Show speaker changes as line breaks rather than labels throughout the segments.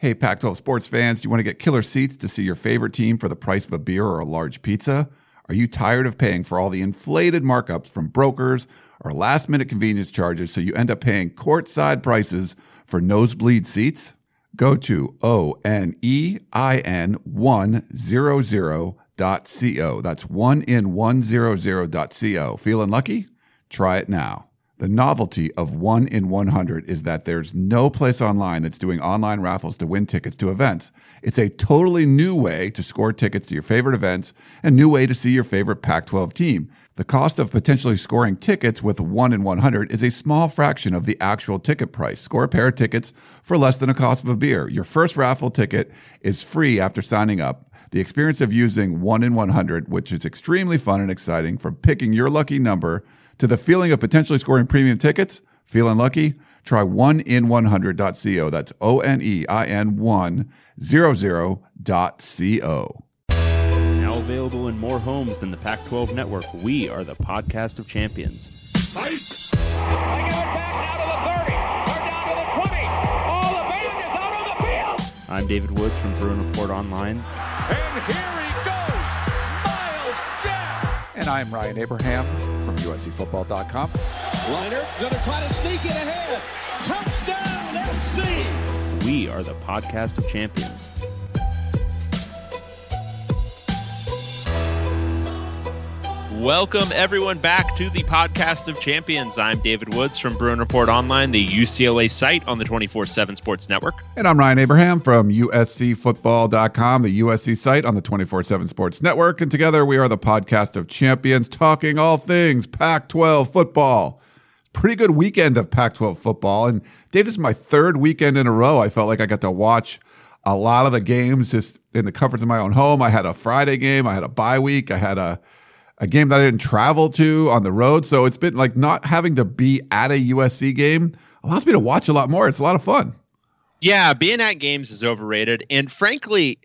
Hey, Pac 12 sports fans, do you want to get killer seats to see your favorite team for the price of a beer or a large pizza? Are you tired of paying for all the inflated markups from brokers or last minute convenience charges so you end up paying courtside prices for nosebleed seats? Go to O N E I N 100.co. That's one in 100.co. Feeling lucky? Try it now. The novelty of 1 in 100 is that there's no place online that's doing online raffles to win tickets to events. It's a totally new way to score tickets to your favorite events and new way to see your favorite Pac-12 team. The cost of potentially scoring tickets with 1 in 100 is a small fraction of the actual ticket price. Score a pair of tickets for less than the cost of a beer. Your first raffle ticket is free after signing up. The experience of using 1 in 100, which is extremely fun and exciting, from picking your lucky number to the feeling of potentially scoring premium tickets, feeling lucky? Try 1in100.co. That's O N E I N 100.co.
Now available in more homes than the Pac 12 network, we are the podcast of champions.
I get it back out to the 30. They're down to the 20. All the band is out on the field.
I'm David Woods from Bruin Report Online.
And here he goes, Myles Jack.
And I'm Ryan Abraham from USCFootball.com.
Leinart gonna try to sneak it ahead. Touchdown, SC.
We are the podcast of champions. Welcome, everyone, back to the podcast of champions. I'm David Woods from Bruin Report Online, the UCLA site on the 24 7 Sports Network.
And I'm Ryan Abraham from USCFootball.com, the USC site on the 24 7 Sports Network. And together we are the podcast of champions, talking all things Pac 12 football. Pretty good weekend of Pac 12 football. And Dave, this is my third weekend in a row. I felt like I got to watch a lot of the games just in the comforts of my own home. I had a Friday game, I had a bye week, I had a a game that I didn't travel to on the road. So it's been like not having to be at a USC game allows me to watch a lot more. It's a lot of fun.
Yeah, being at games is overrated, and frankly,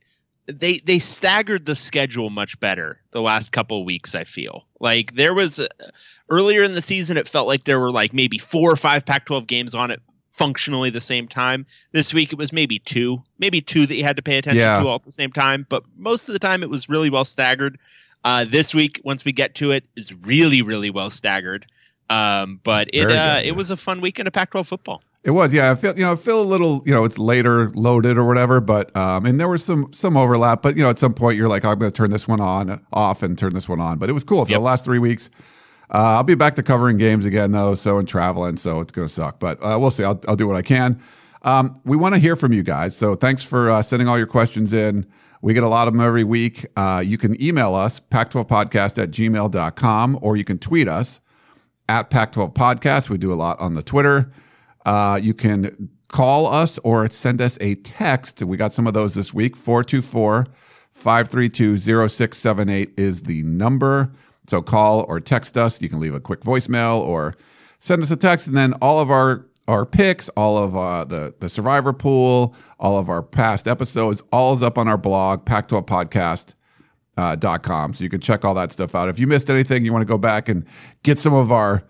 they they staggered the schedule much better the last couple of weeks. I feel like there was uh, earlier in the season, it felt like there were like maybe four or five Pac-12 games on it functionally the same time. This week it was maybe two, maybe two that you had to pay attention
Yeah.
to all at the same time, but most of the time it was really well staggered. Uh, this week, once we get to it, is really really well staggered. Um, but it
good,
uh,
yeah.
it was a fun weekend of Pac-12 football.
It was, yeah. I feel, you know, I feel a little, you know, it's later loaded or whatever, but um, and there was some some overlap. But you know, at some point, you're like, I'm going to turn this one on, off, and turn this one on. But it was cool for
Yep.
the last three weeks. Uh, I'll be back to covering games again though, so and traveling, so it's going to suck. But uh, we'll see. I'll, I'll do what I can. Um, we want to hear from you guys, so thanks for uh, sending all your questions in. We get a lot of them every week. Uh, you can email us, pac12podcast at gmail.com, or you can tweet us at pac12podcast. We do a lot on the Twitter. Uh, you can call us or send us a text. We got some of those this week. 424 532 0678 is the number. So call or text us. You can leave a quick voicemail or send us a text. And then all of our our picks, all of uh, the the survivor pool, all of our past episodes, all is up on our blog, Pac-12 Podcast uh, dot com. So you can check all that stuff out. If you missed anything, you want to go back and get some of our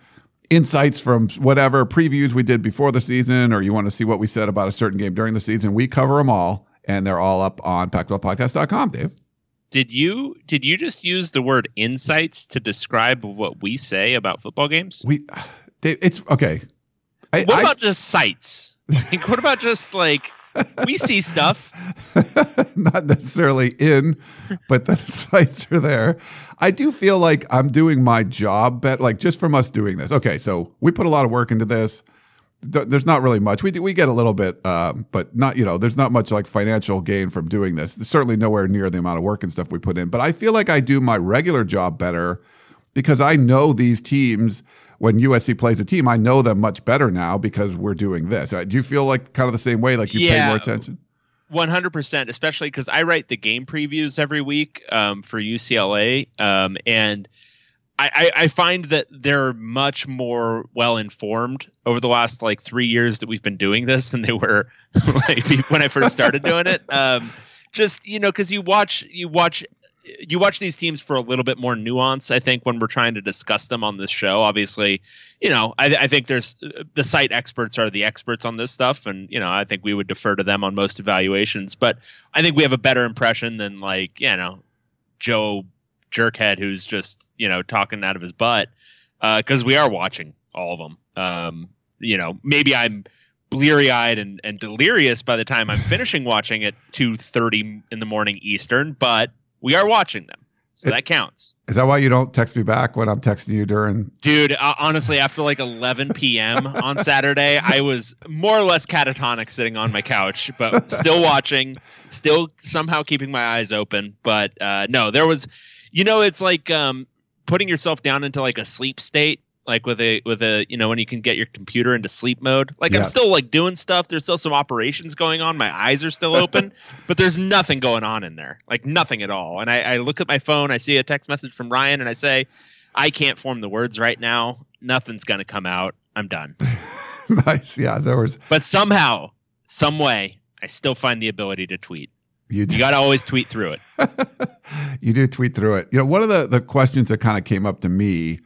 insights from whatever previews we did before the season, or you want to see what we said about a certain game during the season, we cover them all, and they're all up on Pac-12podcast.com, Dave.
Did you did you just use the word insights to describe what we say about football games?
We, Dave, it's okay. I,
What
I-
about just sites? Like, what about just like we see stuff?
not necessarily in, but the sites are there. I do feel like I'm doing my job better, like just from us doing this. Okay, so we put a lot of work into this. There's not really much. We do, we get a little bit, um, but not you know. There's not much like financial gain from doing this. There's certainly nowhere near the amount of work and stuff we put in. But I feel like I do my regular job better because I know these teams. When USC plays a team, I know them much better now because we're doing this. Uh, Do you feel like kind of the same way? Like you pay more attention?
One hundred percent, especially because I write the game previews every week um, for UCLA, um, and I, I, I find that they're much more well informed over the last like three years that we've been doing this than they were like when I first started doing it. Um, just you know, because you watch you watch you watch these teams for a little bit more nuance. I think when we're trying to discuss them on this show, obviously, you know, I, I think there's the site experts are the experts on this stuff, and you know, I think we would defer to them on most evaluations. But I think we have a better impression than like you know Joe Jerkhead who's just you know talking out of his butt because uh, we are watching all of them. Um, you know, maybe I'm bleary eyed and, and delirious by the time I'm finishing watching at two thirty in the morning Eastern, but we are watching them. So it, that counts.
Is that why you don't text me back when I'm texting you during?
Dude, uh, honestly, after like 11 p.m. on Saturday, I was more or less catatonic sitting on my couch, but still watching, still somehow keeping my eyes open. But uh, no, there was, you know, it's like um, putting yourself down into like a sleep state like with a with a you know when you can get your computer into sleep mode like yes. i'm still like doing stuff. There's still some operations going on. My eyes are still open but there's nothing going on in there. Like nothing at all. And I, I look at my phone i see a text message from ryan and i say i can't form the words right now. Nothing's gonna come out. I'm done.
Nice. Yeah there was
but somehow some way i still find the ability to tweet. You, you got to always tweet through it.
you do tweet through it. You know, one of the, the questions that kind of came up to me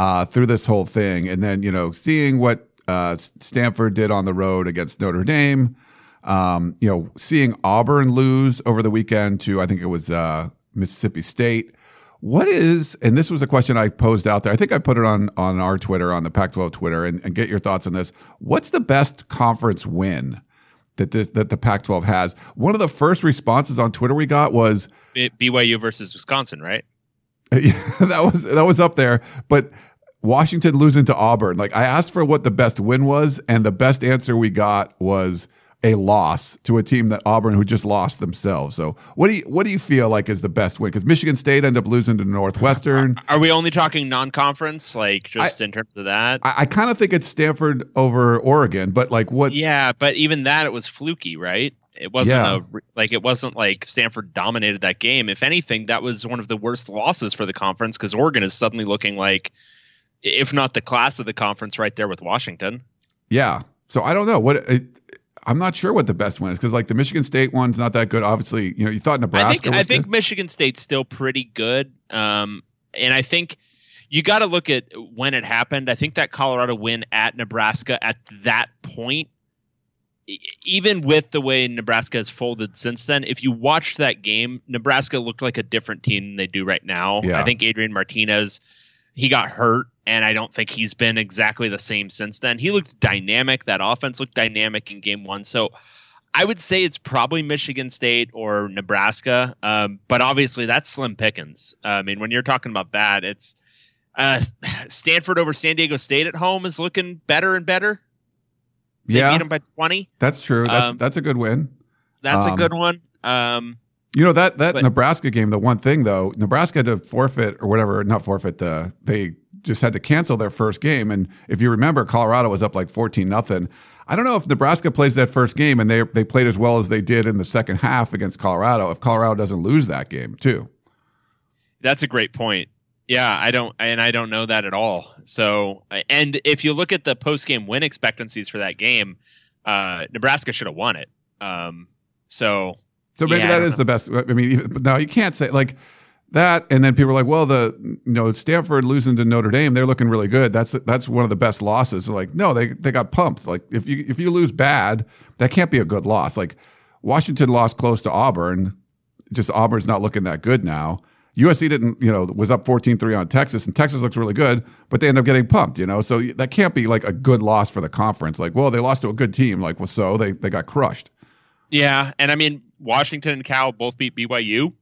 uh, through this whole thing. And then, you know, seeing what uh, Stanford did on the road against Notre Dame, um, you know, seeing Auburn lose over the weekend to, I think it was uh, Mississippi State. What is, and this was a question I posed out there. I think I put it on on our Twitter, on the Pac 12 Twitter, and, and get your thoughts on this. What's the best conference win that the, that the Pac 12 has? One of the first responses on Twitter we got was
BYU versus Wisconsin, right?
that was that was up there, but Washington losing to Auburn. Like I asked for what the best win was, and the best answer we got was a loss to a team that Auburn who just lost themselves. So what do you what do you feel like is the best win? Because Michigan State ended up losing to Northwestern.
Are we only talking non-conference, like just I, in terms of that?
I, I kind of think it's Stanford over Oregon, but like what?
Yeah, but even that it was fluky, right? It wasn't yeah. a, like it wasn't like Stanford dominated that game. If anything, that was one of the worst losses for the conference because Oregon is suddenly looking like if not the class of the conference, right there with Washington.
Yeah. So I don't know what it, I'm not sure what the best one is because like the Michigan State one's not that good. Obviously, you know, you thought Nebraska.
I think,
I
think Michigan State's still pretty good, um, and I think you got to look at when it happened. I think that Colorado win at Nebraska at that point, even with the way Nebraska has folded since then, if you watched that game, Nebraska looked like a different team than they do right now. Yeah. I think Adrian Martinez he got hurt and I don't think he's been exactly the same since then. He looked dynamic. That offense looked dynamic in game one. So I would say it's probably Michigan State or Nebraska, um, but obviously that's slim pickings. Uh, I mean, when you're talking about that, it's uh, Stanford over San Diego State at home is looking better and better. They yeah, beat them by twenty.
That's true. That's um, that's a good win.
That's um, a good one. Um,
you know that that but, Nebraska game. The one thing though, Nebraska had to forfeit or whatever, not forfeit. Uh, they just had to cancel their first game, and if you remember, Colorado was up like fourteen nothing. I don't know if Nebraska plays that first game and they they played as well as they did in the second half against Colorado. If Colorado doesn't lose that game too,
that's a great point. Yeah, I don't, and I don't know that at all. So, and if you look at the post game win expectancies for that game, uh, Nebraska should have won it. Um, so
so maybe yeah, that is know. the best. I mean, even, now you can't say like that, and then people are like, "Well, the you know Stanford losing to Notre Dame, they're looking really good. That's that's one of the best losses." Like, no, they they got pumped. Like if you if you lose bad, that can't be a good loss. Like Washington lost close to Auburn. Just Auburn's not looking that good now. USC didn't, you know, was up 14-3 on Texas, and Texas looks really good, but they end up getting pumped, you know. So that can't be like a good loss for the conference. Like, well, they lost to a good team. Like, well, so they they got crushed.
Yeah, and I mean Washington and Cal both beat BYU.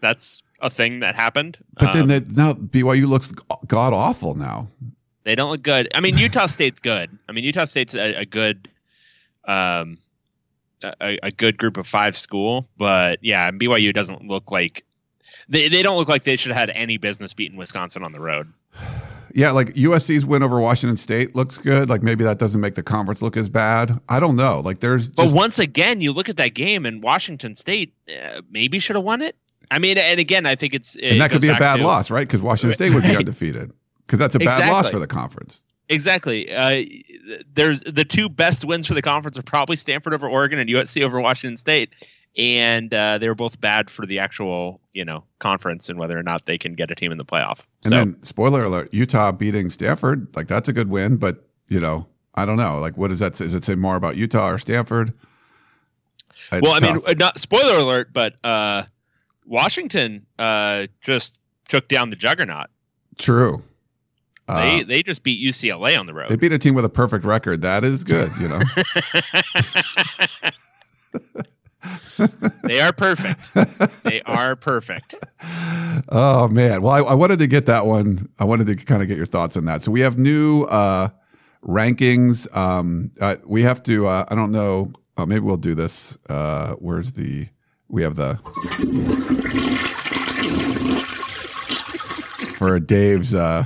That's a thing that happened.
But um, then now BYU looks god awful now.
They don't look good. I mean, Utah State's good. I mean, Utah State's a, a good, um, a, a, good group of five school. But yeah, BYU doesn't look like they they don't look like they should have had any business beating Wisconsin on the road.
Yeah, like USC's win over Washington State looks good. Like maybe that doesn't make the conference look as bad. I don't know. Like there's,
just, but once again, you look at that game and Washington State uh, maybe should have won it. I mean, and again, I think it's
it and that could be a bad to, loss, right? Because Washington State would be undefeated. Because that's a bad exactly. loss for the conference.
Exactly. Uh, there's the two best wins for the conference are probably Stanford over Oregon and USC over Washington State. and uh, they were both bad for the actual you know conference and whether or not they can get a team in the playoff.
And
so
then, spoiler alert: Utah beating Stanford, like that's a good win. But you know, I don't know. Like, what does that say? Does it say more about Utah or Stanford? It's
well, I mean,
tough.
uh, not spoiler alert, but uh, Washington uh, just took down the juggernaut.
true. Uh,
They they just beat UCLA on the road.
they beat a team with a perfect record. That is good. You know.
they are perfect. They are perfect.
Oh man. Well, I, I wanted to get that one. I wanted to kind of get your thoughts on that. So we have new uh, rankings. Um, uh, we have to. Uh, I don't know. Uh, maybe we'll do this. Uh, where's the? We have the for Dave's. Uh,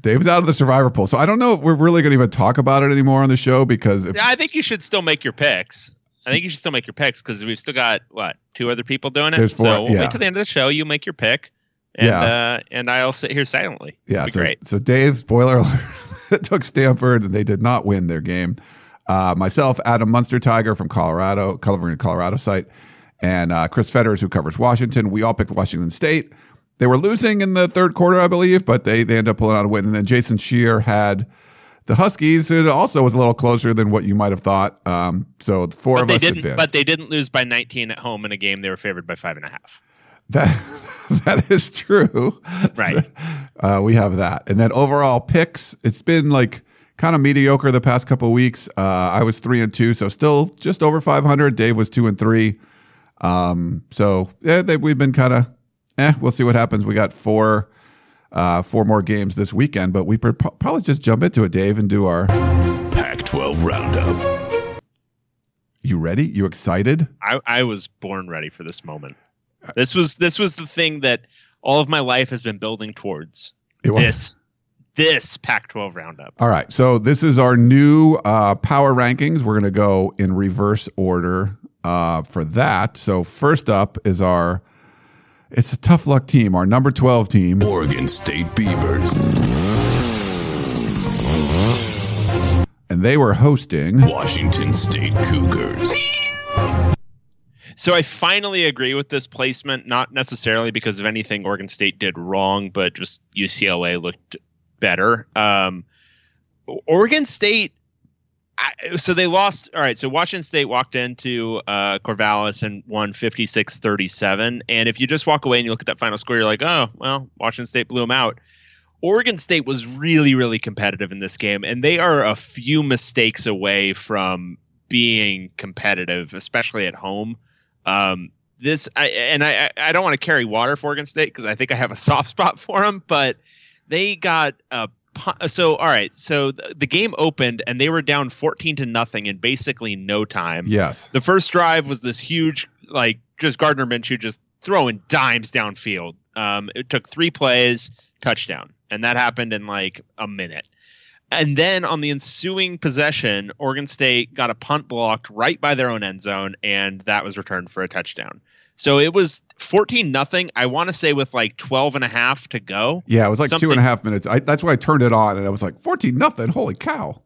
Dave's out of the survivor pool, so I don't know if we're really going to even talk about it anymore on the show because if,
I think you should still make your picks. I think you should still make your picks because we've still got what two other people doing it.
Four-
so we'll
yeah.
wait till the end of the show. You make your pick, and
Yeah.
uh, and I'll sit here silently.
Yeah,
Be
so,
great.
so Dave, spoiler alert, took Stanford and they did not win their game. Uh, myself, Adam Munsterteiger from Colorado, covering the Colorado site, and uh, Chris Fetters, who covers Washington. We all picked Washington State. They were losing in the third quarter, I believe, but they, they ended up pulling out a win. And then Jason Scheer had the Huskies. It also was a little closer than what you might have thought. Um, so the four
But
of
they
us
didn't.
advanced.
But they didn't lose by 19 at home in a game they were favored by five and a half.
That that is true.
Right.
Uh, we have that, and then overall picks. It's been like kind of mediocre the past couple of weeks. Uh, I was three and two, so still just over five hundred. Dave was two and three. Um, so yeah, they, we've been kind of. Eh, we'll see what happens. We got four, uh, four more games this weekend, but we pr- probably just jump into it, Dave, and do our.
Pac 12 Roundup.
You ready? You excited?
I, I was born ready for this moment. This was this was the thing that all of my life has been building towards.
It was-
This this Pac-12 roundup.
All right. So this is our new uh, power rankings. We're going to go in reverse order uh, for that. So first up is our. It's a tough luck team. Our number twelve team.
Oregon State Beavers.
and they were hosting.
Washington State Cougars.
So I finally agree with this placement, not necessarily because of anything Oregon State did wrong, but just UCLA looked better. Um, Oregon State. I, so they lost. All right. So Washington State walked into uh, Corvallis and won 56 37. And if you just walk away and you look at that final score, you're like, oh, well, Washington State blew them out. Oregon State was really, really competitive in this game, and they are a few mistakes away from being competitive, especially at home. Um, this I, and I, I don't want to carry water for Oregon State because I think I have a soft spot for them, but they got a so all right. So the, the game opened and they were down fourteen to nothing in basically no time.
Yes.
The first drive was this huge, like just Gardner Minshew just throwing dimes downfield. Um, it took three plays, touchdown, and that happened in like a minute. And then on the ensuing possession, Oregon State got a punt blocked right by their own end zone, and that was returned for a touchdown. So it was 14 nothing. I want to say with like 12 and a half to go.
Yeah, it was like two
Something-
and a half minutes. I, that's why I turned it on, and I was like, fourteen nothing. Holy cow!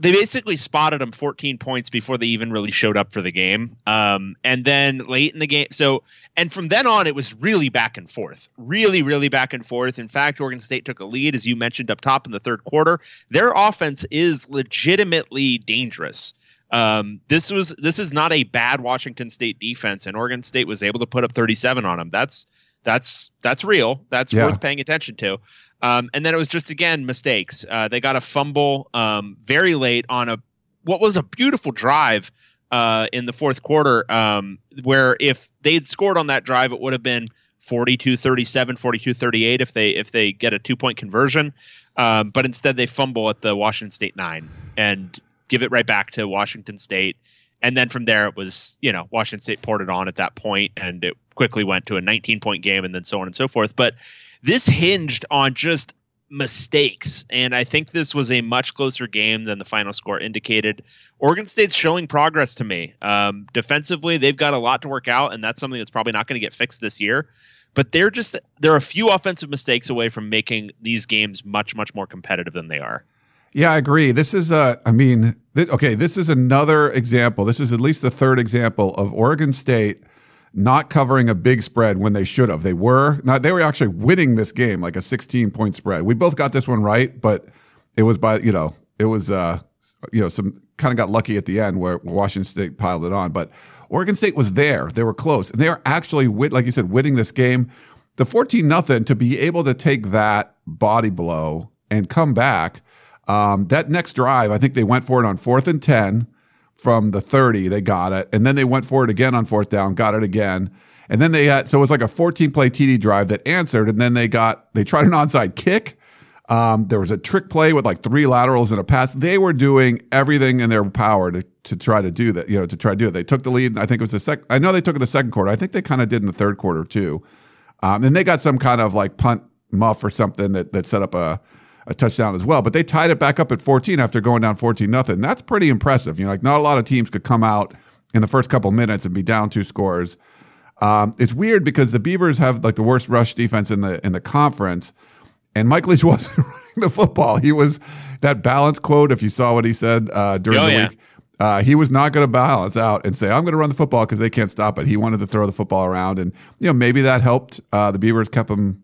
they basically spotted them 14 points before they even really showed up for the game. Um, and then late in the game, so and from then on, it was really back and forth, really, really back and forth. In fact, Oregon State took a lead, as you mentioned up top in the third quarter. Their offense is legitimately dangerous. Um, this was this is not a bad Washington State defense, and Oregon State was able to put up 37 on them. That's that's that's real. That's
Yeah.
worth paying attention to. Um, and then it was just again mistakes. Uh, they got a fumble um, very late on a what was a beautiful drive uh, in the fourth quarter, um, where if they'd scored on that drive, it would have been 42-37, 42-38 if they if they get a two point conversion. Um, but instead, they fumble at the Washington State nine and give it right back to Washington State. And then from there, it was you know Washington State poured it on at that point, and it quickly went to a 19 point game, and then so on and so forth. But this hinged on just mistakes, and I think this was a much closer game than the final score indicated. Oregon State's showing progress to me. Um, defensively, they've got a lot to work out, and that's something that's probably not going to get fixed this year. But they're just they're a few offensive mistakes away from making these games much much more competitive than they are.
Yeah, I agree. This is a, I mean, th- okay, this is another example. This is at least the third example of Oregon State not covering a big spread when they should have. They were not. They were actually winning this game like a 16 point spread. We both got this one right, but it was by you know it was uh you know some kind of got lucky at the end where Washington State piled it on, but Oregon State was there. They were close, and they were actually wit like you said winning this game. The 14 nothing to be able to take that body blow and come back. Um, that next drive, I think they went for it on fourth and 10 from the 30. They got it. And then they went for it again on fourth down, got it again. And then they had, so it was like a 14 play TD drive that answered. And then they got, they tried an onside kick. Um, there was a trick play with like three laterals and a pass. They were doing everything in their power to, to try to do that, you know, to try to do it. They took the lead. I think it was the second, I know they took it the second quarter. I think they kind of did in the third quarter too. Um, and they got some kind of like punt muff or something that, that set up a, a touchdown as well. But they tied it back up at 14 after going down 14 nothing. That's pretty impressive. You know, like not a lot of teams could come out in the first couple minutes and be down two scores. Um, it's weird because the Beavers have like the worst rush defense in the in the conference, and Mike Leach wasn't running the football. He was that balance quote. If you saw what he said uh, during
Oh,
the
yeah.
week, uh, he was not going to balance out and say, "I'm going to run the football" because they can't stop it. He wanted to throw the football around, and you know maybe that helped. Uh, the Beavers kept him,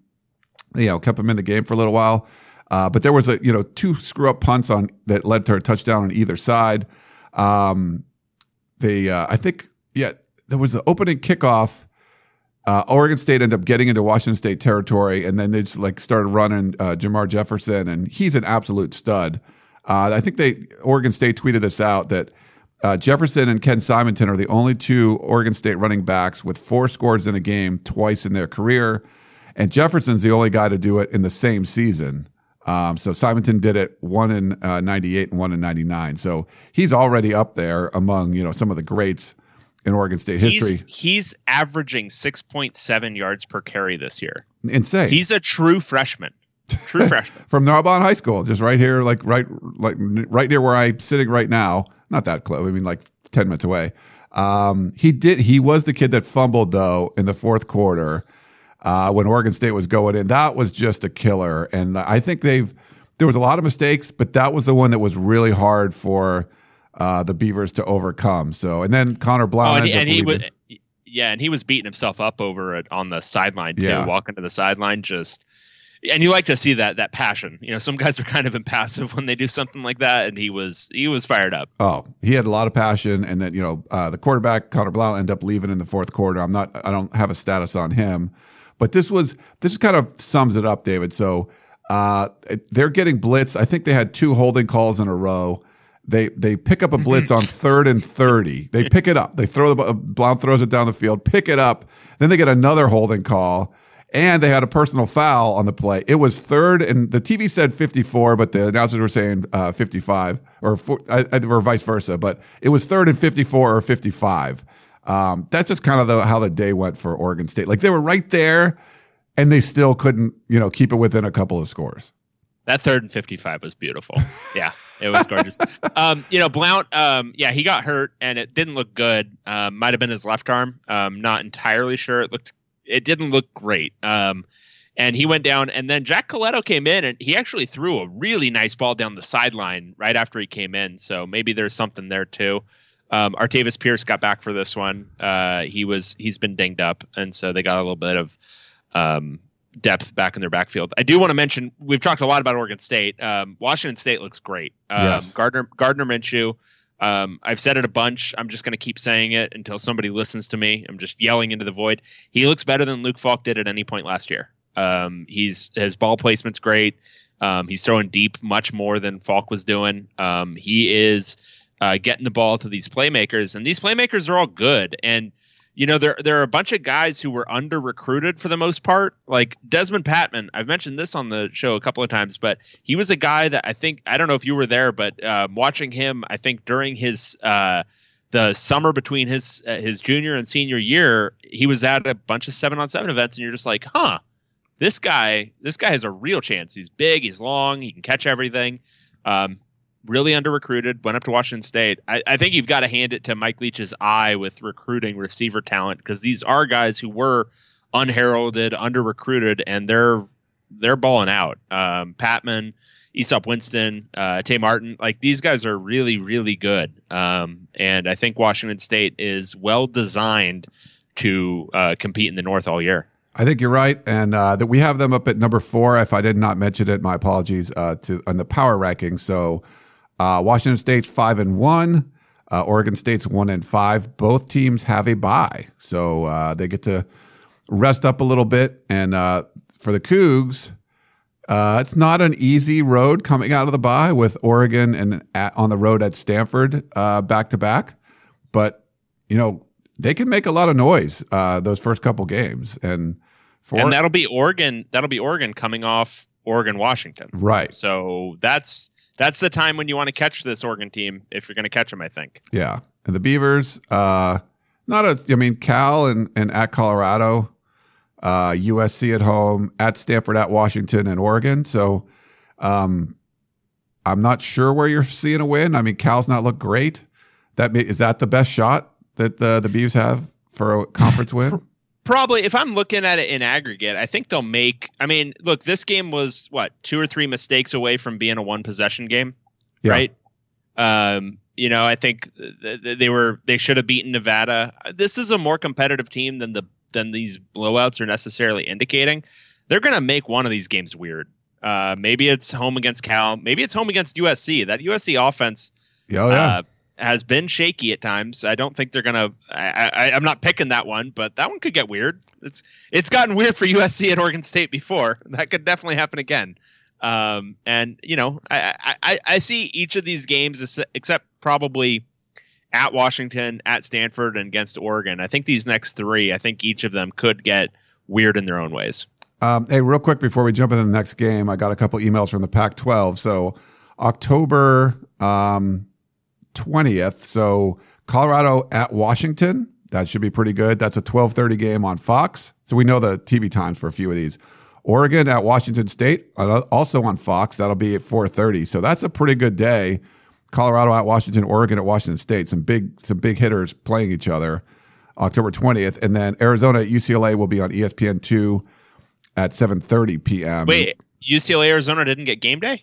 you know, kept him in the game for a little while. Uh, but there was a you know two screw up punts on that led to a touchdown on either side. Um, they uh, I think yeah there was the opening kickoff. Uh, Oregon State ended up getting into Washington State territory, and then they just like started running uh, Jermar Jefferson, and he's an absolute stud. Uh, I think they Oregon State tweeted this out that uh, Jefferson and Ken Simonton are the only two Oregon State running backs with four scores in a game twice in their career, and Jefferson's the only guy to do it in the same season. Um, so Simonton did it one in uh, '98 and one in '99. So he's already up there among you know some of the greats in Oregon State history.
He's, he's averaging 6.7 yards per carry this year.
Insane.
He's a true freshman. True freshman.
from Narbonne High School, just right here, like right, like right near where I'm sitting right now. Not that close. I mean, like ten minutes away. Um, he did. He was the kid that fumbled though in the fourth quarter uh, when Oregon State was going in. That was just a killer, and I think they've. There was a lot of mistakes, but that was the one that was really hard for uh, the Beavers to overcome. So, and then Connor
Oh,
Blount
and, he-
up
and he was, yeah, and he was beating himself up over it on the sideline too,
Yeah.
walking to the sideline. Just, and you like to see that that passion. You know, some guys are kind of impassive when they do something like that, and he was he was fired up.
Oh, he had a lot of passion, and then you know uh, the quarterback Connor Blount ended up leaving in the fourth quarter. I'm not, I don't have a status on him, but this was this kind of sums it up, David. So uh, they're getting blitz. I think they had two holding calls in a row. They they pick up a blitz on third and thirty. They pick it up. They throw the Blount throws it down the field, pick it up. Then they get another holding call. And they had a personal foul on the play. It was third, and the TV said 54, but the announcers were saying uh, 55, or, I- or vice versa. But it was third and 54 or 55. Um, that's just kind of the, how the day went for Oregon State. Like they were right there, and they still couldn't, you know, keep it within a couple of scores.
That third and 55 was beautiful. Yeah, it was gorgeous. um, you know, Blount, um, yeah, he got hurt and it didn't look good. Um, might have been his left arm. Um, not entirely sure. It looked, it didn't look great. Um, and he went down, and then Jack Coletto came in, and he actually threw a really nice ball down the sideline right after he came in. So maybe there's something there too. Um, Artavis Pierce got back for this one. Uh, he was he's been dinged up, and so they got a little bit of um, depth back in their backfield. I do want to mention we've talked a lot about Oregon State. Um, Washington State looks great. Um,
Yes.
Gardner Gardner Minshew. Um, I've said it a bunch. I'm just going to keep saying it until somebody listens to me. I'm just yelling into the void. He looks better than Luke Falk did at any point last year. Um, he's his ball placement's great. Um, he's throwing deep much more than Falk was doing. Um, he is uh, getting the ball to these playmakers, and these playmakers are all good. And you know, there there are a bunch of guys who were under recruited for the most part. Like Dezmon Patmon, I've mentioned this on the show a couple of times, but he was a guy that I think I don't know if you were there, but um, watching him, I think during his uh, the summer between his uh, his junior and senior year, he was at a bunch of seven on seven events, and you're just like, huh, this guy this guy has a real chance. He's big, he's long, he can catch everything. Um, really under recruited, went up to Washington State. I, I think you've got to hand it to Mike Leach's eye with recruiting receiver talent because these are guys who were unheralded, under recruited, and they're they're balling out. Um, Patmon, Easop Winston, uh, Tay Martin, like these guys are really, really good. Um, and I think Washington State is well designed to uh, compete in the North all year.
I think you're right, and uh, that we have them up at number four. If I did not mention it, my apologies uh, to on the power ranking. So uh, Washington State's five and one, uh, Oregon State's one and five. Both teams have a bye, so uh, they get to rest up a little bit. And uh, for the Cougs, uh, it's not an easy road coming out of the bye with Oregon and at, on the road at Stanford uh, back to back. But you know they can make a lot of noise uh, those first couple games, and for
and that'll be Oregon. That'll be Oregon coming off Oregon Washington.
right,
So that's that's the time when you want to catch this Oregon team if you're going to catch them. I think.
yeah, and the Beavers, uh, not a. I mean, Cal and and at Colorado, uh, USC at home, at Stanford, at Washington, and Oregon. So, um, I'm not sure where you're seeing a win. I mean, Cal's not looked great. That may, is that the best shot that the the Beavs have for a conference win?
Probably, if I'm looking at it in aggregate, I think they'll make. I mean, look, this game was what two or three mistakes away from being a one possession game,
Yeah.
right? Um, you know, I think th- th- they were they should have beaten Nevada. This is a more competitive team than the than these blowouts are necessarily indicating. They're going to make one of these games weird. Uh, maybe it's home against Cal. Maybe it's home against USC. That USC offense
Yeah, oh, yeah.
uh, has been shaky at times. I don't think they're gonna. I, I'm not picking that one, but that one could get weird. It's it's gotten weird for USC at Oregon State before. That could definitely happen again. Um, and you know, I, I I- I see each of these games except probably at Washington, at Stanford, and against Oregon. I think these next three. I think each of them could get weird in their own ways.
Um, hey, real quick before we jump into the next game, I got a couple emails from the Pac-12. So October um, 20th. So Colorado at Washington. That should be pretty good. That's a 12:30 game on Fox. So we know the TV times for a few of these. Oregon at Washington State, also on Fox. That'll be at 4:30. So that's a pretty good day. Colorado at Washington, Oregon at Washington State. Some big some big hitters playing each other. October 20th, and then Arizona at UCLA will be on ESPN two at 7:30 p.m.
Wait, UCLA Arizona didn't get game day.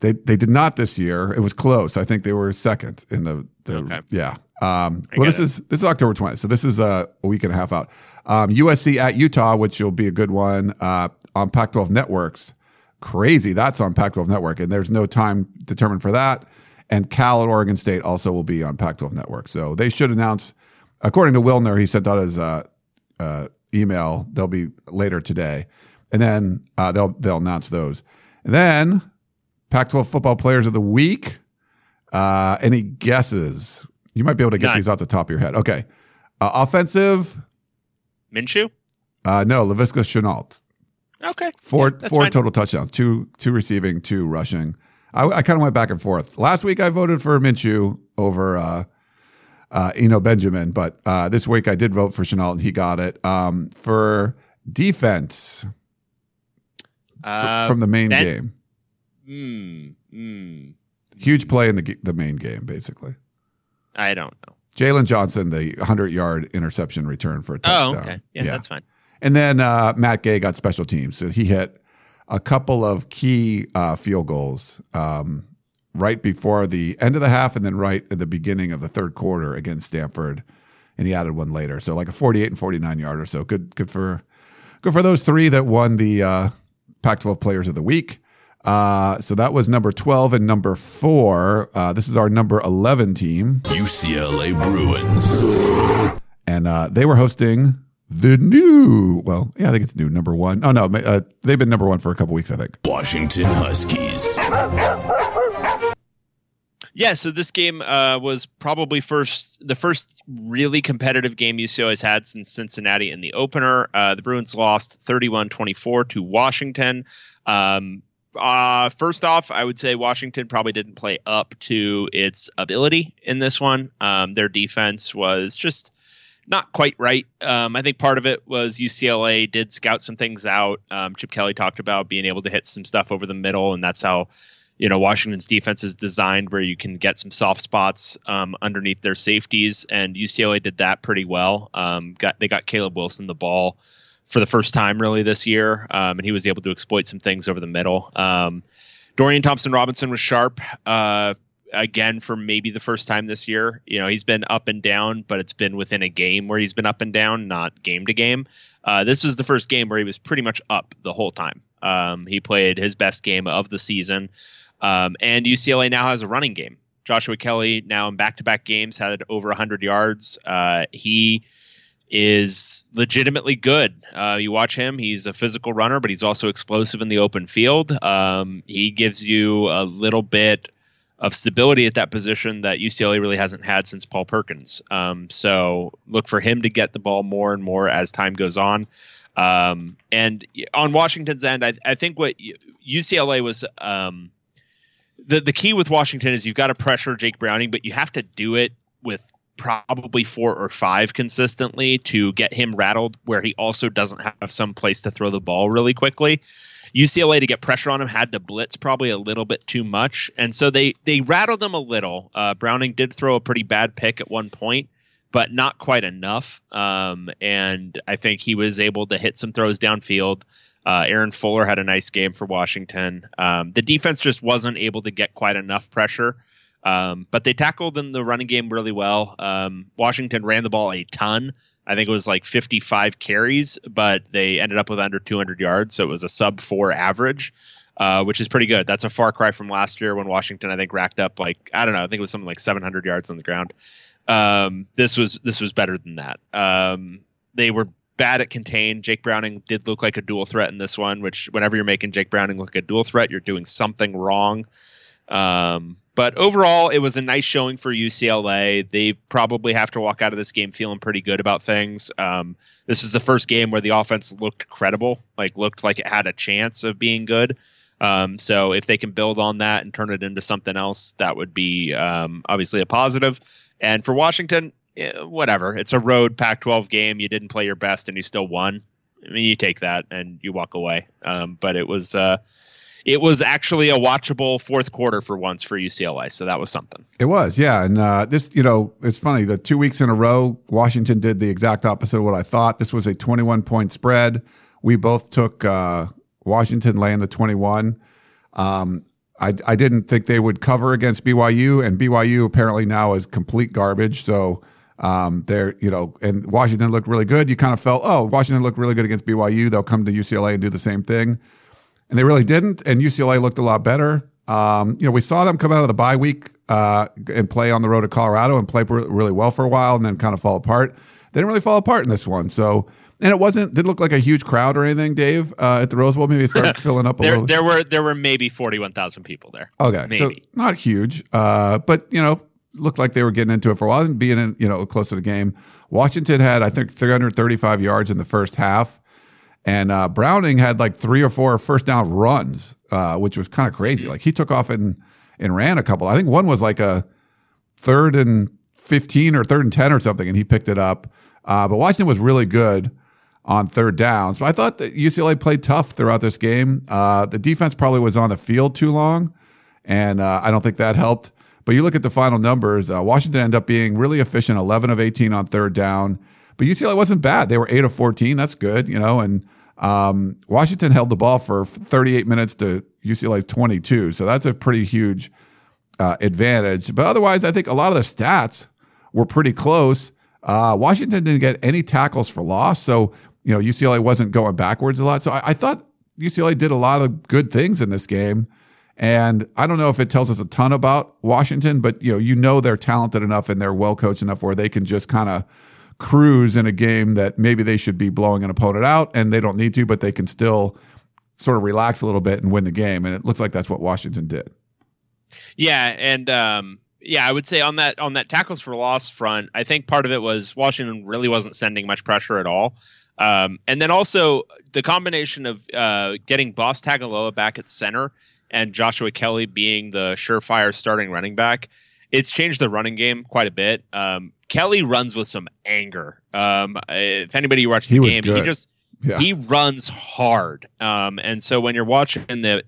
They they did not this year. It was close. I think they were second in the, the
Okay.
yeah. Um, well, this
it.
is this is October 20th, so this is uh, a week and a half out. Um, USC at Utah, which will be a good one uh, on Pac-12 networks. Crazy, that's on Pac-12 network, and there's no time determined for that. And Cal at Oregon State also will be on Pac-12 network. So they should announce, according to Wilner, he sent out his uh, uh, email. They'll be later today, and then uh, they'll they'll announce those. And then Pac-12 football players of the week. Uh, any guesses? You might be able to get
None.
these off the top of your head. Okay, uh, offensive.
Minshew.
Uh, no, Laviska Shenault.
Okay.
Four
Yeah,
four
fine.
total touchdowns, two two receiving, two rushing. I, I kind of went back and forth. Last week I voted for Minshew over uh, uh, Eno Benjamin, but uh, this week I did vote for Shenault and he got it. Um, for defense
Uh,
from the main
Ben-
game,
mm, mm,
huge play in the the main game, basically.
I don't know.
Jaylon Johnson, the 100 yard interception return for a touchdown.
Oh,
touchdown.
okay. Yeah, that's fine.
And then uh, Matt Gay got special teams. So he hit a couple of key uh, field goals um, right before the end of the half and then right at the beginning of the third quarter against Stanford. And he added one later. So like a 48 and 49 yard or so. Good good for good for those three that won the uh, Pac 12 players of the week. Uh, so that was number 12 and number four. Uh, this is our number 11 team.
UCLA Bruins.
and uh, they were hosting the new. Well, yeah, I think it's new number one. Oh no, uh, they've been number one for a couple weeks, I think.
Washington Huskies.
Yeah, so this game uh, was probably first the first really competitive game UCLA has had since Cincinnati in the opener. Uh, the Bruins lost 31-24 to Washington. Um, uh, first off, I would say Washington probably didn't play up to its ability in this one. Um, their defense was just not quite right. Um, I think part of it was UCLA did scout some things out. Um, Chip Kelly talked about being able to hit some stuff over the middle, and that's how you know Washington's defense is designed, where you can get some soft spots um, underneath their safeties, and UCLA did that pretty well. Um, got they got Caleb Wilson the ball for the first time really this year, um, and he was able to exploit some things over the middle. Um, Dorian Thompson Robinson was sharp. Uh, again for maybe the first time this year. You know, he's been up and down, but it's been within a game where he's been up and down, not game to game. Uh, this was the first game where he was pretty much up the whole time. Um, he played his best game of the season. Um, and UCLA now has a running game. Joshua Kelly now in back-to-back games had over 100 yards. Uh, he is legitimately good. Uh, you watch him; he's a physical runner, but he's also explosive in the open field. Um, he gives you a little bit of stability at that position that UCLA really hasn't had since Paul Perkins. Um, so look for him to get the ball more and more as time goes on. Um, and on Washington's end, I, I, think what UCLA was um, the the key with Washington is you've got to pressure Jake Browning, but you have to do it with probably four or five consistently to get him rattled, where he also doesn't have some place to throw the ball really quickly. UCLA to get pressure on him had to blitz probably a little bit too much, and so they they rattled him a little. Uh, Browning did throw a pretty bad pick at one point, but not quite enough. Um, and I think he was able to hit some throws downfield. Uh, Aaron Fuller had a nice game for Washington. Um, the defense just wasn't able to get quite enough pressure, um, but they tackled in the running game really well. Um, Washington ran the ball a ton. I think it was like 55 carries, but they ended up with under 200 yards, so it was a sub four average. Uh, which is pretty good. That's a far cry from last year when Washington, I think, racked up like I don't know, I think it was something like 700 yards on the ground. Um, this was this was better than that. Um, they were bad at contain. Jake Browning did look like a dual threat in this one, which whenever you're making Jake Browning look like a dual threat, you're doing something wrong. Um, but overall, it was a nice showing for UCLA. They probably have to walk out of this game feeling pretty good about things. Um, this is the first game where the offense looked credible, like looked like it had a chance of being good. Um, so if they can build on that and turn it into something else, that would be um, obviously a positive. And for Washington, eh, whatever. It's a road Pac-12 game. You didn't play your best and you still won. I mean, you take that and you walk away. Um, but it was uh, it was actually a watchable fourth quarter for once for UCLA. So that was something.
It was, yeah. And uh, this, you know, it's funny. The two weeks in a row, Washington did the exact opposite of what I thought. This was a 21 point spread. We both took uh, Washington laying the 21. Um, I, I didn't think they would cover against BYU, and BYU apparently now is complete garbage. So um, they're, you know, and Washington looked really good. You kind of felt, oh, Washington looked really good against BYU. They'll come to UCLA and do the same thing. And they really didn't. And UCLA looked a lot better. Um, you know, we saw them come out of the bye week uh, and play on the road to Colorado and play really well for a while and then kind of fall apart. They didn't really fall apart in this one. So and it wasn't didn't look like a huge crowd or anything, Dave, uh, at the Rose Bowl. Maybe it started filling up a
there,
little.
There were there were maybe forty one thousand people there.
Okay,
maybe.
so not huge, uh, but you know, looked like they were getting into it for a while and being in, you know close to the game. Washington had I think three hundred thirty five yards in the first half, and uh, Browning had like three or four first down runs, uh, which was kind of crazy. Like he took off and and ran a couple. I think one was like a third and fifteen or third and ten or something, and he picked it up. Uh, but Washington was really good on third downs. But I thought that UCLA played tough throughout this game. Uh, the defense probably was on the field too long, and uh, I don't think that helped. But you look at the final numbers, uh, Washington ended up being really efficient 11 of 18 on third down. But UCLA wasn't bad. They were 8 of 14. That's good, you know. And um, Washington held the ball for 38 minutes to UCLA's 22. So that's a pretty huge uh, advantage. But otherwise, I think a lot of the stats were pretty close. Uh, Washington didn't get any tackles for loss. So you know, UCLA wasn't going backwards a lot. So I, I, thought UCLA did a lot of good things in this game. And I don't know if it tells us a ton about Washington, but you know, you know they're talented enough and they're well coached enough where they can just kind of cruise in a game that maybe they should be blowing an opponent out and they don't need to, but they can still sort of relax a little bit and win the game. And it looks like that's what Washington did.
Yeah, and um, yeah, I would say on that on that tackles for loss front, I think part of it was Washington really wasn't sending much pressure at all. Um, and then also the combination of uh, getting Boss Tagaloa back at center and Joshua Kelly being the surefire starting running back, it's changed the running game quite a bit. Um, Kelly runs with some anger. Um, if anybody watched the
he
game, he just yeah. he runs hard. Um, and so when you're watching the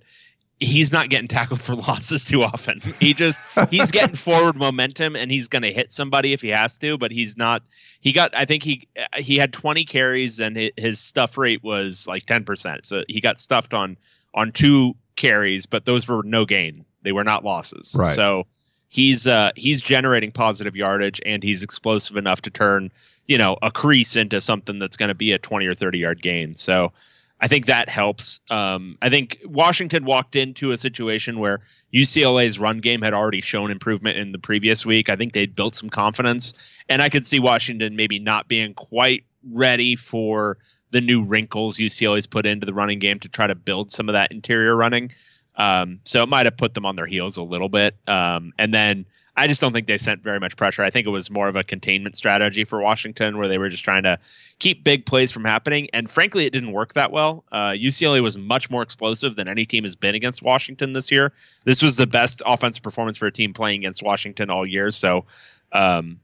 he's not getting tackled for losses too often. He just he's getting forward momentum and he's going to hit somebody if he has to, but he's not. He got I think he he had 20 carries and his stuff rate was like 10%. So he got stuffed on on two carries, but those were no gain. They were not losses.
Right.
So he's uh, he's generating positive yardage and he's explosive enough to turn you know a crease into something that's going to be a 20 or 30 yard gain. So I think that helps. Um, I think Washington walked into a situation where UCLA's run game had already shown improvement in the previous week. I think they'd built some confidence, and I could see Washington maybe not being quite ready for the new wrinkles UCLA's put into the running game to try to build some of that interior running. Um, so it might have put them on their heels a little bit. Um, and then I just don't think they sent very much pressure. I think it was more of a containment strategy for Washington where they were just trying to keep big plays from happening. And frankly, it didn't work that well. Uh, UCLA was much more explosive than any team has been against Washington this year. This was the best offensive performance for a team playing against Washington all year. So, um,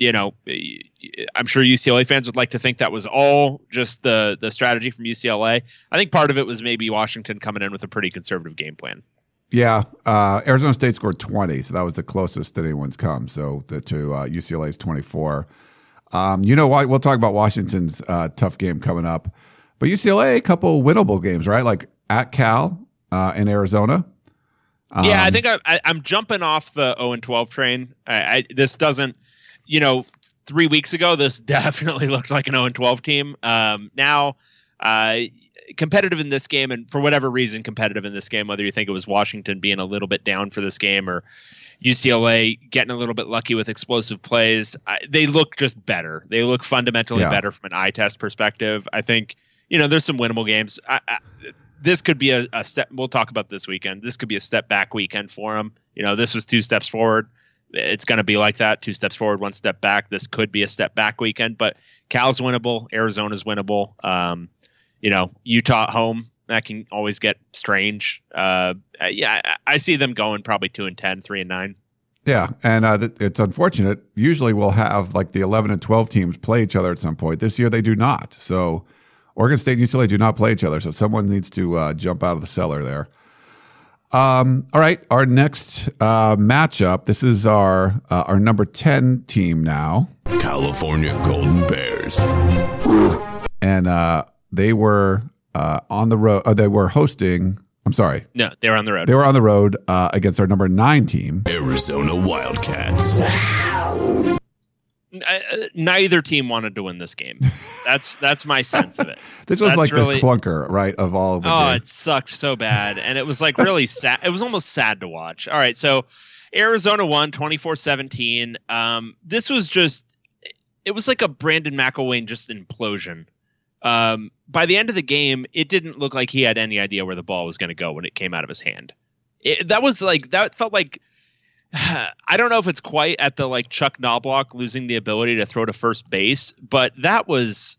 you know, I'm sure UCLA fans would like to think that was all just the the strategy from UCLA. I think part of it was maybe Washington coming in with a pretty conservative game plan.
Yeah, uh, Arizona State scored 20, so that was the closest that anyone's come. So the, to uh, UCLA's 24. Um, you know why? We'll talk about Washington's uh, tough game coming up, but UCLA a couple winnable games, right? Like at Cal uh, in Arizona.
Um, yeah, I think I, I, am jumping off the 0 and 12 train. I, I, this doesn't, you know, three weeks ago this definitely looked like an 0 12 team. Um, now, uh, competitive in this game, and for whatever reason, competitive in this game. Whether you think it was Washington being a little bit down for this game or UCLA getting a little bit lucky with explosive plays, I, they look just better. They look fundamentally yeah. better from an eye test perspective. I think you know there's some winnable games. I, I, this could be a, a step. We'll talk about this weekend. This could be a step back weekend for them. You know, this was two steps forward. It's going to be like that. Two steps forward, one step back. This could be a step back weekend, but Cal's winnable. Arizona's winnable. Um, you know, Utah at home that can always get strange. Uh, yeah, I, I, see them going probably two and 10, three and nine.
Yeah, and uh, it's unfortunate. Usually, we'll have like the eleven and twelve teams play each other at some point. This year, they do not. So, Oregon State and UCLA do not play each other. So, someone needs to uh, jump out of the cellar there. Um, all right, our next uh, matchup. This is our uh, our number ten team now,
California Golden Bears,
and uh, they were uh, on the road. Uh, they were hosting. I'm sorry.
No, they were on the road.
They were on the road uh, against our number nine team,
Arizona Wildcats.
Uh, neither team wanted to win this game. That's that's my sense of it.
this was
that's
like
really,
the clunker, right? Of all. Of
oh, it sucked so bad, and it was like really sad. It was almost sad to watch. All right, so Arizona won 24-17. Um, this was just. It was like a Brandon McIlwain just implosion um, by the end of the game, it didn't look like he had any idea where the ball was going to go when it came out of his hand. It, that was like that felt like I don't know if it's quite at the like Chuck Knoblauch losing the ability to throw to first base, but that was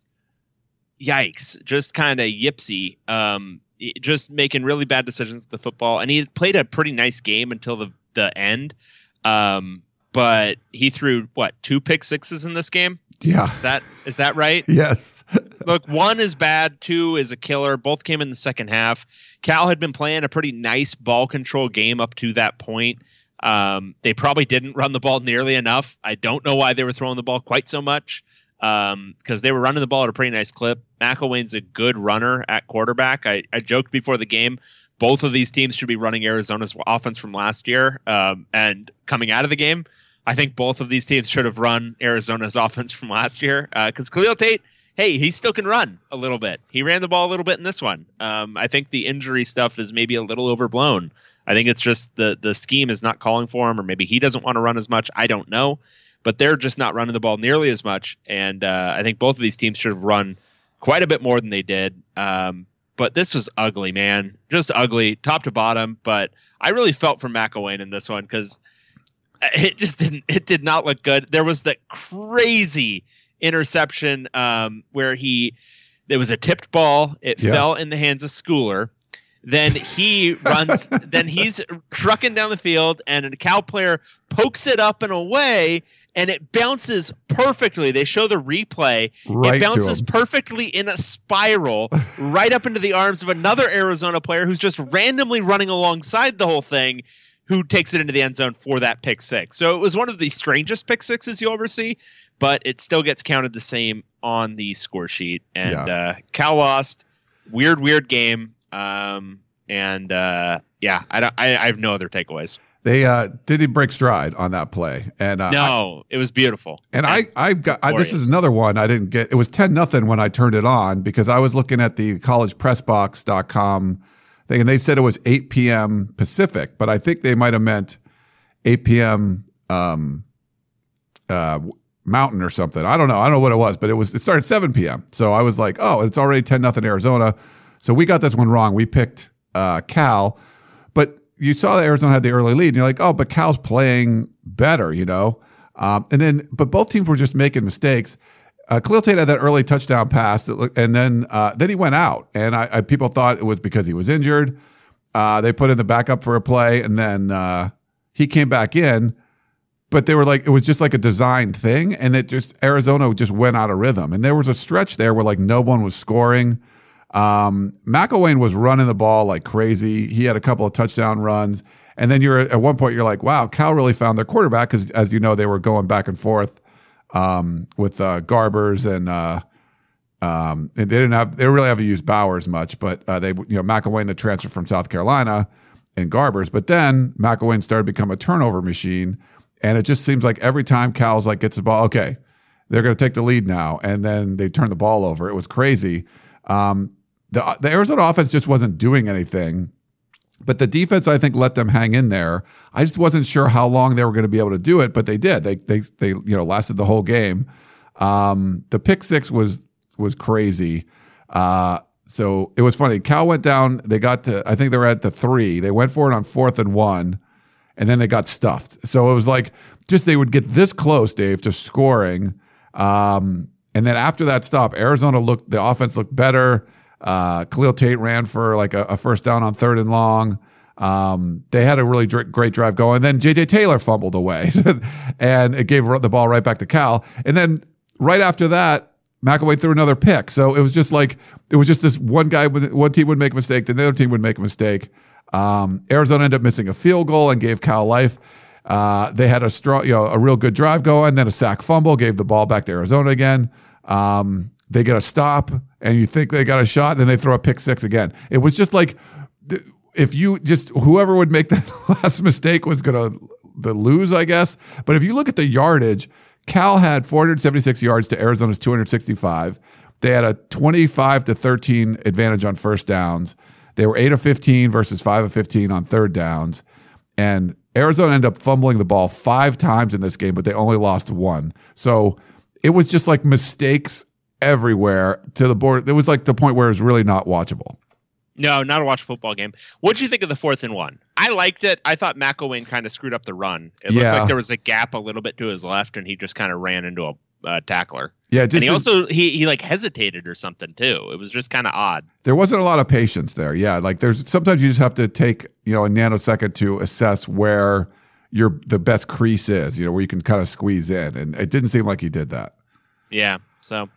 yikes, just kind of yipsy. Um, just making really bad decisions with the football, and he played a pretty nice game until the the end. Um, but he threw what two pick sixes in this game?
Yeah.
Is that is that right?
yes.
Look, one is bad, two is a killer. Both came in the second half. Cal had been playing a pretty nice ball control game up to that point. Um, they probably didn't run the ball nearly enough. I don't know why they were throwing the ball quite so much because um, they were running the ball at a pretty nice clip. McIlwain's a good runner at quarterback. I, I joked before the game both of these teams should be running Arizona's offense from last year. Um, and coming out of the game, I think both of these teams should have run Arizona's offense from last year because uh, Khalil Tate, hey, he still can run a little bit. He ran the ball a little bit in this one. Um, I think the injury stuff is maybe a little overblown. I think it's just the the scheme is not calling for him, or maybe he doesn't want to run as much. I don't know, but they're just not running the ball nearly as much. And uh, I think both of these teams should have run quite a bit more than they did. Um, but this was ugly, man, just ugly, top to bottom. But I really felt for McIlwain in this one because it just didn't it did not look good. There was that crazy interception um, where he there was a tipped ball. It fell in the hands of Schooler. Then he runs. then he's trucking down the field, and a cow player pokes it up and away, and it bounces perfectly. They show the replay.
Right
it bounces perfectly in a spiral right up into the arms of another Arizona player who's just randomly running alongside the whole thing who takes it into the end zone for that pick six. So it was one of the strangest pick sixes you'll ever see, but it still gets counted the same on the score sheet. And yeah. uh, Cal lost. Weird, weird game. Um, and uh, yeah, I, don't, I, I have no other takeaways.
they uh, didn't break stride on that play, and uh, I-
No, it was beautiful.
and I, I got I, this is another one I didn't get. It was ten nothing when I turned it on because I was looking at the collegepressbox.com thing, and they said it was eight p.m. Pacific, but I think they might have meant eight p.m. Um, uh, Mountain or something. I don't know. I don't know what it was, but it was. It started seven p.m. So I was like, oh, it's already ten nothing Arizona. So we got this one wrong. We picked uh, Cal, but you saw that Arizona had the early lead, and you're like, oh, but Cal's playing better, you know. Um, and then, but both teams were just making mistakes. Uh, Khalil Tate had that early touchdown pass, that and then uh, then he went out, and I, I people thought it was because he was injured. Uh, they put in the backup for a play, and then uh, he came back in. But they were like, it was just like a designed thing, and it just Arizona just went out of rhythm. And there was a stretch there where like no one was scoring. Um, McIlwain was running the ball like crazy. He had a couple of touchdown runs. And then you're at one point, you're like, wow, Cal really found their quarterback because, as you know, they were going back and forth um, with uh, Garbers and, uh, um, and they didn't have, they really haven't used Bowers much, but uh, they, you know, McIlwain, the transfer from South Carolina, and Garbers. But then McIlwain started to become a turnover machine. And it just seems like every time Cal's like gets the ball, okay, they're going to take the lead now. And then they turn the ball over. It was crazy. Um, the, the Arizona offense just wasn't doing anything. But the defense, I think, let them hang in there. I just wasn't sure how long they were going to be able to do it, but they did. They they they you know lasted the whole game. Um, the pick six was was crazy. Uh, so it was funny. Cal went down. They got to I think they were at the three. They went for it on fourth and one, and then they got stuffed. So it was like just they would get this close, Dave, to scoring. Um, and then after that stop, Arizona looked the offense looked better. Uh, Khalil Tate ran for like a, a first down on third and long. Um, they had a really dr- great drive going. Then JJ Taylor fumbled away, and it gave the ball right back to Cal. And then right after that, McIlwain threw another pick. So it was just like it was just this one guy, one team would make a mistake, then the other team would make a mistake. Um, Arizona ended up missing a field goal and gave Cal life. Uh, they had a strong, you know, a real good drive going, then a sack fumble, gave the ball back to Arizona again. Um, they get a stop, and you think they got a shot, and then they throw a pick six again. It was just like if you just whoever would make that last mistake was going to lose, I guess. But if you look at the yardage, Cal had 476 yards to Arizona's 265. They had a 25 to 13 advantage on first downs. They were 8 of 15 versus 5 of 15 on third downs. And Arizona ended up fumbling the ball five times in this game, but they only lost one. So it was just like mistakes everywhere to the board. It was like the point where it was really not watchable.
No, not a watch football game. What did you think of the fourth and one? I liked it. I thought McIlwain kind of screwed up the run. It looked
Yeah.
like there was a gap a little bit to his left, and he just kind of ran into a uh, tackler.
Yeah, just
and he also he he like hesitated or something too. It was just kind of odd.
there wasn't a lot of patience there. Yeah, like there's sometimes you just have to take you know a nanosecond to assess where your the best crease is. You know where you can kind of squeeze in, and it didn't seem like he did that.
Yeah. So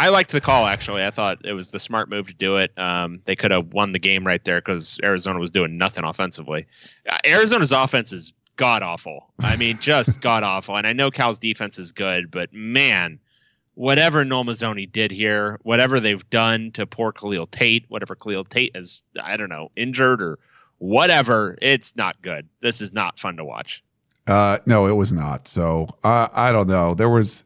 I liked the call actually. I thought it was the smart move to do it. Um, they could have won the game right there because Arizona was doing nothing offensively. Uh, Arizona's offense is god awful. I mean, just god awful. And I know Cal's defense is good, but man, whatever Noel Mazzone did here, whatever they've done to poor Khalil Tate, whatever Khalil Tate is, I don't know, injured or whatever, it's not good. This is not fun to watch.
Uh, no, it was not. So uh, I don't know. There was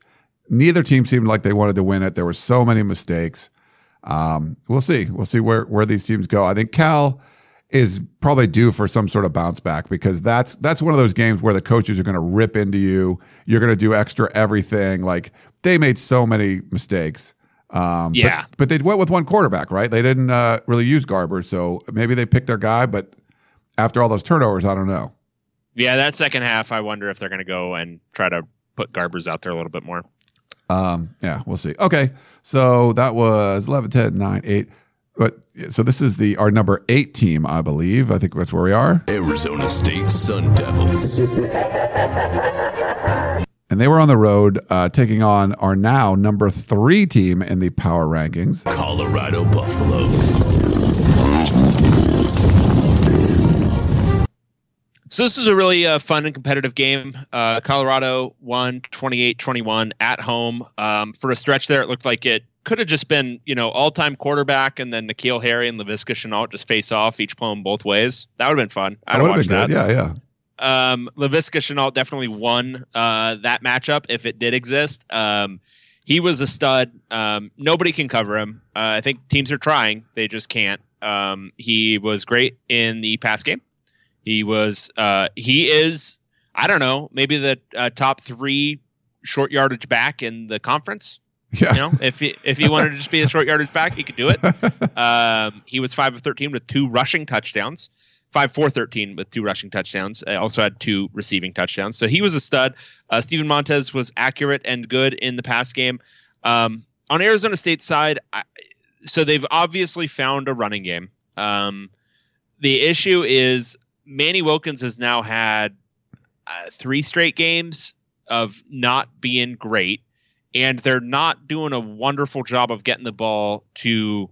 neither team seemed like they wanted to win it. There were so many mistakes. Um, we'll see. We'll see where where these teams go. I think Cal is probably due for some sort of bounce back because that's that's one of those games where the coaches are going to rip into you. You're going to do extra everything. Like they made so many mistakes. Um, but-
Yeah.
but, they went with one quarterback, right? They didn't uh, really use Garber, so maybe they picked their guy. But after all those turnovers, I don't know.
Yeah, that second half, I wonder if they're going to go and try to put Garbers out there a little bit more.
Um, yeah, we'll see. Okay. So that was 11, 10, 9, 8. But so this is the our number eight team, I believe. I think that's where we are.
Arizona State Sun Devils.
And they were on the road uh, taking on our now number three team in the power rankings.
Colorado Buffaloes.
So this is a really uh, fun and competitive game. Uh, Colorado won 28-21 at home. Um, for a stretch there, it looked like it could have just been, you know, all-time quarterback and then N'Keal Harry and Laviska Shenault just face off, each playing both ways. That would have been fun. I'd have watched
been
that.
good. Yeah, yeah.
Um, Laviska Shenault definitely won uh, that matchup if it did exist. Um, he was a stud. Um, nobody can cover him. Uh, I think teams are trying; they just can't. Um, he was great in the pass game. He was. Uh, he is. I don't know. Maybe the uh, top three short yardage back in the conference.
Yeah.
You know, if he, if he wanted to just be a short yardage back, he could do it. Um, he was five of thirteen with two rushing touchdowns. Five four thirteen with two rushing touchdowns. I also had two receiving touchdowns. So he was a stud. Uh, Steven Montez was accurate and good in the pass game. Um, on Arizona State's side, I, so they've obviously found a running game. Um, the issue is Manny Wilkins has now had uh, three straight games of not being great, and they're not doing a wonderful job of getting the ball to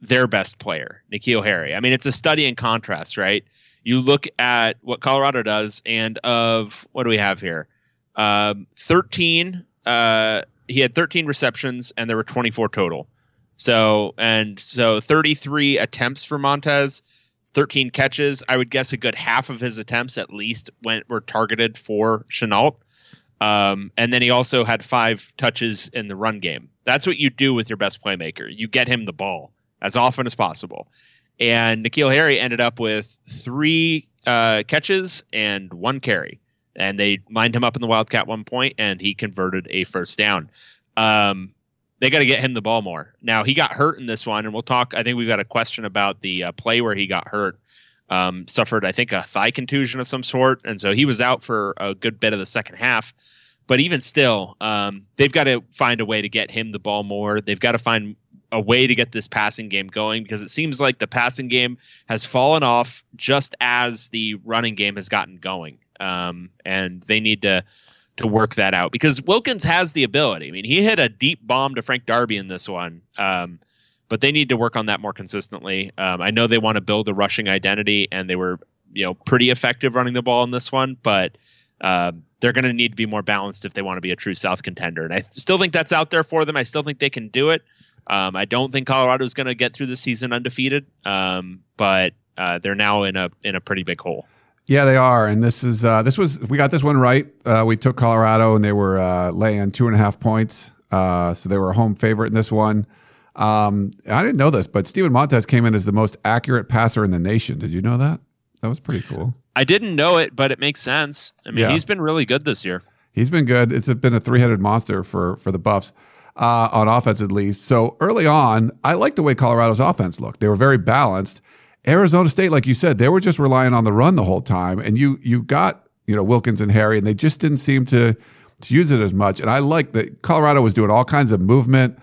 their best player, N'Keal Harry. I mean, it's a study in contrast, right? You look at what Colorado does, and of what do we have here? Um, 13. Uh, he had 13 receptions, and there were 24 total. So and so 33 attempts for Montez, 13 catches. I would guess a good half of his attempts at least went were targeted for Shenault. Um, and then he also had five touches in the run game. That's what you do with your best playmaker. You get him the ball as often as possible. And N'Keal Harry ended up with three uh, catches and one carry. And they lined him up in the Wildcat one point, and he converted a first down. Um, they got to get him the ball more. Now he got hurt in this one, and we'll talk. I think we've got a question about the uh, play where he got hurt. Um, suffered, I think, a thigh contusion of some sort, and so he was out for a good bit of the second half. But even still, um, they've got to find a way to get him the ball more. They've got to find a way to get this passing game going because it seems like the passing game has fallen off just as the running game has gotten going, um, and they need to to work that out because Wilkins has the ability. I mean, he hit a deep bomb to Frank Darby in this one, um, but they need to work on that more consistently. Um, I know they want to build a rushing identity, and they were you know pretty effective running the ball in this one, but uh, they're going to need to be more balanced if they want to be a true South contender. And I still think that's out there for them. I still think they can do it. Um, I don't think Colorado is going to get through the season undefeated, um, but uh, they're now in a in a pretty big hole.
Yeah, they are, and this is uh, this was we got this one right. Uh, we took Colorado, and they were uh, laying two and a half points, uh, so they were a home favorite in this one. Um, I didn't know this, but Steven Montez came in as the most accurate passer in the nation. Did you know that? That was pretty cool.
I didn't know it, but it makes sense. I mean,
Yeah.
he's been really good this year.
He's been good. It's been a three-headed monster for for the Buffs uh, on offense, at least. So early on, I like the way Colorado's offense looked. They were very balanced. Arizona State, like you said, they were just relying on the run the whole time, and you you got you know Wilkins and Harry, and they just didn't seem to to use it as much. And I like that Colorado was doing all kinds of movement,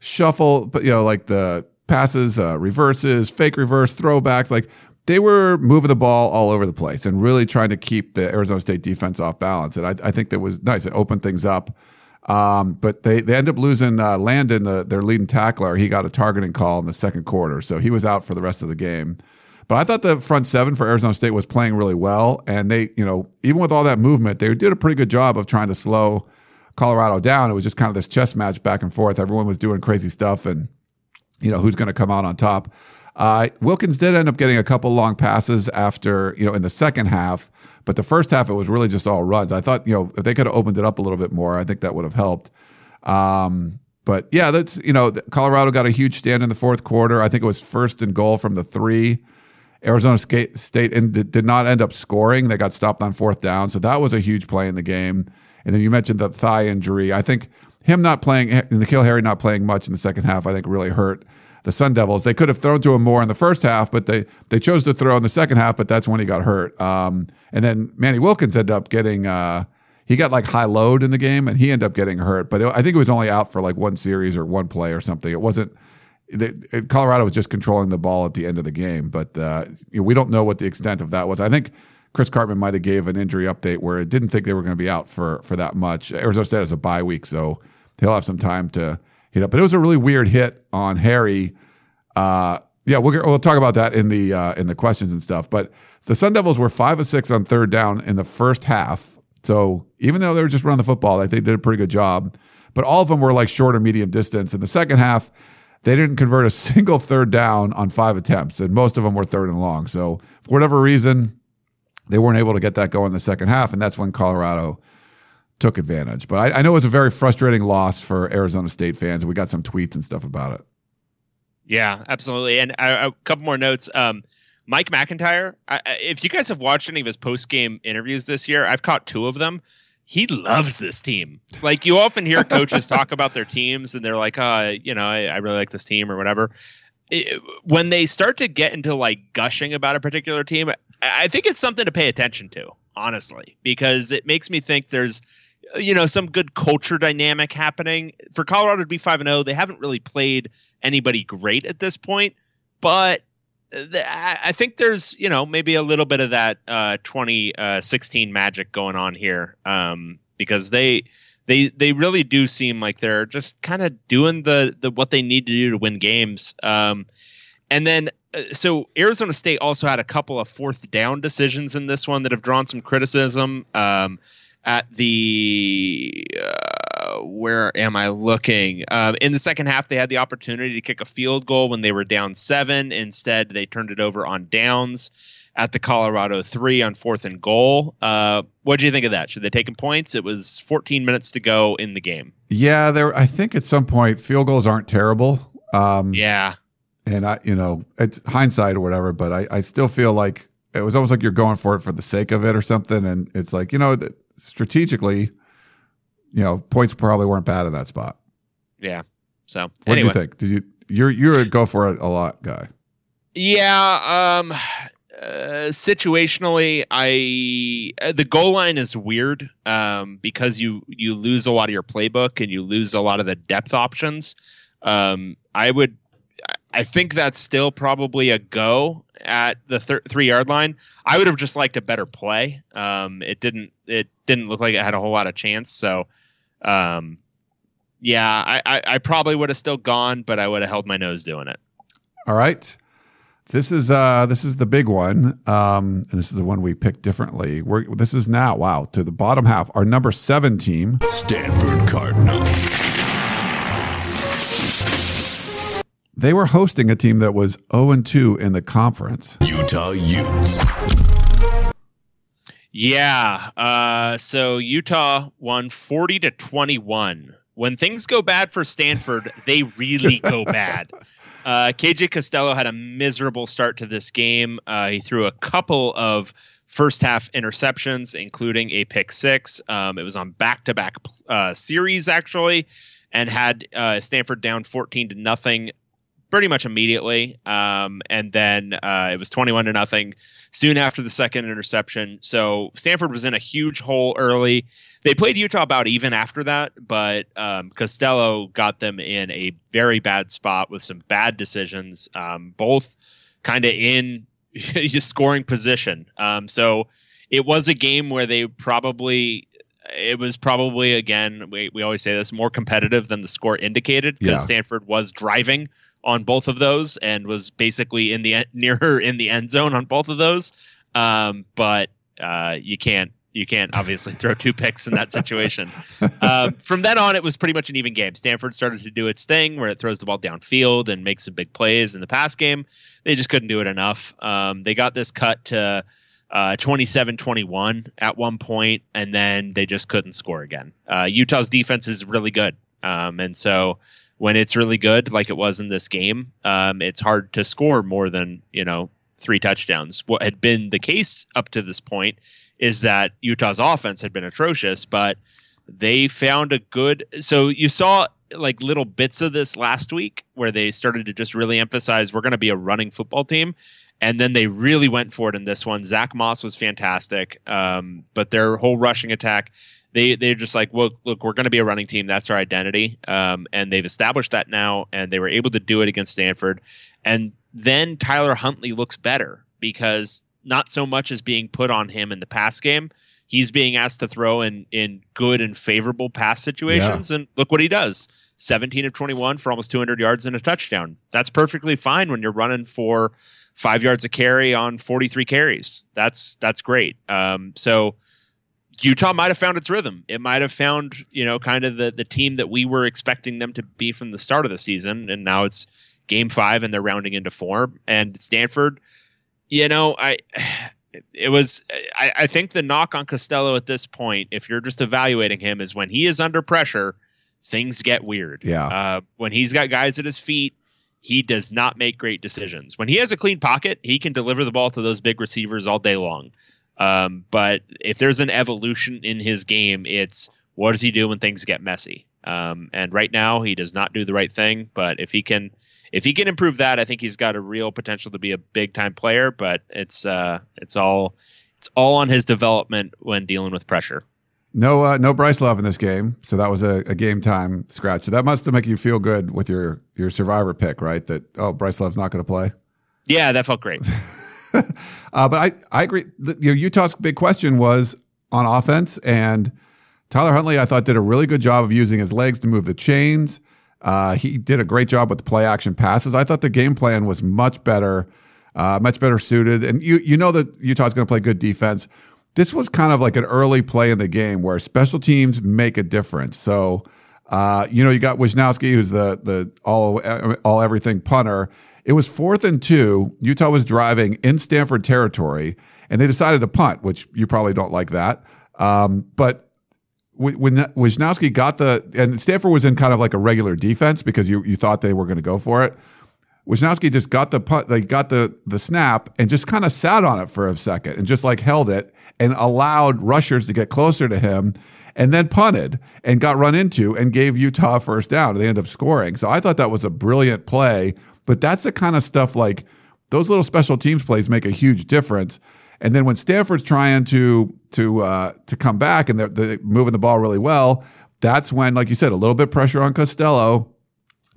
shuffle, but you know like the passes, uh, reverses, fake reverse, throwbacks, like. They were moving the ball all over the place and really trying to keep the Arizona State defense off balance. And I, I think that was nice. It opened things up. Um, but they, they end up losing uh, Landon, uh, their leading tackler. He got a targeting call in the second quarter, so he was out for the rest of the game. But I thought the front seven for Arizona State was playing really well, and they, you know, even with all that movement, they did a pretty good job of trying to slow Colorado down. It was just kind of this chess match back and forth. Everyone was doing crazy stuff, and you know who's going to come out on top. Uh, Wilkins did end up getting a couple long passes after, you know, in the second half, but the first half it was really just all runs. I thought, you know, if they could have opened it up a little bit more, I think that would have helped. Um, but yeah, that's you know, Colorado got a huge stand in the fourth quarter. I think it was first and goal from the three. Arizona State, and did did not end up scoring. They got stopped on fourth down, so that was a huge play in the game. And then you mentioned the thigh injury. I think him not playing, N'Keal Harry not playing much in the second half, I think really hurt the Sun Devils. They could have thrown to him more in the first half, but they they chose to throw in the second half. But that's when he got hurt. Um, and then Manny Wilkins ended up getting. Uh, he got like high load in the game, and he ended up getting hurt. But it, I think it was only out for like one series or one play or something. It wasn't. The, Colorado was just controlling the ball at the end of the game, but uh, you know, we don't know what the extent of that was. I think Chris Cartman might have gave an injury update where it didn't think they were going to be out for for that much. Arizona State has a bye week, so he'll have some time to hit up. But it was a really weird hit on Harry. Uh, yeah, we'll, we'll talk about that in the uh, in the questions and stuff. But the Sun Devils were five of six on third down in the first half. So even though they were just running the football, I think they did a pretty good job. But all of them were like short or medium distance. In the second half, they didn't convert a single third down on five attempts, and most of them were third and long. So for whatever reason, they weren't able to get that going in the second half, and that's when Colorado took advantage. But I, I know it's a very frustrating loss for Arizona State fans, we got some tweets and stuff about it.
Yeah, absolutely. And uh, a couple more notes. Um, Mike McIntyre, I, if you guys have watched any of his post game interviews this year, I've caught two of them. He loves this team. Like you often hear coaches talk about their teams, and they're like, "Uh, you know, I, I really like this team or whatever." It, when they start to get into like gushing about a particular team, I think it's something to pay attention to, honestly, because it makes me think there's you know some good culture dynamic happening for Colorado to be five and zero. They haven't really played anybody great at this point, but I think there's you know maybe a little bit of that uh, 2016 uh, magic going on here um, because they they they really do seem like they're just kind of doing the the what they need to do to win games. Um, and then uh, so Arizona State also had a couple of fourth down decisions in this one that have drawn some criticism. Um, at the uh, where am I looking? Uh, in the second half, they had the opportunity to kick a field goal when they were down seven. Instead, they turned it over on downs at the Colorado three on fourth and goal. Uh, what do you think of that? Should they take him points? It was 14 minutes to go in the game.
Yeah, there. I think at some point field goals aren't terrible. Um,
yeah,
and I, you know, it's hindsight or whatever, but I, I still feel like it was almost like you're going for it for the sake of it or something. And it's like, you know, strategically, you know, points probably weren't bad in that spot.
Yeah. So
what anyway. do you think? Did you you're you're a go for it a lot guy?
Yeah. Um. Uh, situationally, I uh, the goal line is weird um, because you you lose a lot of your playbook and you lose a lot of the depth options. Um, I would I think that's still probably a go at the thir- three yard line. I would have just liked a better play. Um, it didn't. It didn't look like it had a whole lot of chance. So, um, yeah, I, I, I probably would have still gone, but I would have held my nose doing it.
All right. This is uh this is the big one. Um, and this is the one we picked differently. We're this is now wow to the bottom half. Our number seven team,
Stanford Cardinal.
They were hosting a team that was 0 2 in the conference.
Utah Utes.
Yeah. Uh, so Utah won 40 to 21. When things go bad for Stanford, they really go bad. Uh, KJ Costello had a miserable start to this game. Uh, he threw a couple of first half interceptions, including a pick six. Um, it was on back to back series, actually, and had uh, Stanford down 14 to nothing pretty much immediately. Um, and then uh, it was 21 to nothing soon after the second interception. So Stanford was in a huge hole early. They played Utah about even after that, but um, Costello got them in a very bad spot with some bad decisions, um, both kind of in scoring position. Um, so it was a game where they probably it was probably again we, we always say this more competitive than the score indicated because yeah. stanford was driving on both of those and was basically in the near her in the end zone on both of those. Um, but uh, you can't you can't obviously throw two picks in that situation. Um, from then on, it was pretty much an even game. Stanford started to do its thing where it throws the ball downfield and makes some big plays in the pass game. They just couldn't do it enough. Um, they got this cut to uh, 27-21 at one point, and then they just couldn't score again. Uh, Utah's defense is really good, um, and so when it's really good, like it was in this game, um, it's hard to score more than you know three touchdowns. What had been the case up to this point is that Utah's offense had been atrocious, but they found a good. So you saw like little bits of this last week where they started to just really emphasize we're going to be a running football team. And then they really went for it in this one. Zach Moss was fantastic, um, but their whole rushing attack they they're just like, well, look, we're going to be a running team. That's our identity, um, and they've established that now, and they were able to do it against Stanford. And then Tyler Huntley looks better because not so much is being put on him in the pass game. He's being asked to throw in in good and favorable pass situations, yeah. and look what he does. 17 of 21 for almost 200 yards and a touchdown. That's perfectly fine when you're running for five yards a carry on 43 carries. That's that's great. Um, so Utah might have found its rhythm. It might have found, you know, kind of the the team that we were expecting them to be from the start of the season, and now it's game five and they're rounding into form. And Stanford, you know, I it was I, I think the knock on Costello at this point, if you're just evaluating him, is when he is under pressure, things get weird.
Yeah.
Uh, when he's got guys at his feet, he does not make great decisions. When he has a clean pocket, he can deliver the ball to those big receivers all day long. Um, but if there's an evolution in his game, it's what does he do when things get messy? Um, and right now, he does not do the right thing. But if he can, if he can improve that, I think he's got a real potential to be a big time player. But it's uh, it's all it's all on his development when dealing with pressure.
No, uh, no Bryce Love in this game, so that was a, a game time scratch. So that must have make you feel good with your your survivor pick, right? That oh, Bryce Love's not going to play.
Yeah, that felt great.
Uh, but I, I agree. The, you know, Utah's big question was on offense, and Tyler Huntley, I thought, did a really good job of using his legs to move the chains. Uh, he did a great job with the play action passes. I thought the game plan was much better, uh, much better suited. And you you know that Utah's going to play good defense. This was kind of like an early play in the game where special teams make a difference. So. Uh, you know, you got Wishnowsky, who's the the all all everything punter. It was fourth and two. Utah was driving in Stanford territory, and they decided to punt, which you probably don't like that. Um, but when Wishnowsky got the and Stanford was in kind of like a regular defense because you you thought they were going to go for it. Wishnowsky just got the punt, they got the the snap and just kind of sat on it for a second and just like held it and allowed rushers to get closer to him and then punted and got run into and gave Utah first down. They ended up scoring. So I thought that was a brilliant play. But that's the kind of stuff like those little special teams plays make a huge difference. And then when Stanford's trying to to uh, to come back and they're, they're moving the ball really well, that's when, like you said, a little bit pressure on Costello,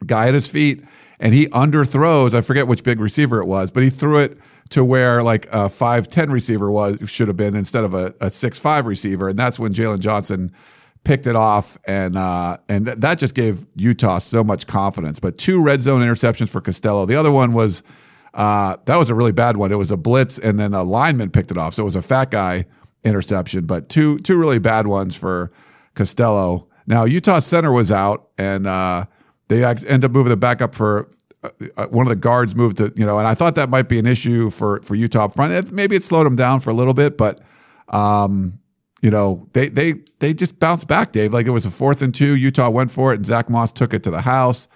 guy at his feet, and he underthrows. I forget which big receiver it was, but he threw it to where like a five ten receiver was should have been instead of a, a six five receiver, and that's when Jaylon Johnson picked it off, and uh, and th- that just gave Utah so much confidence. But two red zone interceptions for Costello. The other one was uh, that was a really bad one. It was a blitz, and then a lineman picked it off, so it was a fat guy interception. But two two really bad ones for Costello. Now Utah center was out, and uh, they end up moving the backup for uh, one of the guards moved to you know, and I thought that might be an issue for for Utah up front. Maybe it slowed them down for a little bit, but um, you know, they they they just bounced back, Dave. Like it was a fourth and two. Utah went for it, and Zach Moss took it to the house.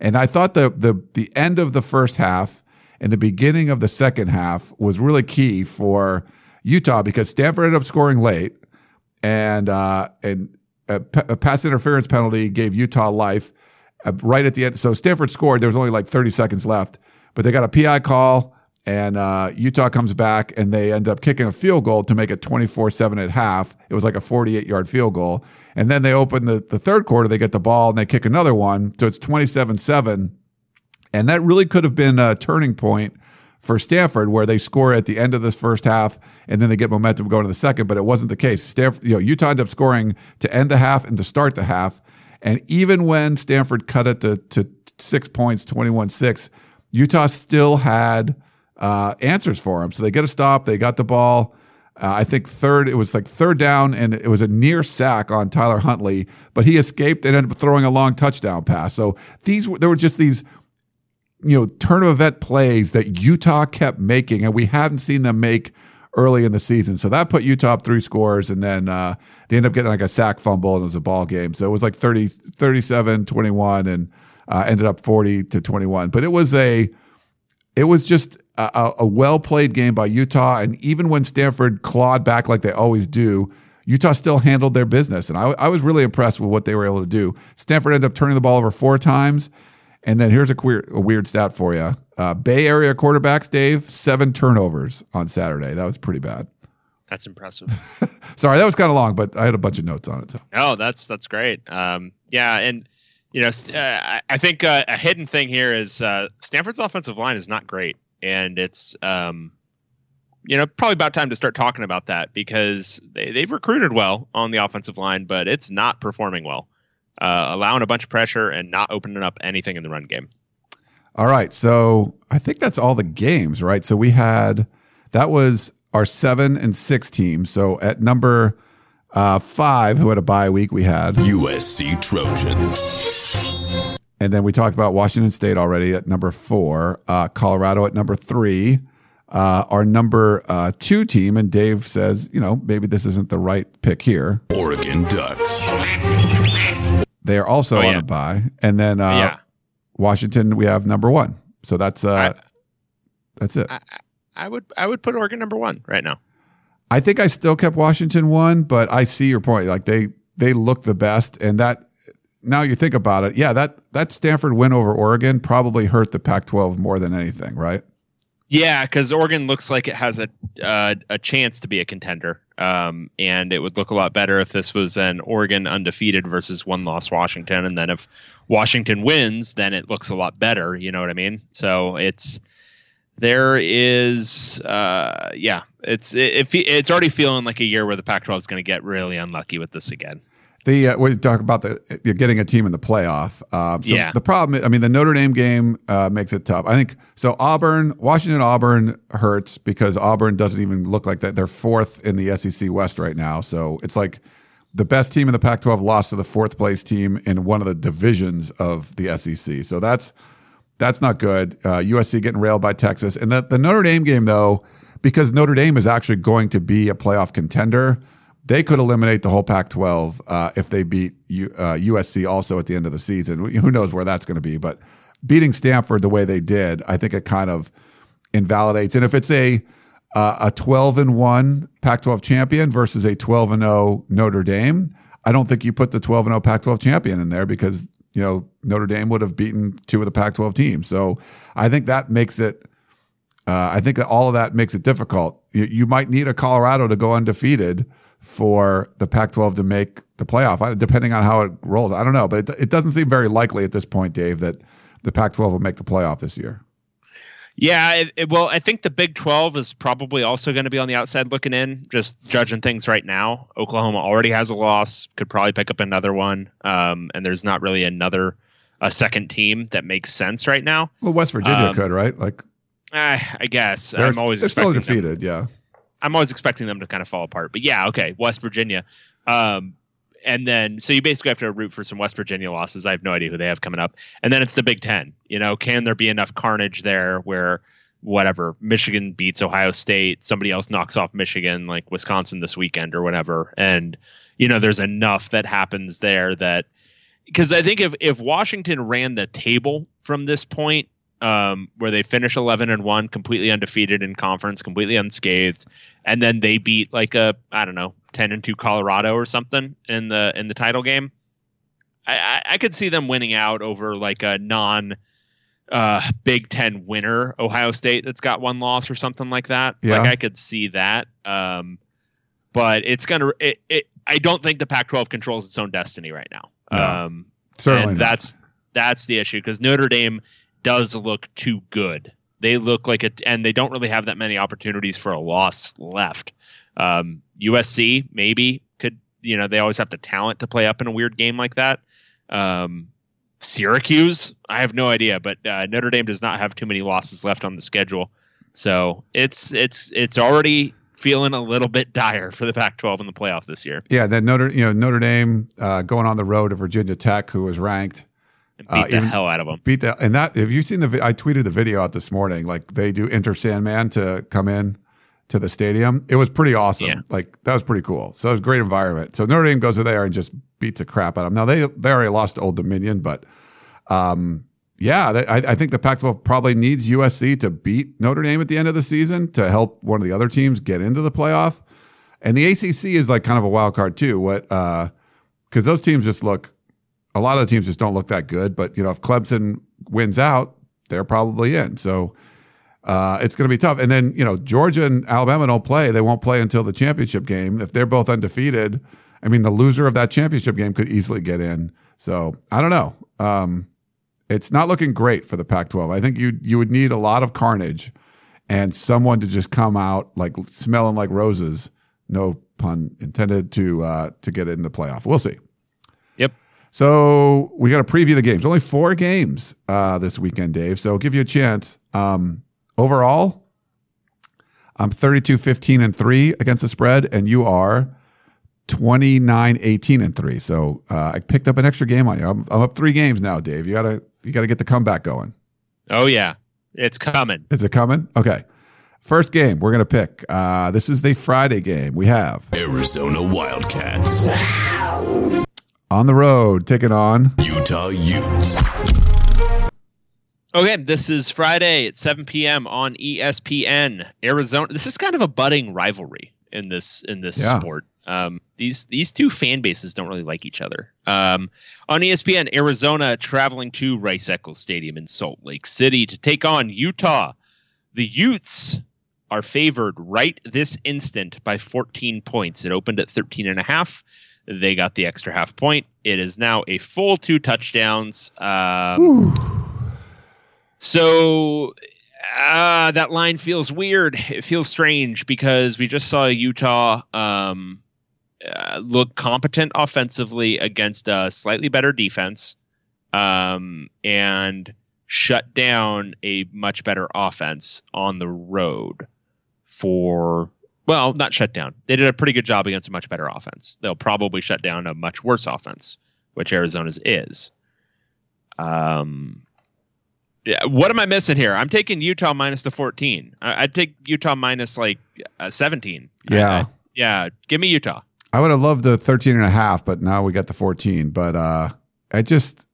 And I thought the the the end of the first half and the beginning of the second half was really key for Utah because Stanford ended up scoring late, and uh, and a, a pass interference penalty gave Utah life uh, right at the end. So Stanford scored. There was only like 30 seconds left, but they got a PI call, and uh, Utah comes back and they end up kicking a field goal to make it 24 7 at half. It was like a 48 yard field goal. And then they open the, the third quarter, they get the ball and they kick another one. So it's 27 7. And that really could have been a turning point for Stanford, where they score at the end of this first half and then they get momentum going to the second, but it wasn't the case. Stanford, you know, Utah ended up scoring to end the half and to start the half. And even when Stanford cut it to, to six points, 21 6, Utah still had uh, answers for him. So they get a stop, they got the ball. Uh, I think third, it was like third down, and it was a near sack on Tyler Huntley, but he escaped and ended up throwing a long touchdown pass. So these, there were just these, you know, turn of event plays that Utah kept making, and we hadn't seen them make early in the season. So that put Utah up three scores, and then uh, they ended up getting like a sack fumble, and it was a ball game. So it was like 30, 37, 21, and uh, ended up 40 to 21. But it was a, it was just a, a well played game by Utah. And even when Stanford clawed back like they always do, Utah still handled their business. And I, I was really impressed with what they were able to do. Stanford ended up turning the ball over four times. And then here's a, queer, a weird stat for you uh, Bay Area quarterbacks, Dave, seven turnovers on Saturday. That was pretty bad.
That's impressive.
Sorry, that was kind of long, but I had a bunch of notes on it. So.
Oh, that's that's great. Um, yeah, and you know, uh, I think uh, a hidden thing here is uh, Stanford's offensive line is not great, and it's um, you know probably about time to start talking about that because they, they've recruited well on the offensive line, but it's not performing well, uh, allowing a bunch of pressure and not opening up anything in the run game.
All right, so I think that's all the games, right? So we had that was our seven and six teams. So at number uh, five, who had a bye week, we had
USC Trojans.
And then we talked about Washington State already at number four, uh, Colorado at number three, uh, our number uh, two team. And Dave says, you know, maybe this isn't the right pick here.
Oregon Ducks.
They are also
Oh,
on a bye. And then uh,
yeah.
Washington, we have number one. So that's uh, that's it.
I, I would I would put Oregon number one right now.
I think I still kept Washington one, but I see your point. Like they they look the best, and that now you think about it, yeah, that that Stanford win over Oregon probably hurt the Pac-12 more than anything, right?
Yeah, because Oregon looks like it has a uh, a chance to be a contender, um, and it would look a lot better if this was an Oregon undefeated versus one loss Washington, and then if Washington wins, then it looks a lot better. You know what I mean? So it's there is uh, yeah, it's it, it, it's already feeling like a year where the Pac-12 is going to get really unlucky with this again.
The uh, we talk about the you're getting a team in the playoff. Um, so
Yeah.
The problem, I mean, the Notre Dame game uh, makes it tough. I think so. Auburn, Washington, Auburn hurts because Auburn doesn't even look like that. They're fourth in the SEC West right now. So it's like the best team in the Pac-12 lost to the fourth place team in one of the divisions of the SEC. So that's that's not good. Uh, USC getting railed by Texas, and the, the Notre Dame game though, because Notre Dame is actually going to be a playoff contender. They could eliminate the whole Pac-12 uh, if they beat U, uh, USC also at the end of the season. Who knows where that's going to be? But beating Stanford the way they did, I think it kind of invalidates. And if it's a uh, a 12 and one Pac-12 champion versus a 12 and 0 Notre Dame, I don't think you put the 12 and 0 Pac-12 champion in there because you know Notre Dame would have beaten two of the Pac-12 teams. So I think that makes it. Uh, I think that all of that makes it difficult. You, you might need a Colorado to go undefeated for the Pac-12 to make the playoff, depending on how it rolls. I don't know, but it, it doesn't seem very likely at this point, Dave, that the Pac-12 will make the playoff this year.
Yeah, it, it- well, I think the Big 12 is probably also going to be on the outside looking in, just judging things right now. Oklahoma already has a loss, could probably pick up another one, um, and there's not really another a second team that makes sense right now.
Well, West Virginia
Um,
could, right? Like
Uh, I guess I'm always
they're still
expecting them-
Yeah.
I'm always expecting them to kind of fall apart. But yeah, okay, West Virginia. Um, and then so you basically have to root for some West Virginia losses. I have no idea who they have coming up. And then it's the Big Ten. You know, can there be enough carnage there where whatever Michigan beats Ohio State, somebody else knocks off Michigan, like Wisconsin this weekend or whatever, and you know there's enough that happens there that because I think if if Washington ran the table from this point, um, where they finish eleven and one, completely undefeated in conference, completely unscathed, and then they beat like a I don't know ten and two Colorado or something in the in the title game, I, I, I could see them winning out over like a non. Uh, Big Ten winner, Ohio State, that's got one loss or something like that.
Yeah.
Like I could see that. Um, but it's gonna. It, it. I don't think the Pac-12 controls its own destiny right now.
No.
Um,
Certainly.
and that's that's the issue because Notre Dame does look too good. They look like it, and they don't really have that many opportunities for a loss left. Um, USC maybe could, you know, they always have the talent to play up in a weird game like that. Um, Syracuse, I have no idea, but uh, Notre Dame does not have too many losses left on the schedule, so it's it's it's already feeling a little bit dire for the Pac-12 in the playoff this year.
yeah. Then Notre, you know, Notre Dame uh, going on the road to Virginia Tech, who was ranked.
And
Uh,
beat the
even-
hell out of them.
beat that and that have you seen the i tweeted the video out this morning like they do enter sandman to come in to the stadium. It was pretty awesome.
Yeah.
like that was pretty cool. So it was a great environment. So notre dame goes there and just beats the crap out of them now they they already lost to old dominion but um yeah they, I, I think the pac 12 probably needs usc to beat notre dame at the end of the season to help one of the other teams get into the playoff. And the acc is like kind of a wild card too. What uh because those teams just look a lot of the teams just don't look that good. But you know, if Clemson wins out, they're probably in. So uh, it's going to be tough. And then you know, Georgia and Alabama don't play; they won't play until the championship game. If they're both undefeated, I mean, the loser of that championship game could easily get in. So I don't know. Um, it's not looking great for the Pac-12. I think you you would need a lot of carnage and someone to just come out like smelling like roses. No pun intended to uh, to get in the playoff. We'll see.
Yep.
So we got to preview the games. Only four games uh, this weekend, Dave. So I'll give you a chance. Um, overall, I'm 32, 15, and 3 against the spread, and you are 29, 18, and 3. So uh, I picked up an extra game on you. I'm, I'm up three games now, Dave. You gotta you gotta get the comeback going.
Oh yeah, it's coming.
Is it coming? Okay. First game we're going to pick. Uh, this is the Friday game. We have
Arizona Wildcats,
on the road taking on.
Utah Utes.
Okay, this is Friday at 7 p.m. on ESPN. Arizona. This is kind of a budding rivalry in this in this
Yeah.
sport. Um, these these two fan bases don't really like each other. Um, on ESPN, Arizona traveling to Rice Eccles Stadium in Salt Lake City to take on Utah. The Utes are favored right this instant by 14 points. It opened at 13 and a half. They got the extra half point. It is now a full two touchdowns. Um, so uh, that line feels weird. It feels strange because we just saw Utah um, uh, look competent offensively against a slightly better defense um, and shut down a much better offense on the road for. Well, not shut down. They did a pretty good job against a much better offense. They'll probably shut down a much worse offense, which Arizona's is. Um, yeah, what am I missing here? I'm taking Utah minus the 14. I, I'd take Utah minus like uh, 17.
Yeah.
I- I- yeah. Give me Utah.
I would have loved the 13 and a half, but now we got the 14. But uh, I just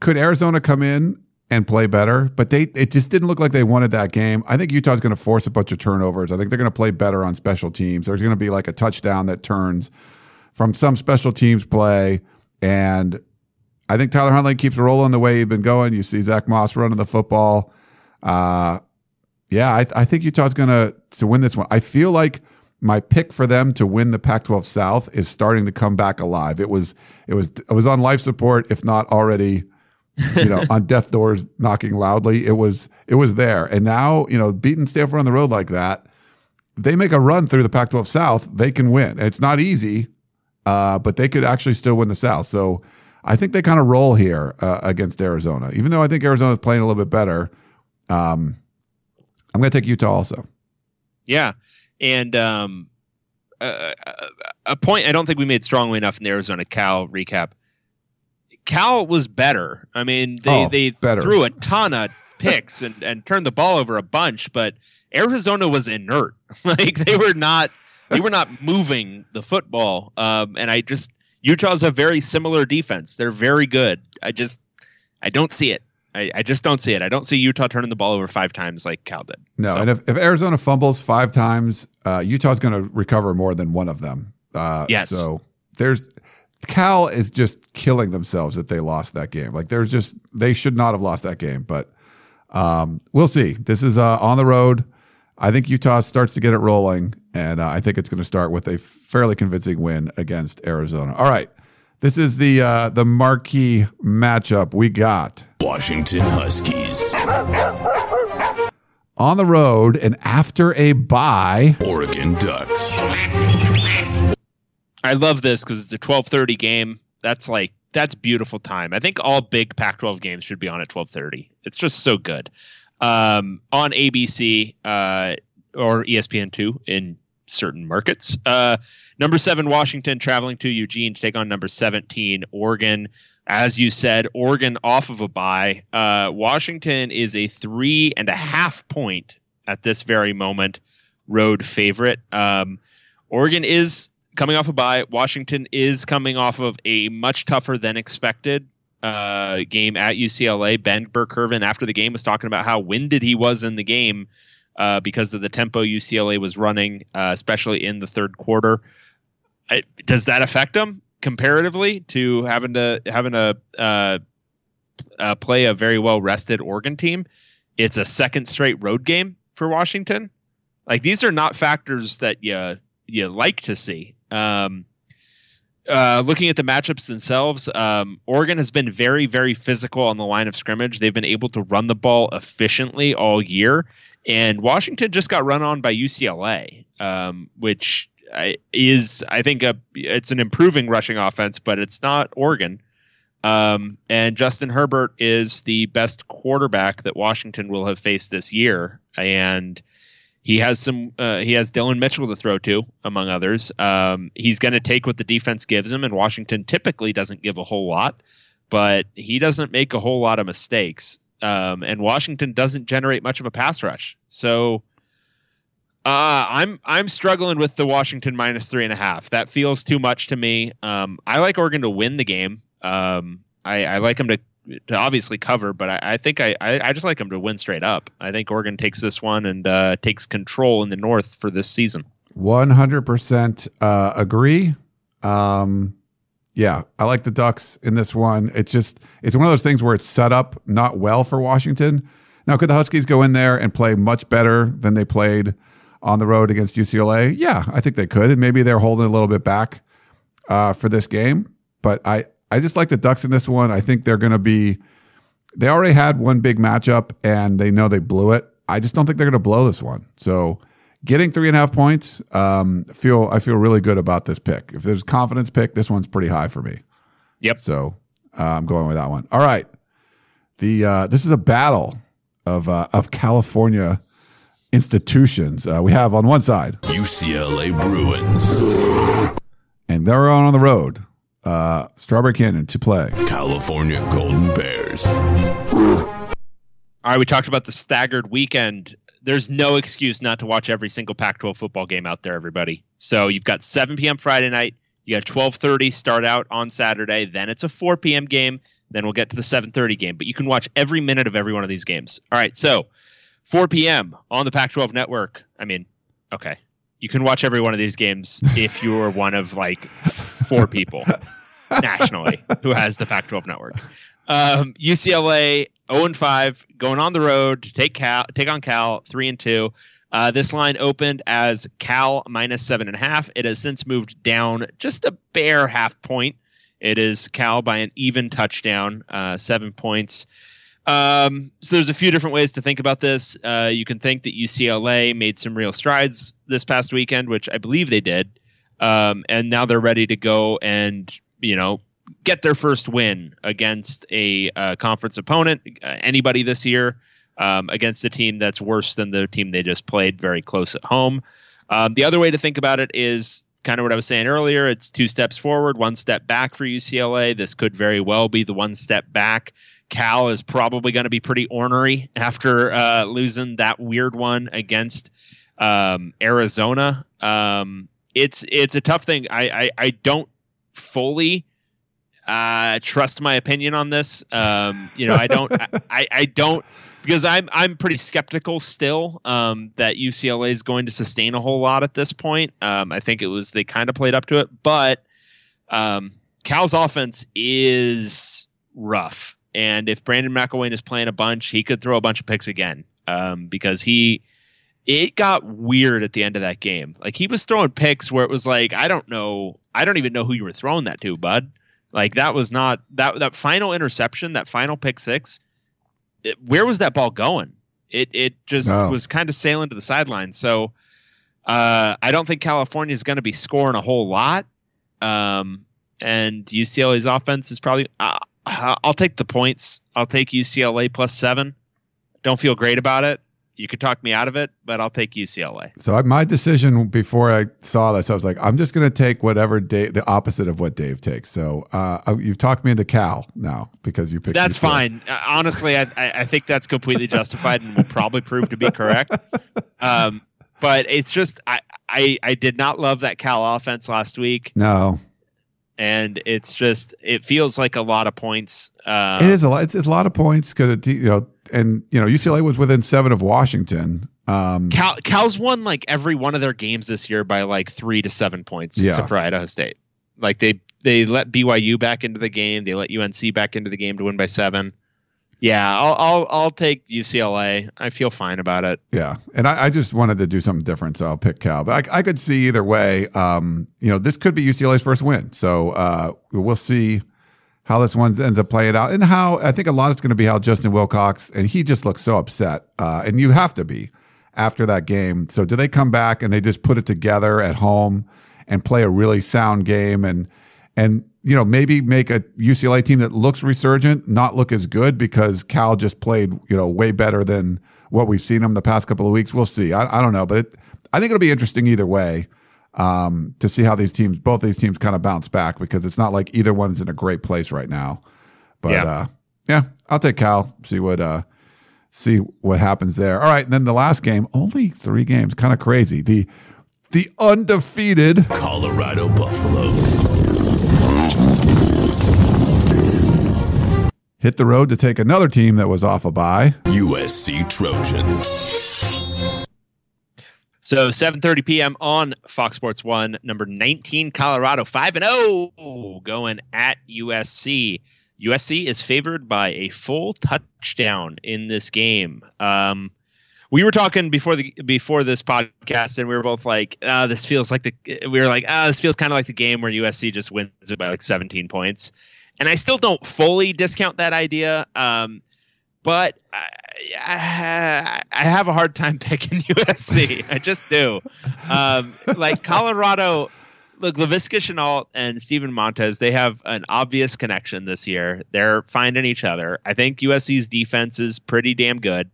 could Arizona come in and play better, but they it just didn't look like they wanted that game. I think Utah's going to force a bunch of turnovers. I think they're going to play better on special teams. There's going to be like a touchdown that turns from some special teams play, and I think Tyler Huntley keeps rolling the way he's been going. You see Zach Moss running the football. Uh, yeah, I, I think Utah's going to to win this one. I feel like my pick for them to win the Pac-12 South is starting to come back alive. It was it was it was on life support, if not already, you know, on death doors knocking loudly. It was it was there, and now you know, beating Stanford on the road like that, they make a run through the Pac-12 South, they can win. It's not easy, uh, but they could actually still win the South. So I think they kind of roll here uh, against Arizona, even though I think Arizona's playing a little bit better. Um, I'm going to take Utah also.
Yeah. And um, uh, a point I don't think we made strongly enough in the Arizona Cal recap. Cal was better. I mean, they,
Oh,
they
better.
threw a ton of picks and, and turned the ball over a bunch, but Arizona was inert. like they were not they were not moving the football. Um, and I just Utah's a very similar defense. They're very good. I just I don't see it. I, I just don't see it. I don't see Utah turning the ball over five times like Cal did.
No,
So-
and if, if Arizona fumbles five times, uh, Utah's going to recover more than one of them. Uh,
Yes.
So there's Cal is just killing themselves that they lost that game. Like there's just they should not have lost that game, but um, we'll see. This is uh, on the road. I think Utah starts to get it rolling, and uh, I think it's going to start with a fairly convincing win against Arizona. All right, this is the uh, the marquee matchup we got.
Washington Huskies,
on the road and after a bye.
Oregon Ducks.
I love this because it's a twelve thirty game. That's like that's beautiful time. I think all big Pac twelve games should be on at twelve thirty. It's just so good. Um, on ABC uh, or ESPN two in certain markets. Uh, number seven Washington traveling to Eugene to take on number seventeen Oregon. As you said, Oregon off of a bye. Uh, Washington is a three and a half point at this very moment road favorite. Um, Oregon is coming off a bye. Washington is coming off of a much tougher than expected uh, game at UCLA. Ben Burr-Kirven, after the game, was talking about how winded he was in the game uh, because of the tempo UCLA was running, uh, especially in the third quarter. I, does that affect him comparatively to having to having to uh, uh, play a very well rested Oregon team? It's a second straight road game for Washington. Like these are not factors that you you like to see. Um, uh, looking at the matchups themselves, um, Oregon has been very, very physical on the line of scrimmage. They've been able to run the ball efficiently all year, and Washington just got run on by UCLA, um, which is, I think, a it's an improving rushing offense, but it's not Oregon. Um, and Justin Herbert is the best quarterback that Washington will have faced this year, and he has some. Uh, he has Dillon Mitchell to throw to, among others. Um, he's going to take what the defense gives him, and Washington typically doesn't give a whole lot, but he doesn't make a whole lot of mistakes. Um, and Washington doesn't generate much of a pass rush, so Uh, I'm I'm struggling with the Washington minus three and a half. That feels too much to me. Um, I like Oregon to win the game. Um, I, I like them to to obviously cover, but I, I think I, I, I just like them to win straight up. I think Oregon takes this one and uh, takes control in the North for this season.
One hundred percent uh, agree. Um, yeah, I like the Ducks in this one. It's just it's one of those things where it's set up not well for Washington. Now, could the Huskies go in there and play much better than they played on the road against UCLA? Yeah, I think they could, and maybe they're holding a little bit back uh, for this game. But I I just like the Ducks in this one. I think they're going to be. They already had one big matchup, and they know they blew it. I just don't think they're going to blow this one. So getting three and a half points, um, feel I feel really good about this pick. If there's confidence pick, this one's pretty high for me.
Yep.
So uh, I'm going with that one. All right. The uh, this is a battle of uh, of California institutions. Uh, we have on one side,
UCLA Bruins,
and they're on the road. Uh, Strawberry Canyon to play.
California Golden Bears.
All right, we talked about the staggered weekend. There's no excuse not to watch every single Pac-12 football game out there, everybody. So you've got 7 p.m. Friday night. You got 12:30 start out on Saturday. Then it's a 4 p.m. game. Then we'll get to the 7:30 game. But you can watch every minute of every one of these games. All right, so 4 p.m. on the Pac-12 network. I mean, okay, you can watch every one of these games if you are one of like four people nationally who has the Pac-12 network. Um, UCLA 0 and 5 going on the road to take Cal, take on Cal 3 and 2. Uh, this line opened as Cal minus seven and a half. It has since moved down just a bare half point. It is Cal by an even touchdown, uh, seven points. Um, so there's a few different ways to think about this. Uh, you can think that UCLA made some real strides this past weekend, which I believe they did, um, and now they're ready to go and you know get their first win against a uh, conference opponent, uh, anybody this year, um, against a team that's worse than the team they just played, very close at home. Um, the other way to think about it is kind of what I was saying earlier. It's two steps forward, one step back for UCLA. This could very well be the one step back. Cal is probably going to be pretty ornery after uh, losing that weird one against um, Arizona. Um, it's it's a tough thing. I I, I don't fully uh, trust my opinion on this. Um, you know, I don't, I, I don't, because I'm, I'm pretty skeptical still um, that UCLA is going to sustain a whole lot at this point. Um, I think it was they kind of played up to it, but um, Cal's offense is rough, and if Brandon McIlwain is playing a bunch, he could throw a bunch of picks again um, because he. It got weird at the end of that game. Like he was throwing picks where it was like, I don't know, I don't even know who you were throwing that to, bud. Like that was not that that final interception, that final pick six. It, where was that ball going? It it just
No.
was kind of sailing to the sideline. So uh, I don't think California is going to be scoring a whole lot. Um, and UCLA's offense is probably. Uh, I'll take the points. I'll take UCLA plus seven. Don't feel great about it. You could talk me out of it, but I'll take UCLA.
So I- my decision before I saw this, I was like, I'm just going to take whatever Dave, the opposite of what Dave takes. So uh, you've talked me into Cal now because you picked.
That's
UCLA.
fine. Uh, honestly, I, I I think that's completely justified and will probably prove to be correct. Um, but it's just I, I I did not love that Cal offense last week,
No,
and it's just it feels like a lot of points. Uh,
it is a lot. It's, a lot of points because you know, and you know, UCLA was within seven of Washington. Um,
Cal Cal's won like every one of their games this year by like three to seven points,
Yeah.
except for Idaho State. Like they they let BYU back into the game, they let UNC back into the game to win by seven. Yeah, I'll I'll I'll take UCLA. I feel fine about it.
Yeah, and I, I just wanted to do something different, so I'll pick Cal. But I, I could see either way. Um, you know, this could be UCLA's first win, so uh, we'll see how this one ends up playing out, and how I think a lot is going to be how Justin Wilcox and he just looks so upset, uh, and you have to be after that game. So do they come back and they just put it together at home and play a really sound game and and you know maybe make a UCLA team that looks resurgent not look as good because Cal just played you know way better than what we've seen them the past couple of weeks. We'll see. I, I don't know, but it, I think it'll be interesting either way um, to see how these teams, both these teams, kind of bounce back because it's not like either one's in a great place right now. But
Yeah.
uh, yeah, I'll take Cal. See what uh, see what happens there. All right, and then the last game, only three games, kind of crazy. The the undefeated
Colorado Buffaloes.
Hit the road to take another team that was off a bye.
USC Trojans.
So 7:30 p.m. on Fox Sports 1, number 19 Colorado 5 and 0 going at USC. USC is favored by a full touchdown in this game. Um, we were talking before the before this podcast, and we were both like, uh, "This feels like the." We were like, "Ah, this feels kind of like the game where USC just wins it by like 17 points." And I still don't fully discount that idea, um, but I, I, I have a hard time picking USC. I just do. Um, like Colorado, look, Laviska Shenault and Steven Montez, they have an obvious connection this year. They're finding each other. I think USC's defense is pretty damn good.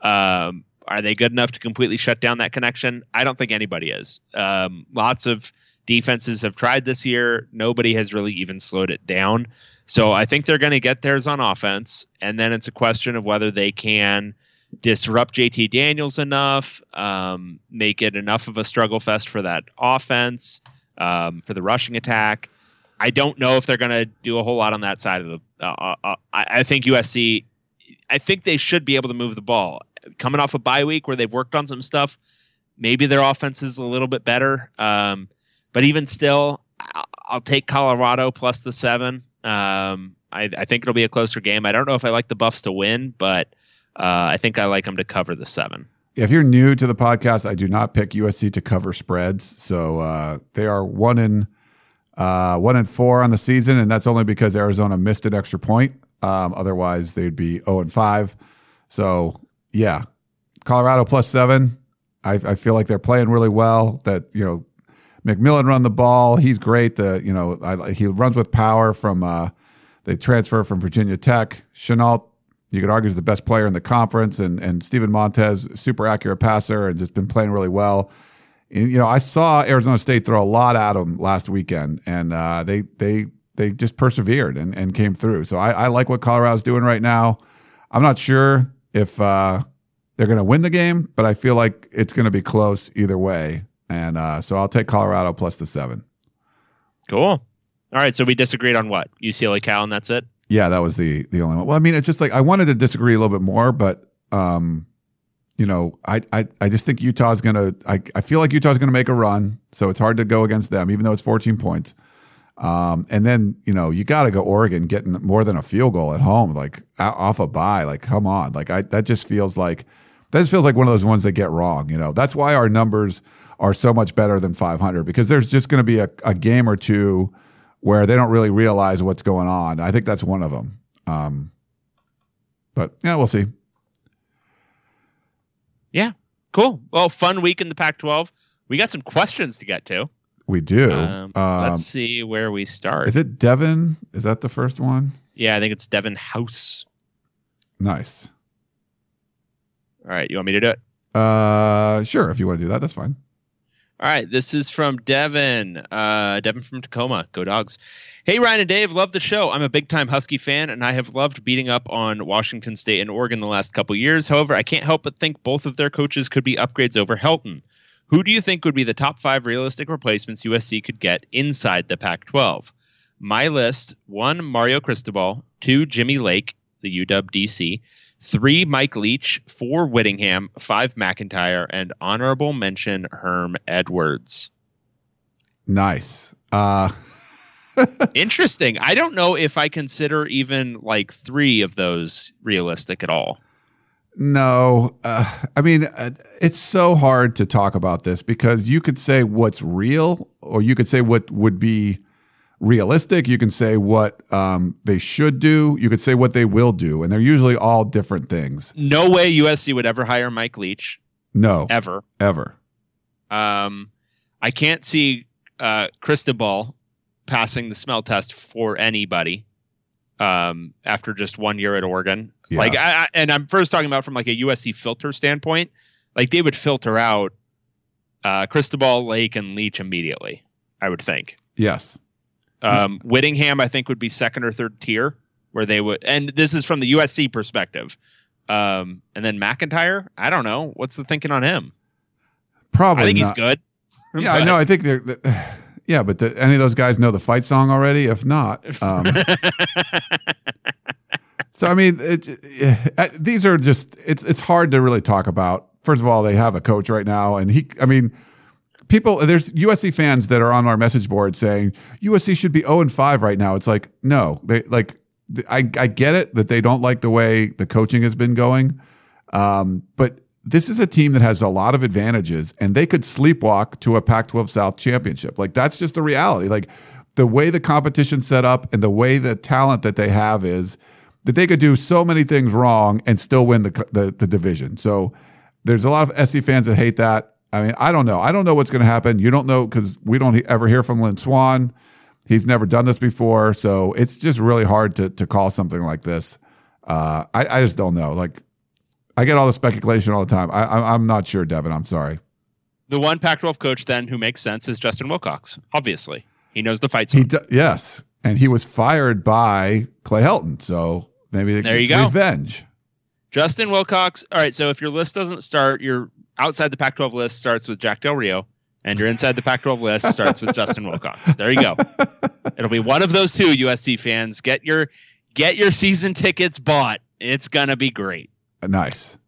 Um, are they good enough to completely shut down that connection? I don't think anybody is. Um, lots of defenses have tried this year. Nobody has really even slowed it down. So I think they're going to get theirs on offense, and then it's a question of whether they can disrupt JT Daniels enough, um, make it enough of a struggle fest for that offense, um, for the rushing attack. I don't know if they're going to do a whole lot on that side of the. Uh, uh, I, I think USC. I think they should be able to move the ball. Coming off a bye week where they've worked on some stuff, maybe their offense is a little bit better. Um, but even still, I'll, take Colorado plus the seven. Um, I, I, think it'll be a closer game. I don't know if I like the Buffs to win, but uh, I think I like them to cover the seven.
If you're new to the podcast, I do not pick USC to cover spreads. So uh, they are one in uh, one and four on the season, and that's only because Arizona missed an extra point. Um, otherwise, they'd be zero and five. So yeah, Colorado plus seven. I, I feel like they're playing really well. That you know McMillian run the ball. He's great. The you know I, he runs with power from. Uh, they transfer from Virginia Tech. Shenault, you could argue, is the best player in the conference, and and Steven Montez, super accurate passer, and just been playing really well. And, you know, I saw Arizona State throw a lot at him last weekend, and uh, they they they just persevered and, and came through. So I, I like what Colorado's doing right now. I'm not sure if uh, they're going to win the game, but I feel like it's going to be close either way. And uh, so I'll take Colorado plus the seven.
Cool. All right. So we disagreed on what UCLA Cal, and that's it.
Yeah, that was the the only one. Well, I mean, it's just like I wanted to disagree a little bit more, but um, you know, I I, I just think Utah's gonna. I, I feel like Utah's gonna make a run, so it's hard to go against them, even though it's 14 points. Um, and then you know you got to go Oregon getting more than a field goal at home, like off a bye. Like, come on, like I that just feels like that just feels like one of those ones that get wrong. You know, that's why our numbers are so much better than 500 because there's just going to be a, a game or two where they don't really realize what's going on. I think that's one of them. Um, but yeah, we'll see.
Yeah, cool. Well, fun week in the Pac-12. We got some questions to get to.
We do.
Um,
Um,
let's see where we start.
Is it Devin? Is that the first one?
yeah, I think it's Devin House.
Nice.
All right, you want me to do it?
Uh, sure. If you want to do that, that's fine.
All right, this is from Devin. Uh, Devin from Tacoma. Go dogs. Hey, Ryan and Dave, love the show. I'm a big time Husky fan, and I have loved beating up on Washington State and Oregon the last couple years. However, I can't help but think both of their coaches could be upgrades over Helton. Who do you think would be the top five realistic replacements USC could get inside the Pac 12? My list one, Mario Cristobal, two, Jimmy Lake, the UW DC, three, Mike Leach, four, Whittingham, five, McIntyre, and honorable mention, Herm Edwards.
Nice. Uh,
Interesting. I don't know if I consider even like three of those realistic at all.
no, uh, I mean, uh, it's so hard to talk about this because you could say what's real, or you could say what would be realistic. You can say what um, they should do. You could say what they will do, and they're usually all different things.
No way USC would ever hire Mike Leach
No,
ever.
ever.
Um, I can't see uh, Cristobal passing the smell test for anybody um, after just one year at Oregon.
Yeah.
Like, I, I, and I'm first talking about from like a USC filter standpoint. Like they would filter out uh, Cristobal, Lake, and Leach immediately. I would think.
Yes.
Um, Whittingham, I think, would be second or third tier, where they would, and this is from the USC perspective. Um, and then McIntyre, I don't know. What's the thinking on him?
Probably.
I think he's good.
Yeah, I know. I think they're. Yeah, but the, any of those guys know the fight song already? If not, um, so I mean, it's uh, these are just it's it's hard to really talk about. First of all, they have a coach right now, and he. I mean, people. There's USC fans that are on our message board saying USC should be zero and five right now. It's like no, they like. I I get it that they don't like the way the coaching has been going, um, but this is a team that has a lot of advantages and they could sleepwalk to a Pac 12 South championship. Like, that's just the reality. Like, the way the competition set up and the way the talent that they have is that they could do so many things wrong and still win the, the, the division. So, there's a lot of SC fans that hate that. I mean, I don't know. I don't know what's going to happen. You don't know because we don't ever hear from Lynn Swann. He's never done this before. So, it's just really hard to, to call something like this. Uh, I, I just don't know. Like, I get all the speculation all the time. I, I'm not sure, Devin. I'm sorry.
the one Pac-12 coach then who makes sense is Justin Wilcox. Obviously, he knows the fights.
He yes, and he was fired by Clay Helton, so maybe they
There you go.
revenge.
Justin Wilcox. All right, so if your list doesn't start, your outside the Pac-12 list starts with Jack Del Rio, and your inside the Pac-12 list starts with Justin Wilcox. There you go. It'll be one of those two. USC fans, get your get your season tickets bought. It's gonna be great.
Nice.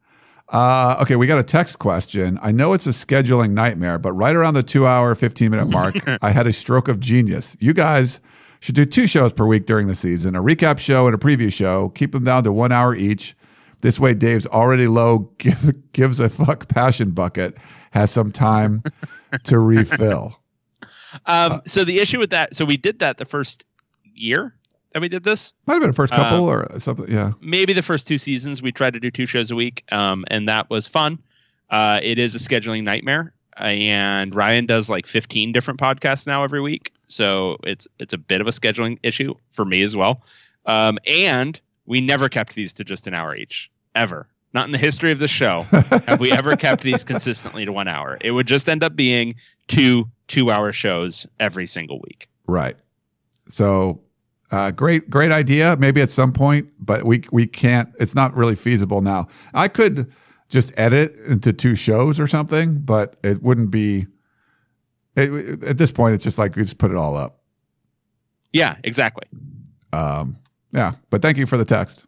Uh, okay, we got a text question. I know it's a scheduling nightmare, but right around the two hour, 15 minute mark, I had a stroke of genius. You guys should do two shows per week during the season a recap show and a preview show. Keep them down to one hour each. This way, Dave's already low, give, gives a fuck passion bucket, has some time to refill.
Um, so the issue with that, so we did that the first year that we did this.
Might have been the first couple
Uh,
or something. Yeah.
maybe the first two seasons we tried to do two shows a week um, and that was fun uh, it is a scheduling nightmare and ryan does like 15 different podcasts now every week so it's it's a bit of a scheduling issue for me as well um, and we never kept these to just an hour each ever not in the history of the show have we ever kept these consistently to one hour it would just end up being two two hour shows every single week
Right. So, uh, great, great idea. Maybe at some point, but we we can't. It's not really feasible now. I could just edit into two shows or something, but it wouldn't be. It, at this point, it's just like we just put it all up.
yeah exactly
Um, yeah, but thank you for the text.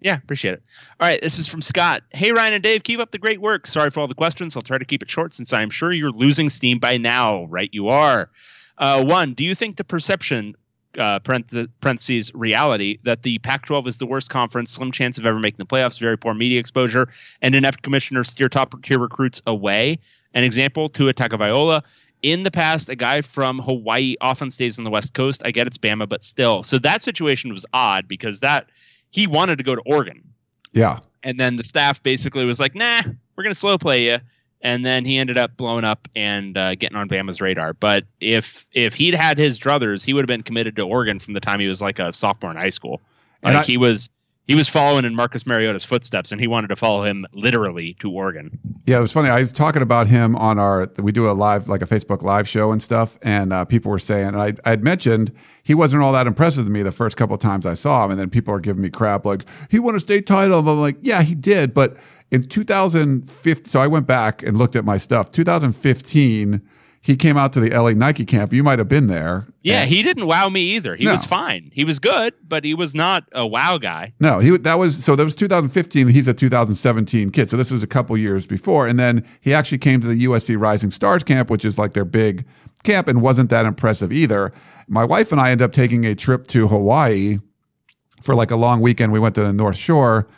Yeah, appreciate it. All right, this is from Scott. Hey, Ryan and Dave, keep up the great work. Sorry for all the questions. I'll try to keep it short since I'm sure you're losing steam by now. Right, you are. Uh, one, do you think the perception, uh, parentheses, reality, that the Pac 12 is the worst conference, slim chance of ever making the playoffs, very poor media exposure, and inept commissioners steer top tier recruits away? An example, Tua Tagovailoa. In the past, a guy from Hawaii often stays on the West Coast. I get it's Bama, but still. So that situation was odd because that he wanted to go to Oregon.
Yeah,
And then the staff basically was like, nah, we're going to slow play you. And then he ended up blowing up and uh, getting on Bama's radar. But if if he'd had his druthers, he would have been committed to Oregon from the time he was like a sophomore in high school.
And
Like
I-
he was he was following in Marcus Mariota's footsteps, and he wanted to follow him literally to Oregon.
yeah. It was funny. I was talking about him on our. We do a live, like a Facebook live show and stuff, and uh, people were saying, and I I had mentioned he wasn't all that impressive to me the first couple of times I saw him, and then people are giving me crap like he won a state title. And I'm like, yeah, he did, but in 2015, so I went back and looked at my stuff. 2015, he came out to the LA Nike camp. You might have been there.
Yeah, he didn't wow me either. He
No.
was fine. He was good, but he was not a wow guy.
No, he that was so that was 2015. He's a 2017 kid, so this was a couple years before. And then he actually came to the USC Rising Stars camp, which is like their big camp, and wasn't that impressive either. My wife and I ended up taking a trip to Hawaii for like a long weekend. We went to the North Shore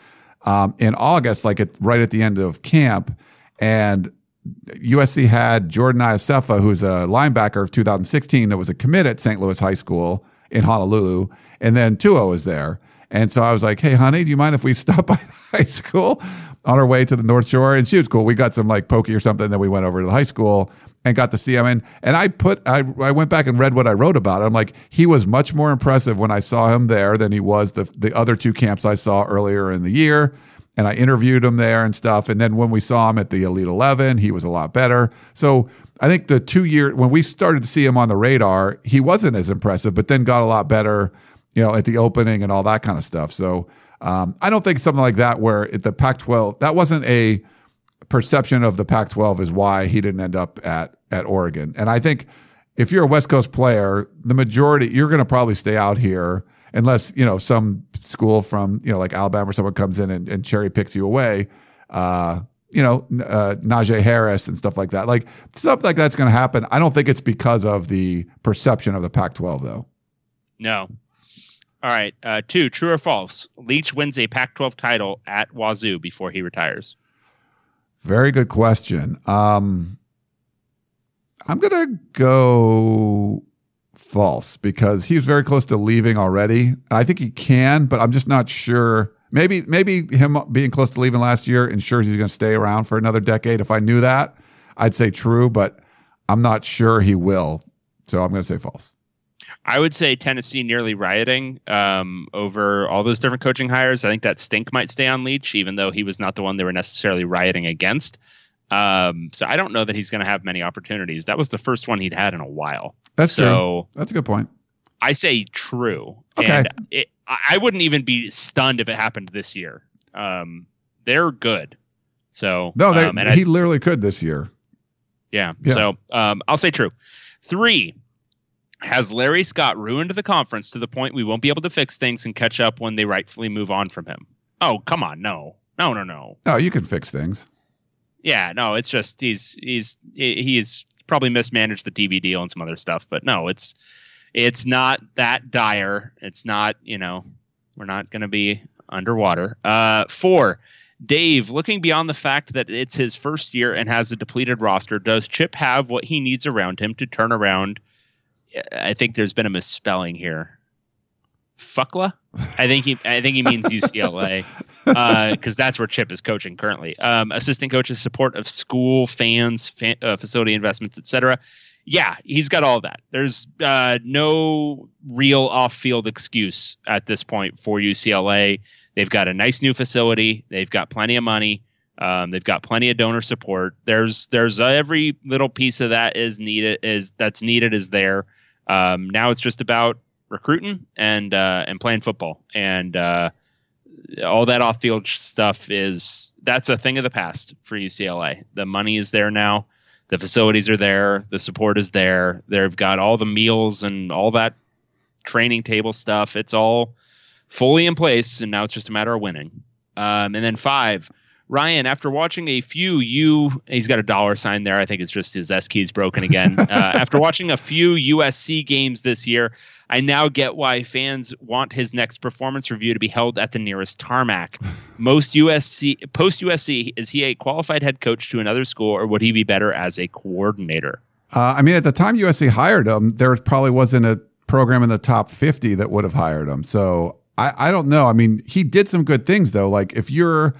um, in August, like at, right at the end of camp, and USC had Jordan Iosefa, who's a linebacker of 2016 that was a commit at St. Louis High School in Honolulu, and then Tua was there. And so I was like, "Hey, honey, do you mind if we stop by the high school on our way to the North Shore?" And she was cool. We got some like pokey or something. Then we went over to the high school and got to see him. And and I put I I went back and read what I wrote about. it. I'm like, he was much more impressive when I saw him there than he was the the other two camps I saw earlier in the year and I interviewed him there and stuff. And then when we saw him at the Elite 11, he was a lot better. So I think the two year, when we started to see him on the radar, he wasn't as impressive, but then got a lot better you know, at the opening and all that kind of stuff. So um, I don't think something like that, where the Pac-12, that wasn't a perception of the Pac-12 is why he didn't end up at at Oregon. And I think if you're a West Coast player, the majority you're going to probably stay out here unless you know some school from you know like Alabama or someone comes in and, and cherry picks you away. Uh, you know, uh, Najee Harris and stuff like that. Like stuff like that's going to happen. I don't think it's because of the perception of the Pac-12 though.
No. All right. Uh, two, true or false? Leach wins a Pac 12 title at Wazoo before he retires.
Very good question. Um, I'm going to go false because he's very close to leaving already. I think he can, but I'm just not sure. Maybe maybe him being close to leaving last year ensures he's going to stay around for another decade. If I knew that, I'd say true, but I'm not sure he will. So I'm going to say false.
I would say Tennessee nearly rioting um, over all those different coaching hires. I think that stink might stay on Leach, even though he was not the one they were necessarily rioting against. Um, so I don't know that he's going to have many opportunities. That was the first one he'd had in a while.
That's
so
true. That's a good point.
I say true.
Okay.
And it, I wouldn't even be stunned if it happened this year. Um, they're good. So
No,
um,
he
I,
literally could this year.
yeah.
Yeah.
So um, I'll say true. Three. Has Larry Scott ruined the conference to the point we won't be able to fix things and catch up when they rightfully move on from him? Oh, come on. No. No, no, no.
No, you can fix things.
Yeah, no, it's just he's he's he's probably mismanaged the TV deal and some other stuff, but no, it's it's not that dire. It's not, you know, we're not going to be underwater. Uh 4. Dave, looking beyond the fact that it's his first year and has a depleted roster, does Chip have what he needs around him to turn around? I think there's been a misspelling here. Fuckla? I think he I think he means UCLA because that's where Chip is coaching currently. Um, assistant coaches, support of school, fans, fan, uh, facility investments, etc. Yeah, he's got all that. There's uh, no real off-field excuse at this point for UCLA. They've got a nice new facility. They've got plenty of money. Um, they've got plenty of donor support. There's there's uh, every little piece of that is needed is that's needed is there. Um, now it's just about recruiting and uh, and playing football and uh, all that off field stuff is that's a thing of the past for UCLA. The money is there now, the facilities are there, the support is there. They've got all the meals and all that training table stuff. It's all fully in place, and now it's just a matter of winning. Um, and then five. Ryan, after watching a few U, he's got a dollar sign there. I think it's just his S key's broken again. uh, after watching a few USC games this year, I now get why fans want his next performance review to be held at the nearest tarmac. Most USC post USC is he a qualified head coach to another school, or would he be better as a coordinator?
Uh, I mean, at the time USC hired him, there probably wasn't a program in the top 50 that would have hired him. So I, I don't know. I mean, he did some good things though. Like if you're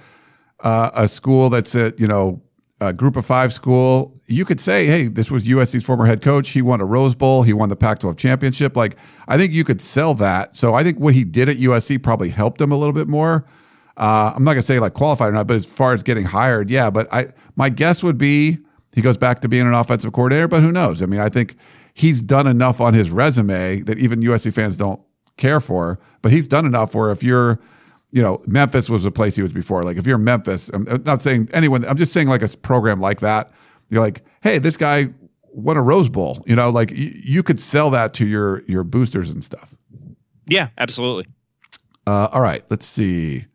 uh, a school that's a you know a group of five school, you could say, hey, this was USC's former head coach. He won a Rose Bowl. He won the Pac-12 championship. Like I think you could sell that. So I think what he did at USC probably helped him a little bit more. Uh, I'm not gonna say like qualified or not, but as far as getting hired, yeah. But I my guess would be he goes back to being an offensive coordinator. But who knows? I mean, I think he's done enough on his resume that even USC fans don't care for. But he's done enough where if you're you know, Memphis was the place he was before. Like if you're Memphis, I'm I'm not saying anyone, I'm just saying like a program like that. You're like, hey, this guy won a Rose Bowl. You know, like y- you could sell that to your your boosters and stuff.
Yeah, absolutely.
Uh, all right, let's see.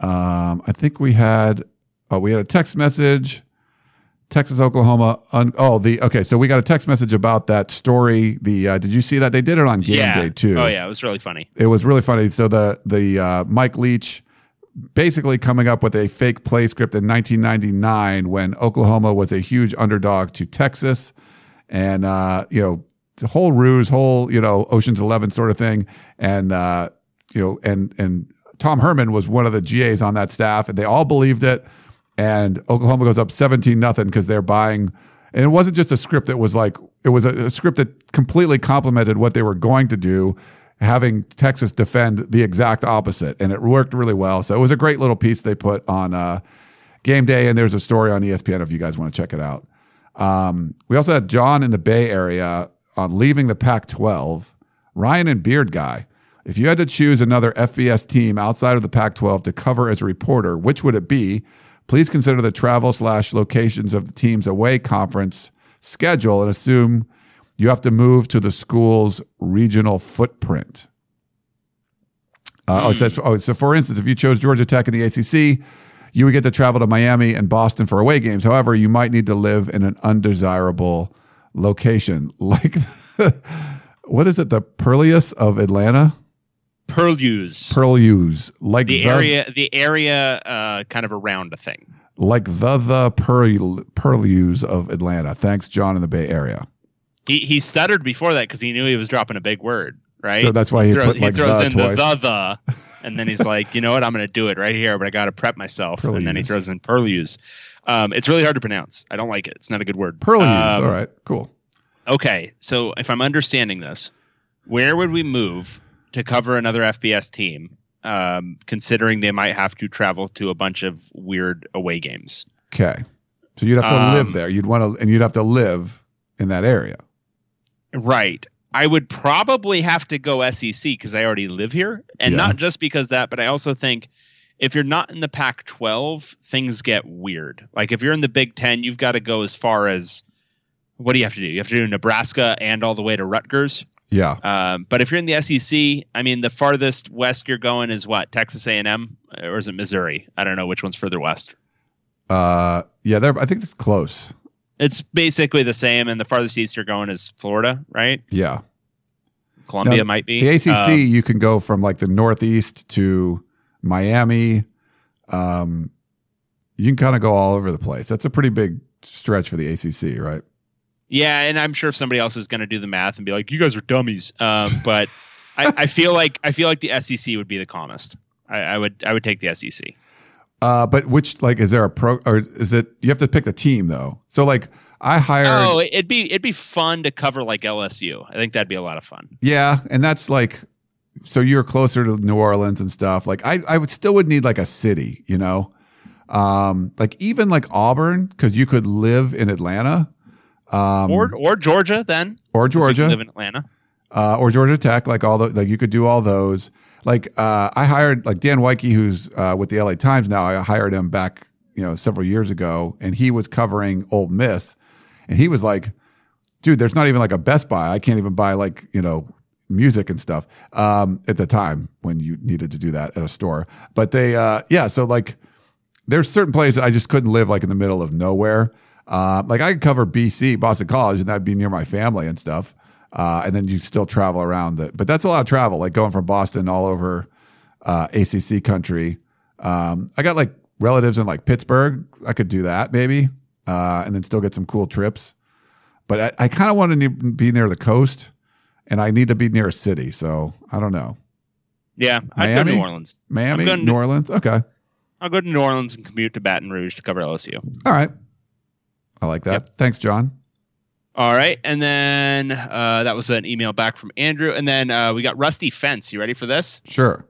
Um, I think we had oh we had a text message. Texas, Oklahoma. Un, oh, the okay. So we got a text message about that story. The uh, did you see that they did it on game
yeah.
day too?
Oh yeah, it was really funny.
it was really funny. So the the uh, Mike Leach basically coming up with a fake play script in 1999 when Oklahoma was a huge underdog to Texas, and uh, you know the whole ruse, whole you know Ocean's Eleven sort of thing, and uh, you know and and Tom Herman was one of the GAs on that staff, and they all believed it. And Oklahoma goes up 17 nothing because they're buying. And it wasn't just a script that was like, it was a, a script that completely complemented what they were going to do, having Texas defend the exact opposite. And it worked really well. So it was a great little piece they put on uh, game day. And there's a story on ESPN if you guys want to check it out. Um, we also had John in the Bay Area on leaving the Pac 12, Ryan and Beard Guy. If you had to choose another FBS team outside of the Pac 12 to cover as a reporter, which would it be? Please consider the travel slash locations of the team's away conference schedule and assume you have to move to the school's regional footprint. Uh, oh, it says, oh, so for instance, if you chose Georgia Tech in the ACC, you would get to travel to Miami and Boston for away games. However, you might need to live in an undesirable location, like what is it, the Purlius of Atlanta?
Purlieu's.
Purlius, like
the, area, the area, uh, kind of around a thing.
like the the Purl, Purlius of Atlanta. Thanks, John, in the Bay Area.
He he stuttered before that because he knew he was dropping a big word, right?
So that's why he
throws,
put, like,
throws
the
in
twice.
the the the, and then he's like, you know what, I'm going to do it right here, but I got to prep myself, and then he throws in Purlieu's. Um, it's really hard to pronounce. I don't like it. It's not a good word.
Purlius.
Um,
All right, cool.
Okay, so if I'm understanding this, where would we move to cover another FBS team? Um, considering they might have to travel to a bunch of weird away games.
Okay, so you'd have to
Um,
live there. You'd want to, and you'd have to live in that area.
Right. I would probably have to go SEC because I already live here. And
Yeah.
not just because that, but I also think if you're not in the Pac 12, things get weird. Like if you're in the Big Ten, you've got to go as far as what do you have to do? You have to do Nebraska and all the way to Rutgers.
Yeah,
Um, but if you're in the SEC, I mean, the farthest west you're going is what Texas A&M or is it Missouri? I don't know which one's further west.
uh, yeah. There, I think it's close.
It's basically the same, and the farthest east you're going is Florida, right?
Yeah,
Columbia
Now,
might be
the ACC.
Um,
you can go from like the Northeast to Miami. Um, you can kind of go all over the place. That's a pretty big stretch for the ACC, right?
Yeah, and I'm sure if somebody else is going to do the math and be like, "You guys are dummies." Um, but I, I feel like I feel like the SEC would be the calmest. I, I would I would take the SEC.
Uh, but which like is there a pro or is it you have to pick the team though? So like I hired
Oh, it'd be it'd be fun to cover like LSU. I think that'd be a lot of fun.
yeah, and that's like so you're closer to New Orleans and stuff. Like I I would still would need like a city, you know. Um like even like Auburn cuz you could live in Atlanta um
or or Georgia then.
or Georgia
live in Atlanta.
uh, or Georgia Tech, like all the like you could do all those. Like uh, I hired like Dan Woike, who's uh, with the LA Times now. I hired him back, you know, several years ago, and he was covering Ole Miss, and he was like, "Dude, there's not even like a Best Buy. I can't even buy like you know music and stuff um, at the time when you needed to do that at a store." But they, uh, yeah, so like there's certain places I just couldn't live like in the middle of nowhere. Uh, like I could cover BC, Boston College, and that'd be near my family and stuff. Uh, and then you still travel around it, but that's a lot of travel. Like going from Boston all over uh, ACC country. Um, I got like relatives in like Pittsburgh. I could do that maybe, uh, and then still get some cool trips. But I, I kind of want to ne- be near the coast, and I need to be near a city. So I don't know.
Yeah, I'd go
Miami?
to New Orleans.
Miami,
I'm to-
New Orleans. Okay,
I'll go to New Orleans and commute to Baton Rouge to cover LSU.
all right. I like that. Thanks, John.
All right, and then uh, that was an email back from Andrew, and then uh, we got Rusty Fence. You ready for this?
Sure.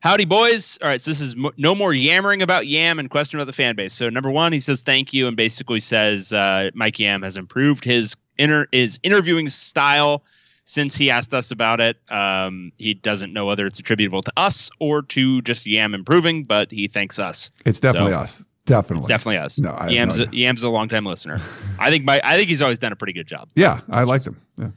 Howdy, boys. All right, so this is mo- no more yammering about Yam and question about the fan base. So, number one, he says thank you and basically says uh, Mike Yam has improved his inter- his interviewing style since he asked us about it. Um, he doesn't know whether it's attributable to us or to just Yam improving, but he thanks us.
It's definitely
So-
us. Definitely.
It's definitely us.
No, I
Yam's,
no
a, Yam's a longtime listener. I think my I think he's always done a pretty good job.
yeah, I liked him. Yeah.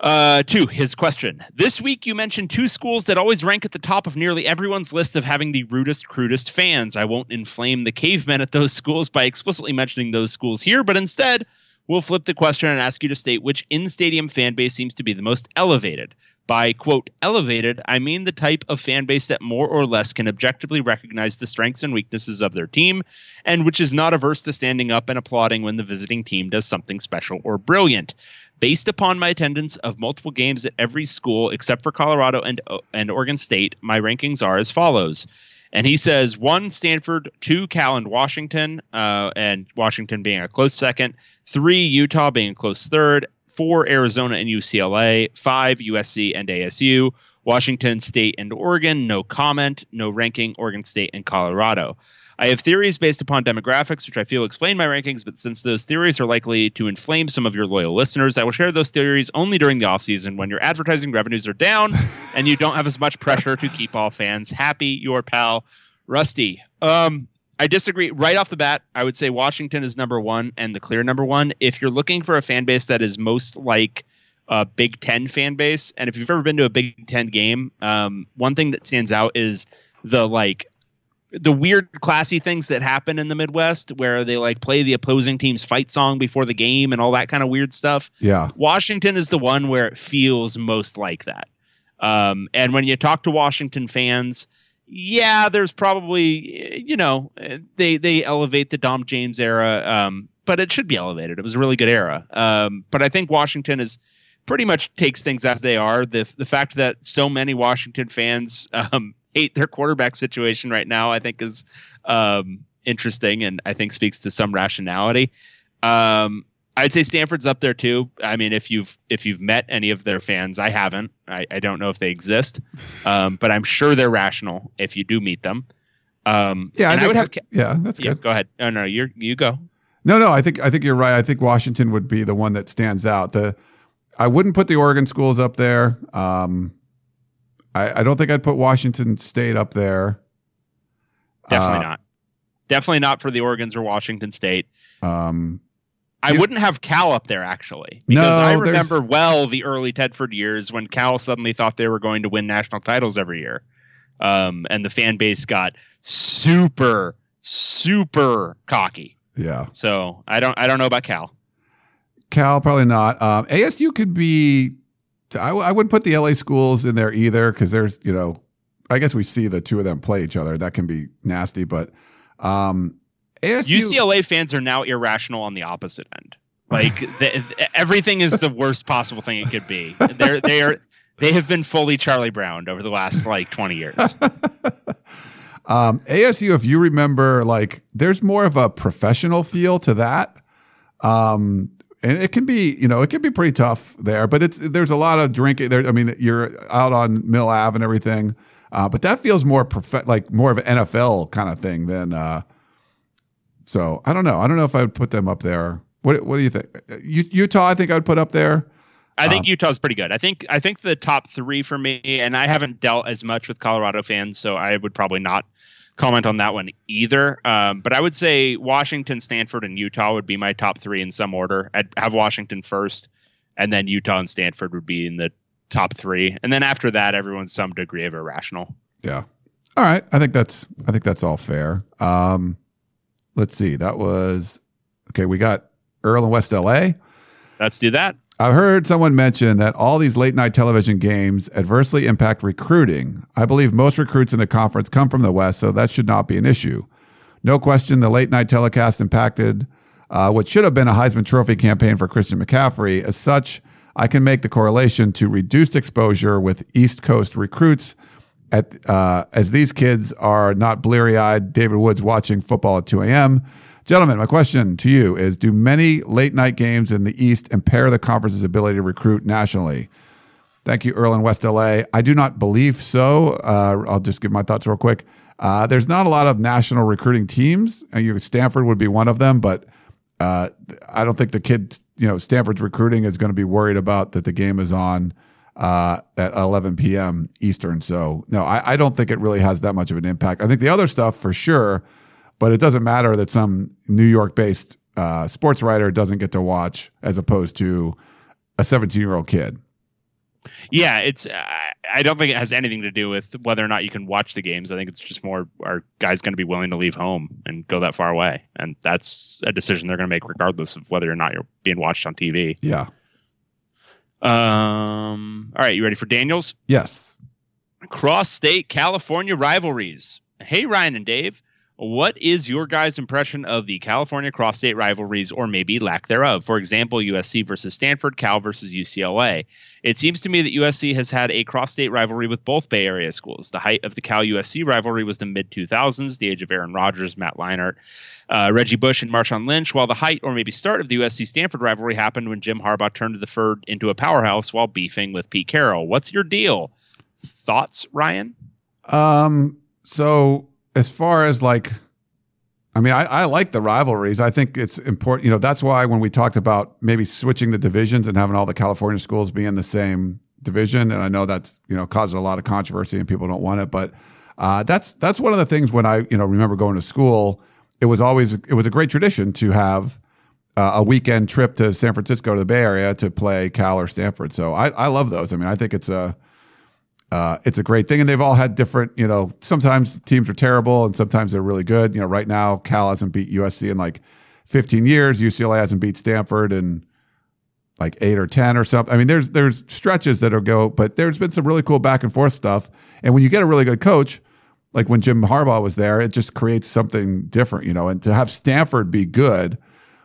Uh, two, his question. This week you mentioned two schools that always rank at the top of nearly everyone's list of having the rudest, crudest fans. I won't inflame the cavemen at those schools by explicitly mentioning those schools here, but instead we'll flip the question and ask you to state which in-stadium fan base seems to be the most elevated. By quote elevated, I mean the type of fan base that more or less can objectively recognize the strengths and weaknesses of their team, and which is not averse to standing up and applauding when the visiting team does something special or brilliant. Based upon my attendance of multiple games at every school except for Colorado and and Oregon State, my rankings are as follows. And he says one Stanford, two Cal and Washington, uh, and Washington being a close second, three Utah being a close third, four Arizona and UCLA, five USC and ASU, Washington State and Oregon, no comment, no ranking, Oregon State and Colorado. I have theories based upon demographics, which I feel explain my rankings, but since those theories are likely to inflame some of your loyal listeners, I will share those theories only during the offseason when your advertising revenues are down and you don't have as much pressure to keep all fans happy. Your pal, Rusty. Um, I disagree. Right off the bat, I would say Washington is number one and the clear number one. If you're looking for a fan base that is most like a Big Ten fan base, and if you've ever been to a Big Ten game, um, one thing that stands out is the like the weird classy things that happen in the Midwest where they like play the opposing team's fight song before the game and all that kind of weird stuff.
Yeah.
Washington is the one where it feels most like that. Um, and when you talk to Washington fans, yeah, there's probably you know they they elevate the Don James era, um, but it should be elevated. It was a really good era. Um, but I think Washington is pretty much takes things as they are. The the fact that so many Washington fans um, hate their quarterback situation right now, I think is um, interesting, and I think speaks to some rationality. Um, I'd say Stanford's up there too. I mean, if you've if you've met any of their fans, I haven't. I, I don't know if they exist, um, but I'm sure they're rational if you do meet them. Um,
Yeah, I,
I, would have.
that- yeah, that's
yeah,
good.
go ahead. Oh no, you you go.
No, no, I think I think you're right. I think Washington would be the one that stands out. The I wouldn't put the Oregon schools up there. Um, I, I don't think I'd put Washington State up there.
Definitely
Uh,
not. Definitely not for the Oregon's or Washington State.
Um,
I wouldn't have Cal up there actually because
No,
I
there's-
remember well the early Tedford years when Cal suddenly thought they were going to win national titles every year, um, and the fan base got super super cocky.
yeah,
So I don't I don't know about Cal.
Cal probably not. Um, ASU could be. I, I wouldn't put the LA schools in there either because there's you know, I guess we see the two of them play each other. That can be nasty, but um, ASU.
UCLA fans are now irrational on the opposite end. Like the, everything is the worst possible thing it could be. They're they are they have been fully Charlie Brown over the last like twenty years.
Um, ASU, if you remember, like there's more of a professional feel to that. Um, and it can be, you know, it can be pretty tough there, but it's there's a lot of drinking there. I mean, you're out on Mill Ave and everything, uh, but that feels more prof- like more of an NFL kind of thing than. Uh, so I don't know. I don't know if I would put them up there. What What do you think? U- Utah, I think I would put up there.
I
Um,
think Utah's pretty good. I think I think the top three for me, and I haven't dealt as much with Colorado fans, so I would probably not comment on that one either. Um, but I would say Washington, Stanford, and Utah would be my top three in some order. I'd have Washington first, and then Utah and Stanford would be in the top three, and then after that, everyone's some degree of irrational.
Yeah. All right. I think that's I think that's all fair. Um, let's see. That was okay. We got Earl and West LA.
Let's do that.
I've heard someone mention that all these late night television games adversely impact recruiting. I believe most recruits in the conference come from the West, so that should not be an issue. No question, the late night telecast impacted uh, what should have been a Heisman Trophy campaign for Christian McCaffrey. As such, I can make the correlation to reduced exposure with East Coast recruits, at uh, as these kids are not bleary eyed David Woods watching football at 2 a.m. Gentlemen, my question to you is Do many late night games in the East impair the conference's ability to recruit nationally? Thank you, Earl in West LA. I do not believe so. Uh, I'll just give my thoughts real quick. Uh, there's not a lot of national recruiting teams. Uh, you, Stanford would be one of them, but uh, I don't think the kid, you know, Stanford's recruiting is going to be worried about that the game is on uh, at 11 p.m. Eastern. So, no, I, I don't think it really has that much of an impact. I think the other stuff for sure, but it doesn't matter that some New York based uh, sports writer doesn't get to watch as opposed to a 17 year old kid.
Yeah, it's. I I don't think it has anything to do with whether or not you can watch the games. I think it's just more are guys going to be willing to leave home and go that far away, and that's a decision they're going to make regardless of whether or not you're being watched on TV.
Yeah.
Um. All right, you ready for Daniels?
Yes.
Cross state California rivalries. Hey, Ryan and Dave. What is your guys' impression of the California cross state rivalries or maybe lack thereof? For example, USC versus Stanford, Cal versus UCLA. It seems to me that USC has had a cross state rivalry with both Bay Area schools. The height of the Cal USC rivalry was the mid 2000s, the age of Aaron Rodgers, Matt Leinart, uh, Reggie Bush, and Marshawn Lynch, while the height or maybe start of the USC Stanford rivalry happened when Jim Harbaugh turned the Furd into a powerhouse while beefing with Pete Carroll. What's your deal? Thoughts, Ryan?
Um, so as far as like I mean, I, I like the rivalries. I think it's important. You know, that's why when we talked about maybe switching the divisions and having all the California schools be in the same division, and I know that's you know causing a lot of controversy and people don't want it, but uh, that's that's one of the things when I you know remember going to school. It was always it was a great tradition to have uh, a weekend trip to San Francisco to the Bay Area to play Cal or Stanford. So I, I love those. I mean, I think it's a uh, it's a great thing, and they've all had different. You know, sometimes teams are terrible, and sometimes they're really good. You know, right now Cal hasn't beat USC in like 15 years. UCLA hasn't beat Stanford in like eight or 10 or something. I mean, there's there's stretches that'll go, but there's been some really cool back and forth stuff. And when you get a really good coach, like when Jim Harbaugh was there, it just creates something different, you know. And to have Stanford be good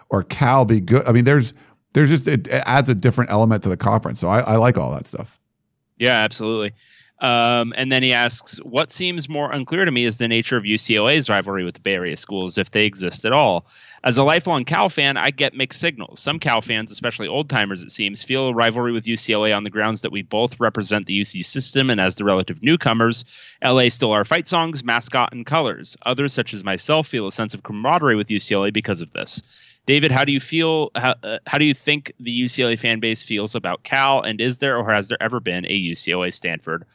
or Cal be good, I mean, there's there's just it adds a different element to the conference. So I, I like all that stuff.
Yeah, absolutely. Um, and then he asks, "What seems more unclear to me is the nature of UCLA's rivalry with the Bay Area schools, if they exist at all. As a lifelong Cal fan, I get mixed signals. Some Cal fans, especially old timers, it seems, feel a rivalry with UCLA on the grounds that we both represent the UC system, and as the relative newcomers, LA still our fight songs, mascot, and colors. Others, such as myself, feel a sense of camaraderie with UCLA because of this." David, how do you feel? How, uh, how do you think the UCLA fan base feels about Cal? And is there or has there ever been a UCLA Stanford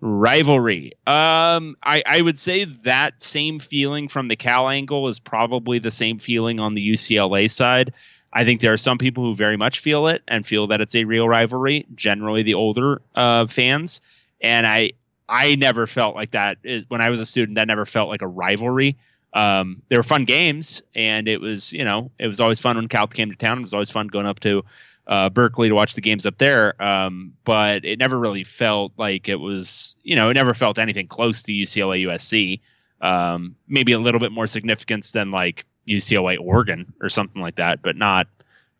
rivalry? Um, I, I would say that same feeling from the Cal angle is probably the same feeling on the UCLA side. I think there are some people who very much feel it and feel that it's a real rivalry. Generally, the older uh, fans, and I I never felt like that. Is, when I was a student, that never felt like a rivalry um, they were fun games, and it was you know it was always fun when Cal came to town. It was always fun going up to uh, Berkeley to watch the games up there. Um, but it never really felt like it was you know it never felt anything close to UCLA USC. Um, maybe a little bit more significance than like UCLA Oregon or something like that, but not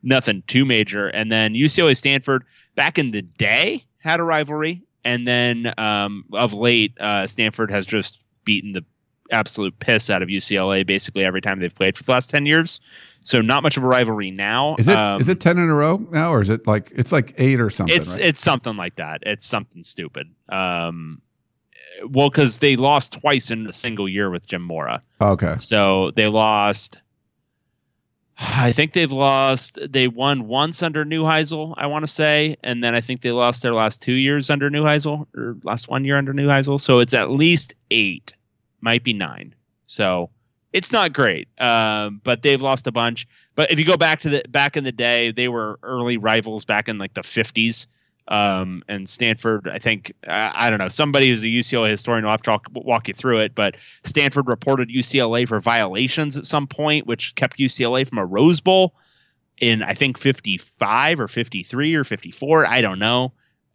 nothing too major. And then UCLA Stanford back in the day had a rivalry, and then um, of late uh, Stanford has just beaten the absolute piss out of UCLA basically every time they've played for the last 10 years. So not much of a rivalry now.
Is it um, is it 10 in a row now or is it like it's like 8 or something?
It's
right?
it's something like that. It's something stupid. Um well cuz they lost twice in a single year with Jim Mora.
Okay.
So they lost I think they've lost. They won once under Neuheisel, I want to say, and then I think they lost their last two years under Neuheisel, or last one year under Neuheisel. So it's at least eight might be nine. So it's not great, um, but they've lost a bunch. But if you go back to the back in the day, they were early rivals back in like the fifties. Um, and Stanford, I think, I, I, don't know, somebody who's a UCLA historian will have to talk, walk you through it, but Stanford reported UCLA for violations at some point, which kept UCLA from a Rose Bowl in, I think, 55 or 53 or 54. I don't know.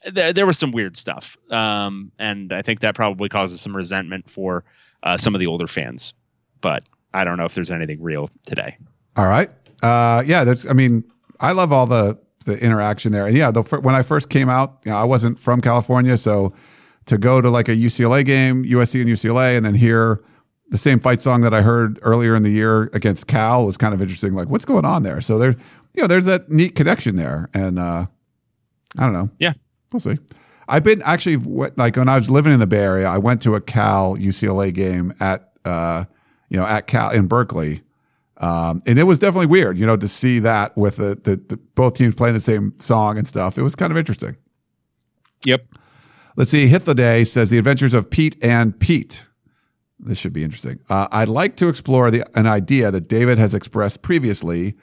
There, there was some weird stuff. Um, and I think that probably causes some resentment for uh, some of the older fans. But I don't know if there's anything real today.
All right. Uh, yeah, that's. I mean, I love all the the interaction there. And yeah, the, when I first came out, you know, I wasn't from California, so to go to like a UCLA game, USC and UCLA, and then hear the same fight song that I heard earlier in the year against Cal was kind of interesting. Like, what's going on there? So there's, you know, there's that neat connection there, and uh, I don't know.
Yeah,
we'll see. I've been actually like when I was living in the Bay Area, I went to a Cal UCLA game at uh, you know at Cal in Berkeley, um, and it was definitely weird, you know, to see that with the, the, the both teams playing the same song and stuff. It was kind of interesting.
Yep.
Let's see. Hythloday says the adventures of Pete and Pete. This should be interesting. Uh, I'd like to explore the, an idea that David has expressed previously.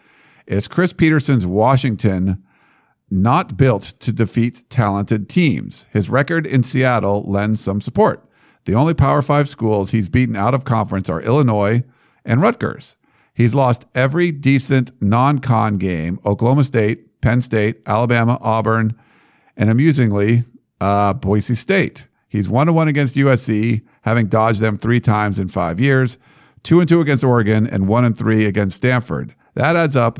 Is Chris Petersen's Washington not built to defeat talented teams. His record in Seattle lends some support. The only Power Five schools he's beaten out of conference are Illinois and Rutgers. He's lost every decent non con game Oklahoma State, Penn State, Alabama, Auburn, and amusingly, uh, Boise State. He's one to one against USC, having dodged them three times in five years, two and two against Oregon, and one and three against Stanford. That adds up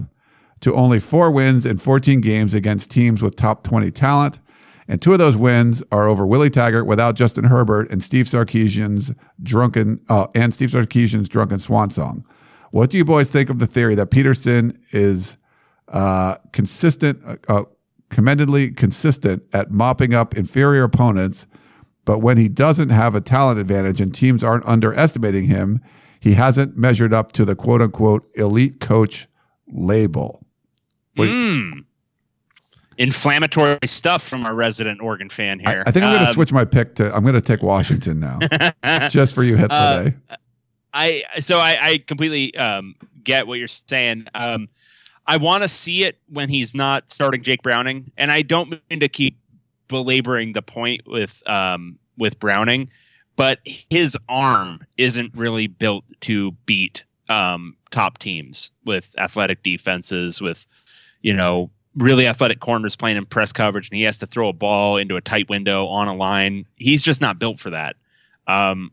to only four wins in 14 games against teams with top 20 talent. And two of those wins are over Willie Taggart without Justin Herbert and Steve Sarkisian's drunken uh, and Steve Sarkisian's drunken swan song. What do you boys think of the theory that Petersen is uh, consistent, uh, uh commendedly consistent at mopping up inferior opponents, but when he doesn't have a talent advantage and teams aren't underestimating him, he hasn't measured up to the quote unquote elite coach label.
Mm. Inflammatory stuff from our resident Oregon fan here.
I think I'm going to
Um,
switch my pick to I'm going to take Washington now, just for you, hit
Uh,
today.
I so I, I completely um, get what you're saying. Um, I want to see it when he's not starting Jake Browning, and I don't mean to keep belaboring the point with um, with Browning, but his arm isn't really built to beat um, top teams with athletic defenses, with you know really athletic corners playing in press coverage, and he has to throw a ball into a tight window on a line. He's just not built for that. Um,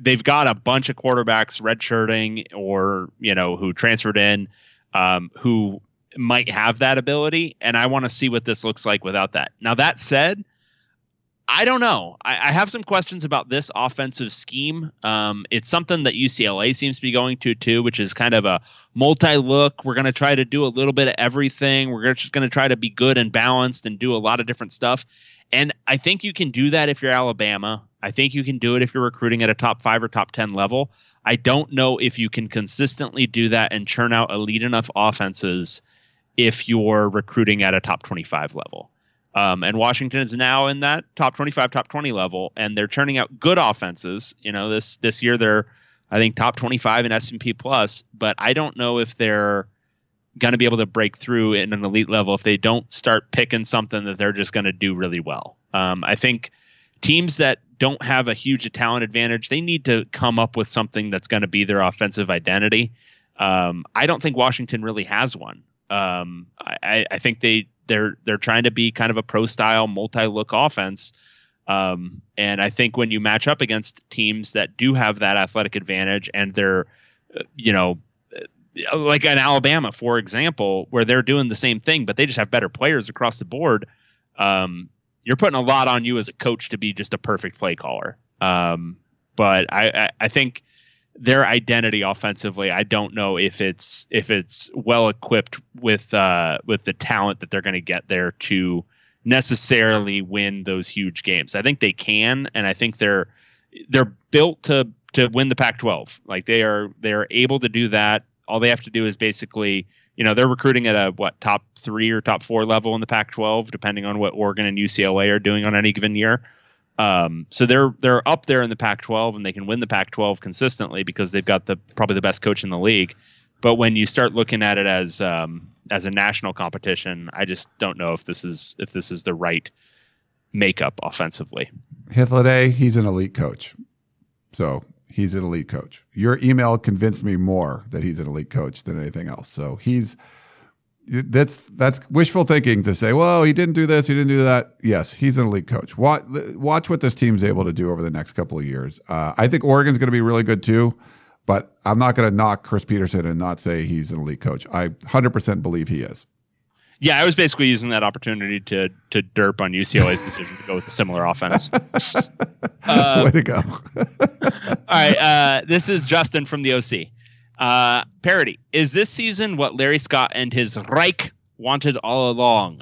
they've got a bunch of quarterbacks redshirting or you know who transferred in um, who might have that ability and i want to see what this looks like without that now that said i don't know i, I have some questions about this offensive scheme um, it's something that ucla seems to be going to too which is kind of a multi-look we're going to try to do a little bit of everything we're just going to try to be good and balanced and do a lot of different stuff and I think you can do that if you're Alabama. I think you can do it if you're recruiting at a top five or top 10 level. I don't know if you can consistently do that and churn out elite enough offenses if you're recruiting at a top 25 level. Um, and Washington is now in that top 25, top 20 level, and they're churning out good offenses. You know, this this year they're, I think, top 25 in S and P plus. But I don't know if they're going to be able to break through in an elite level if they don't start picking something that they're just going to do really well. Um, I think teams that don't have a huge talent advantage, they need to come up with something that's going to be their offensive identity. Um, I don't think Washington really has one. Um, I, I think they they're they're trying to be kind of a pro style multi look offense. Um, and I think when you match up against teams that do have that athletic advantage and they're, uh, you know, uh, like an Alabama, for example, where they're doing the same thing, but they just have better players across the board. Um, you're putting a lot on you as a coach to be just a perfect play caller. Um, but I, I, I think their identity offensively, I don't know if it's if it's well equipped with uh, with the talent that they're going to get there to necessarily win those huge games. I think they can, and I think they're they're built to to win the Pac-12. Like they are they're able to do that. All they have to do is basically, you know, they're recruiting at a what top three or top four level in the Pac-12, depending on what Oregon and UCLA are doing on any given year. Um, so they're they're up there in the Pac-12 and they can win the Pac-12 consistently because they've got the probably the best coach in the league. But when you start looking at it as um, as a national competition, I just don't know if this is if this is the right makeup offensively.
Hythloday, he's an elite coach. So he's an elite coach. Your email convinced me more that he's an elite coach than anything else. So he's that's that's wishful thinking to say, well, he didn't do this, he didn't do that. Yes, he's an elite coach. Watch, watch what this team's able to do over the next couple of years. Uh, I think Oregon's going to be really good too, but I'm not going to knock Chris Petersen and not say he's an elite coach. I 100% believe he is.
Yeah, I was basically using that opportunity to to derp on UCLA's decision to go with a similar offense. Uh,
Way to go.
All right, uh, this is Justin from the OC. Uh, parody. Is this season what Larry Scott and his Reich wanted all along?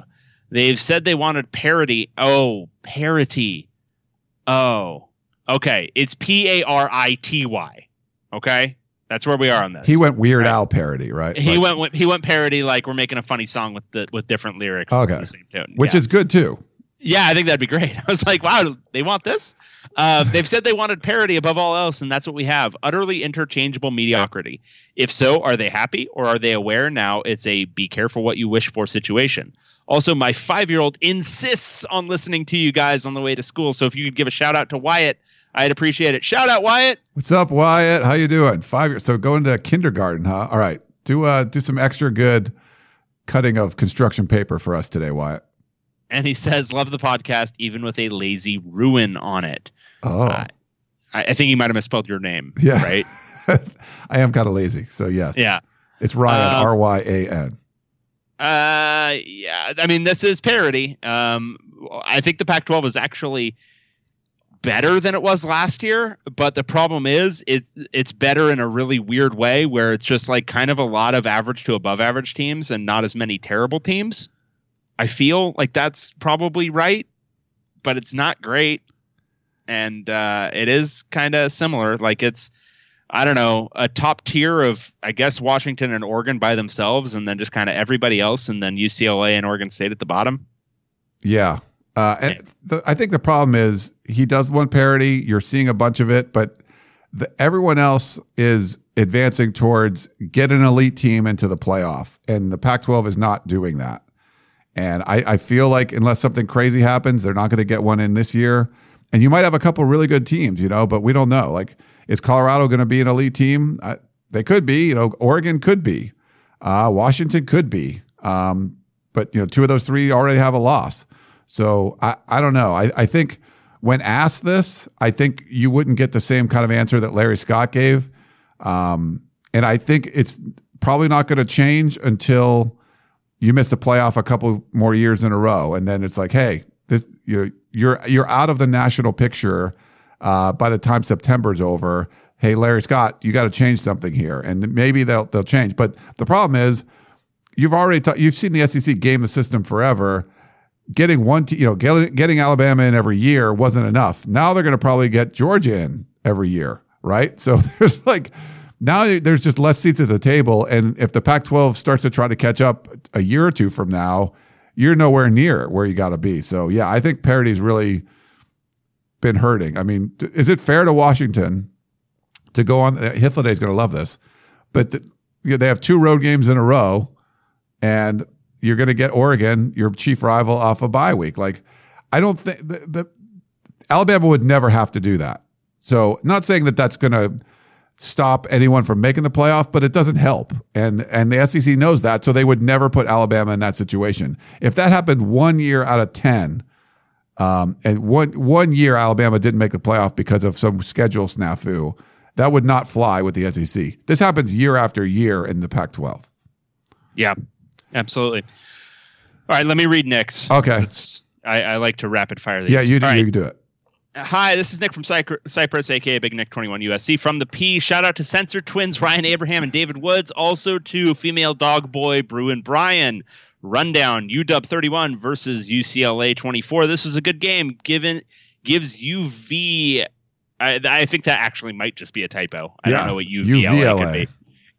They've said they wanted parody. Oh, parity. Oh, okay. It's P A R I T Y. Okay, that's where we are on this.
he went Weird
Right.
Al parody, right?
He
Like-
went. He went parody like we're making a funny song with the with different lyrics.
Okay.
Same tone.
which
Yeah.
is good too.
Yeah, I think that'd be great. I was like, wow, they want this? Uh, they've said they wanted parody above all else, and that's what we have utterly interchangeable mediocrity. If so, are they happy or are they aware now it's a be careful what you wish for situation? Also, my five year old insists on listening to you guys on the way to school. So if you could give a shout out to Wyatt, I'd appreciate it. Shout out, Wyatt.
What's up, Wyatt? How you doing? Five years. So going to kindergarten, huh? All right. Do uh do some extra good cutting of construction paper for us today, Wyatt.
And he says, love the podcast, even with a lazy ruin on it.
Oh,
Uh, I, I think he might have misspelled your name.
Yeah.
Right?
I am kind of lazy, so yes.
Yeah.
It's Ryan
Um,
R Y A N.
Uh, yeah. I mean, this is parody. Um, I think the Pac-12 is actually better than it was last year, but the problem is it's it's better in a really weird way where it's just like kind of a lot of average to above average teams and not as many terrible teams. I feel like that's probably right, but it's not great. And uh, it is kind of similar. Like it's I don't know, a top tier of I guess Washington and Oregon by themselves, and then just kind of everybody else, and then UCLA and Oregon State at the bottom.
Yeah. Uh, and the, I think the problem is he does want parity. You're seeing a bunch of it, but the, everyone else is advancing towards get an elite team into the playoff, and the Pac-12 is not doing that. And I, I feel like unless something crazy happens, they're not going to get one in this year. And you might have a couple really good teams, you know, but we don't know. Like, is Colorado going to be an elite team? I, they could be. You know, Oregon could be. Uh, Washington could be. Um, but you know, two of those three already have a loss. So I, I don't know. I, I think when asked this, I think you wouldn't get the same kind of answer that Larry Scott gave. Um, and I think it's probably not going to change until you miss the playoff a couple more years in a row, and then it's like, hey, this you're you're you're out of the national picture uh, by the time September's over. Hey, Larry Scott, you got to change something here, and maybe they'll they'll change. But the problem is, you've already ta- you've seen the SEC game the system forever. Getting one, te- you know, getting, getting Alabama in every year wasn't enough. Now they're going to probably get Georgia in every year, right? So there's like now there's just less seats at the table. And if the Pac 12 starts to try to catch up a year or two from now, you're nowhere near where you got to be. So, yeah, I think parity's really been hurting. I mean, is it fair to Washington to go on? Uh, Hythloday is going to love this, but the, they have two road games in a row, and you're going to get Oregon, your chief rival, off a bye week. Like, I don't think the, the Alabama would never have to do that. So, not saying that that's going to stop anyone from making the playoff, but it doesn't help. And and the SEC knows that, so they would never put Alabama in that situation. If that happened one year out of ten, um, and one one year Alabama didn't make the playoff because of some schedule snafu, that would not fly with the SEC. This happens year after year in the Pac-12.
Yeah, absolutely. All right, let me read Nick's.
Okay.
I, I like to rapid fire these.
Yeah, you, do
right.
you do it.
Hi, this is Nick from Cypr- Cyprus, aka Big Nick 21 USC. From the P, shout out to Censor Twins Ryan Abraham and David Woods. Also to female dog boy Bruin Brian. Rundown UW 31 versus UCLA 24. This was a good game. Given gives UV. I, I think that actually might just be a typo. I
Yeah,
don't know what UVLA,
UVLA.
could be.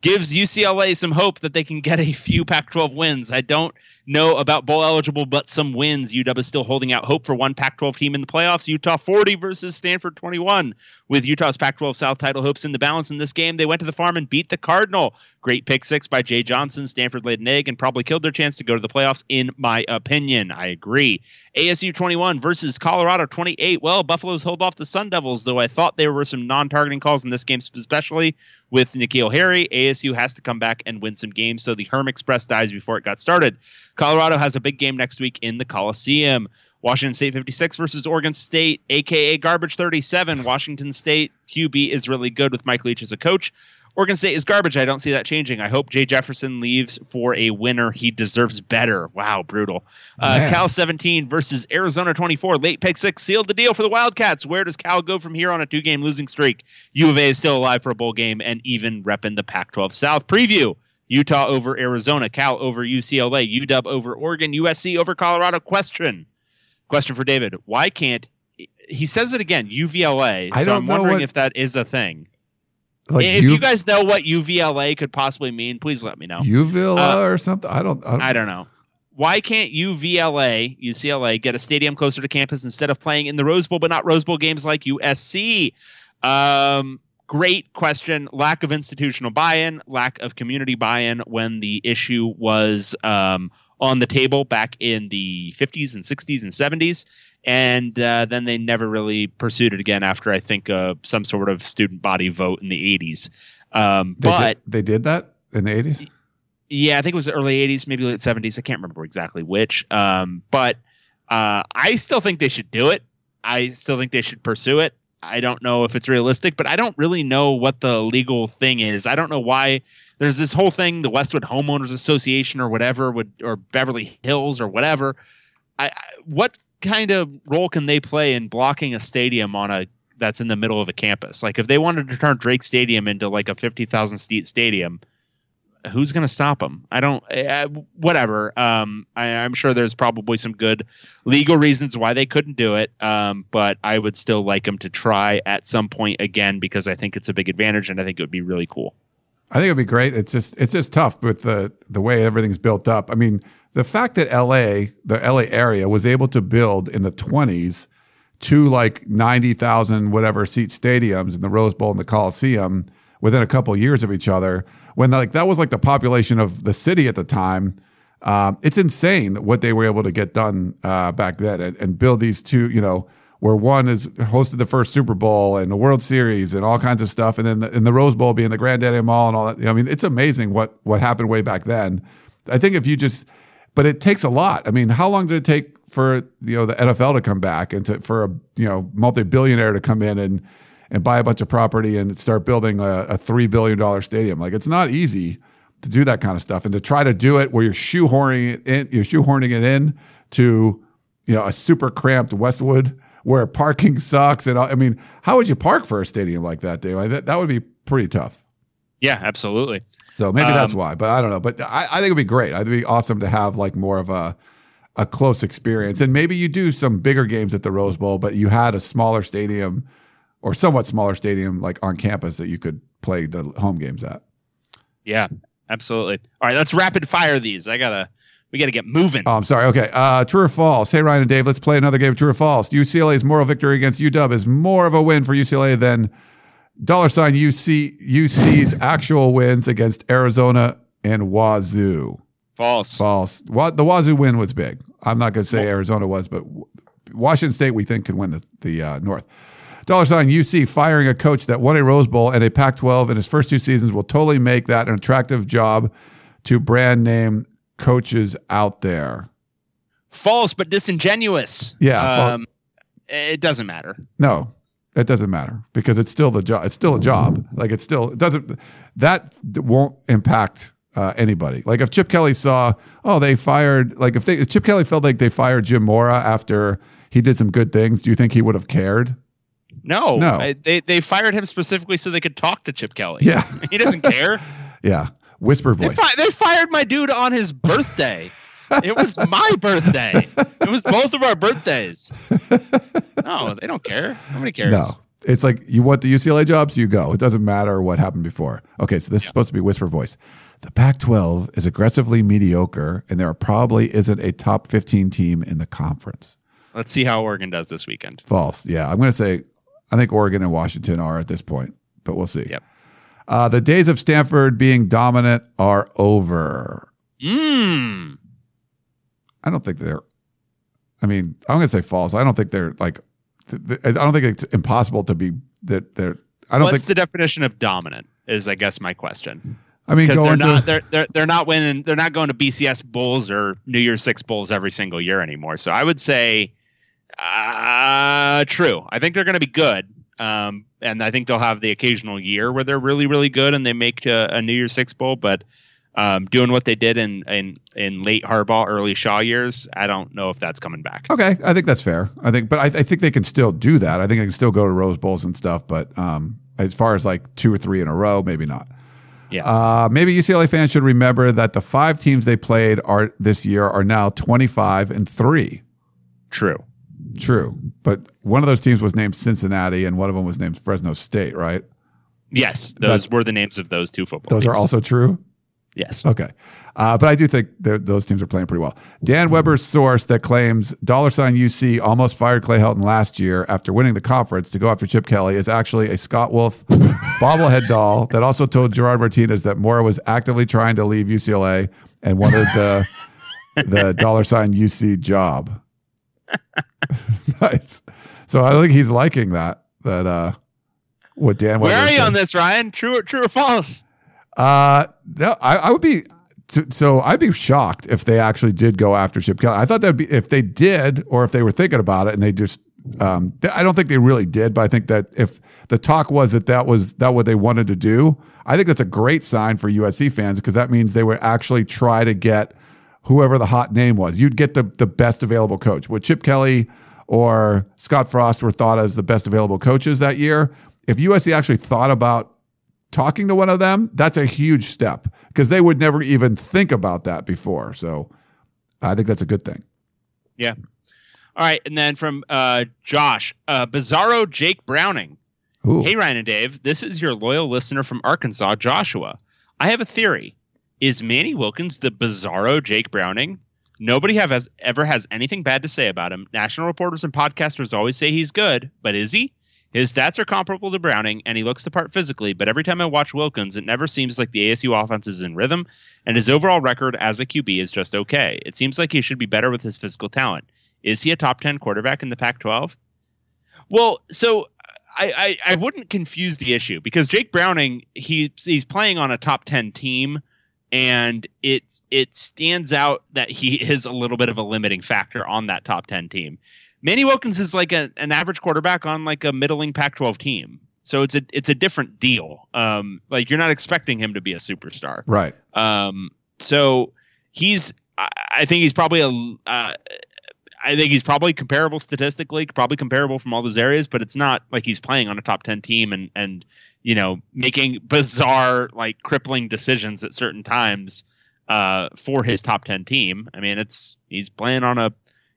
Gives UCLA some hope that they can get a few Pac-12 wins. I don't know about bowl eligible, but some wins. UW is still holding out hope for one Pac 12 team in the playoffs. Utah 40 versus Stanford 21. With Utah's Pac 12 South title hopes in the balance in this game, they went to the farm and beat the Cardinal. Great pick six by Jay Johnson. Stanford laid an egg and probably killed their chance to go to the playoffs, in my opinion. I agree. ASU 21 versus Colorado 28. Well, Buffalo's hold off the Sun Devils, though I thought there were some non targeting calls in this game, especially with N'Keal Harry. ASU has to come back and win some games, so the Herm Express dies before it got started. Colorado has a big game next week in the Coliseum. Washington State 56 versus Oregon State, aka Garbage 37. Washington State QB is really good with Mike Leach as a coach. Oregon State is garbage. I don't see that changing. I hope Jay Jefferson leaves for a winner. He deserves better. Wow, brutal. Uh, Cal 17 versus Arizona 24. Late pick six sealed the deal for the Wildcats. Where does Cal go from here on a two game losing streak? U of A is still alive for a bowl game and even repping the Pac 12 South. Preview Utah over Arizona, Cal over UCLA, UW over Oregon, USC over Colorado. Question. Question for David. Why can't he says it again, UVLA.
I
So
don't
I'm wondering
what-
if that is a thing.
Like
if
U-
you guys know what UVLA could possibly mean, please let me know.
UVLA
Uh,
or something. I don't. I don't,
I don't know. Why can't UVLA, UCLA, get a stadium closer to campus instead of playing in the Rose Bowl, but not Rose Bowl games like USC? Um, great question. Lack of institutional buy-in, lack of community buy-in when the issue was um, on the table back in the 50s and 60s and 70s. And uh, then they never really pursued it again after I think uh, some sort of student body vote in the 80s. Um,
They
but
did, they did that in the eighties.
yeah, I think it was the early 80s, maybe late 70s. I can't remember exactly which. Um, but uh, I still think they should do it. I still think they should pursue it. I don't know if it's realistic, but I don't really know what the legal thing is. I don't know why there's this whole thing, the Westwood Homeowners Association or whatever, would or Beverly Hills or whatever. I, I what kind of role can they play in blocking a stadium on a that's in the middle of a campus? Like if they wanted to turn Drake Stadium into like a fifty thousand seat stadium, who's going to stop him? I don't. Uh, whatever. Um, I, I'm sure there's probably some good legal reasons why they couldn't do it. Um, but I would still like them to try at some point again because I think it's a big advantage and I think it would be really cool.
I think it'd be great. It's just it's just tough with the the way everything's built up. I mean, the fact that LA, the LA area, was able to build in the twenties two like ninety thousand whatever seat stadiums in the Rose Bowl and the Coliseum within a couple of years of each other, when like that was like the population of the city at the time. Um, it's insane what they were able to get done uh, back then and, and build these two, you know, where one is hosted the first Super Bowl and the World Series and all kinds of stuff, and then the, and the Rose Bowl being the Granddaddy Mall and all that. I mean, it's amazing what what happened way back then. I think if you just, but it takes a lot. I mean, how long did it take for you know the NFL to come back and to for a you know multi billionaire to come in and and buy a bunch of property and start building a, a three billion dollar stadium? Like it's not easy to do that kind of stuff and to try to do it where you're shoehorning it in, you're shoehorning it in to you know a super cramped Westwood where parking sucks. And I mean, how would you park for a stadium like that, Dave? Like that, that would be pretty tough.
Yeah, absolutely.
So maybe that's
Um,
why, but I don't know. But I, I think it'd be great. I'd be awesome to have like more of a a close experience, and maybe you do some bigger games at the Rose Bowl, but you had a smaller stadium or somewhat smaller stadium like on campus that you could play the home games at.
Yeah, absolutely. All right, let's rapid fire these. I gotta, we gotta get moving.
Oh, I'm sorry. Okay. Uh, true or false? Hey, Ryan and Dave, let's play another game. of True or false? UCLA's moral victory against UW is more of a win for UCLA than dollar sign UC UC's actual wins against Arizona and Wazoo.
False.
False. Wa- The Wazoo win was big. I'm not to say Arizona was, but Washington State we think can win the the uh, North. Dollar sign UC firing a coach that won a Rose Bowl and a Pac-12 in his first two seasons will totally make that an attractive job to brand name coaches out there.
False, but disingenuous.
Yeah,
Um, it doesn't matter.
No, it doesn't matter because it's still the job. It's still a job. Like it's still it doesn't that won't impact uh, anybody. Like if Chip Kelly saw, oh, they fired. Like if they if Chip Kelly felt like they fired Jim Mora after he did some good things, do you think he would have cared?
No,
No.
I- they they fired him specifically so they could talk to Chip Kelly.
Yeah,
he doesn't care.
yeah. Whisper
They,
voice.
fi- they fired my dude on his birthday. it was my birthday. It was both of our birthdays. No, they don't care. Nobody cares.
No. It's like you want the UCLA jobs, you go. It doesn't matter what happened before. Okay, so this is supposed to be whisper voice. The Pac 12 is aggressively mediocre, and there probably isn't a top 15 team in the conference.
Let's see how Oregon does this weekend.
False. Yeah, I'm going to say I think Oregon and Washington are at this point, but we'll see.
Yep.
Uh, the days of Stanford being dominant are over.
Mmm.
I don't think they're. I mean, I'm going to say false. I don't think they're like. th- th- I don't think it's impossible to be that they're. I don't
What's
think.
the definition of dominant? Is I guess my question.
I mean,
Because they're
going
not
to.
they're, they're they're not winning. They're not going to BCS bowls or New Year's Six bowls every single year anymore. So I would say, uh, true. I think they're going to be good. Um, and I think they'll have the occasional year where they're really, really good and they make a, a New Year's Six bowl. But um, doing what they did in, in in late Harbaugh, early Shaw years, I don't know if that's coming back.
Okay, I think that's fair. I think, but I, I think they can still do that. I think they can still go to Rose Bowls and stuff. But um, as far as like two or three in a row, maybe not.
Yeah.
Uh, maybe UCLA fans should remember that the five teams they played are this year are now 25 and three.
True.
True, but one of those teams was named Cincinnati, and one of them was named Fresno State. Right?
Yes,
That's-
those were the names of those two football.
Those are also true.
yes.
Okay. Uh, but I do think those teams are playing pretty well. Dan Weber's source that claims dollar sign UC almost fired Clay Helton last year after winning the conference to go after Chip Kelly is actually a Scott Wolf bobblehead doll that also told Gerard Martinez that Mora was actively trying to leave UCLA and wanted the the dollar sign UC job. nice. So I think he's liking that that uh what Dan Weber
Where are you
said.
on this, Ryan? True or true or false?
Uh, no, I, I would be. So, so I'd be shocked if they actually did go after Chip Kelly. I thought that'd be if they did, or if they were thinking about it and they just. Um, I don't think they really did, but I think that if the talk was that that was that what they wanted to do, I think that's a great sign for USC fans because that means they would actually try to get whoever the hot name was. You'd get the the best available coach. Would Chip Kelly or Scott Frost were thought as the best available coaches that year? If USC actually thought about talking to one of them, that's a huge step because they would never even think about that before. So I think that's a good thing.
Yeah. All right, and then from uh, Josh, uh, Bizarro Jake Browning.
Ooh.
Hey Ryan and Dave, this is your loyal listener from Arkansas, Joshua. I have a theory. Is Manny Wilkins the Bizarro Jake Browning? Nobody have has ever has anything bad to say about him. National reporters and podcasters always say he's good, but is he? His stats are comparable to Browning, and he looks the part physically. But every time I watch Wilkins, it never seems like the ASU offense is in rhythm, and his overall record as a QB is just okay. It seems like he should be better with his physical talent. Is he a top ten quarterback in the Pac-12? Well, so I, I, I wouldn't confuse the issue because Jake Browning he he's playing on a top ten team, and it it stands out that he is a little bit of a limiting factor on that top ten team. Manny Wilkins is like a, an average quarterback on like a middling Pac-12 team, so it's a it's a different deal. Um, like you're not expecting him to be a superstar,
Right.
um, so he's, I, I think he's probably a, uh, I think he's probably comparable statistically, probably comparable from all those areas, but it's not like he's playing on a top 10 team and, and, you know, making bizarre, like crippling decisions at certain times, uh, for his top 10 team. I mean, it's, he's playing on a,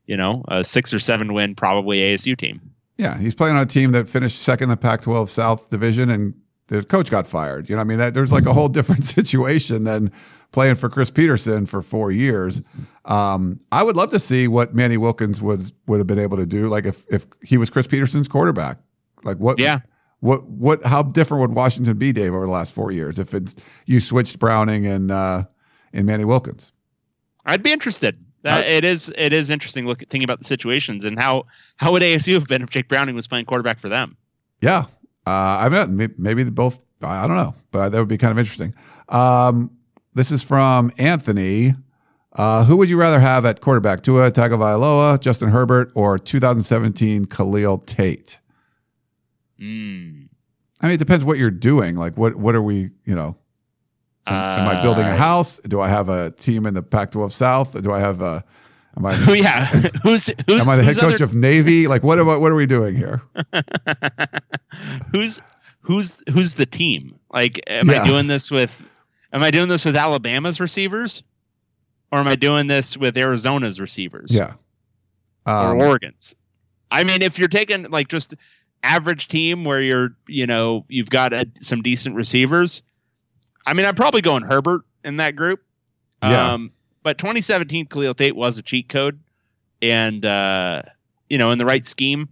you know, a six or seven win, probably ASU team.
Yeah, he's playing on a team that finished second in the Pac-12 South Division, and the coach got fired. You know, I mean, that, there's like a whole different situation than playing for Chris Petersen for four years. Um, I would love to see what Manny Wilkins would would have been able to do, like if if he was Chris Petersen's quarterback. Like what?
Yeah.
What what? How different would Washington be, Dave, over the last four years if it's you switched Browning and uh, and Manny Wilkins?
I'd be interested. That,
Uh,
it is it is interesting looking thinking about the situations and how how would ASU have been if Jake Browning was playing quarterback for them?
Yeah. Uh, I mean, maybe both. I don't know, but that would be kind of interesting. Um, this is from Anthony. Uh, who would you rather have at quarterback, Tua Tagovailoa, Justin Herbert, or 2017 Khalil Tate?
Mm.
I mean, it depends what you're doing. Like, what what are we? You know, am, am I building a
Uh,
house? Do I have a team in the Pac-12 South? Do I have a? Am I?
Yeah. who's who's
Am I the head coach
other-
of Navy? Like, what I, What are we doing here?
who's who's who's the team? Like, am
Yeah.
I doing this with? Am I doing this with Alabama's receivers, or am I doing this with Arizona's receivers?
Yeah. Um,
or Oregon's. I mean, if you're taking like just average team where you're, you know, you've got a, some decent receivers. I mean, I'm probably going Herbert in that group.
Yeah.
Um, but 2017 Khalil Tate was a cheat code, and uh, you know, in the right scheme,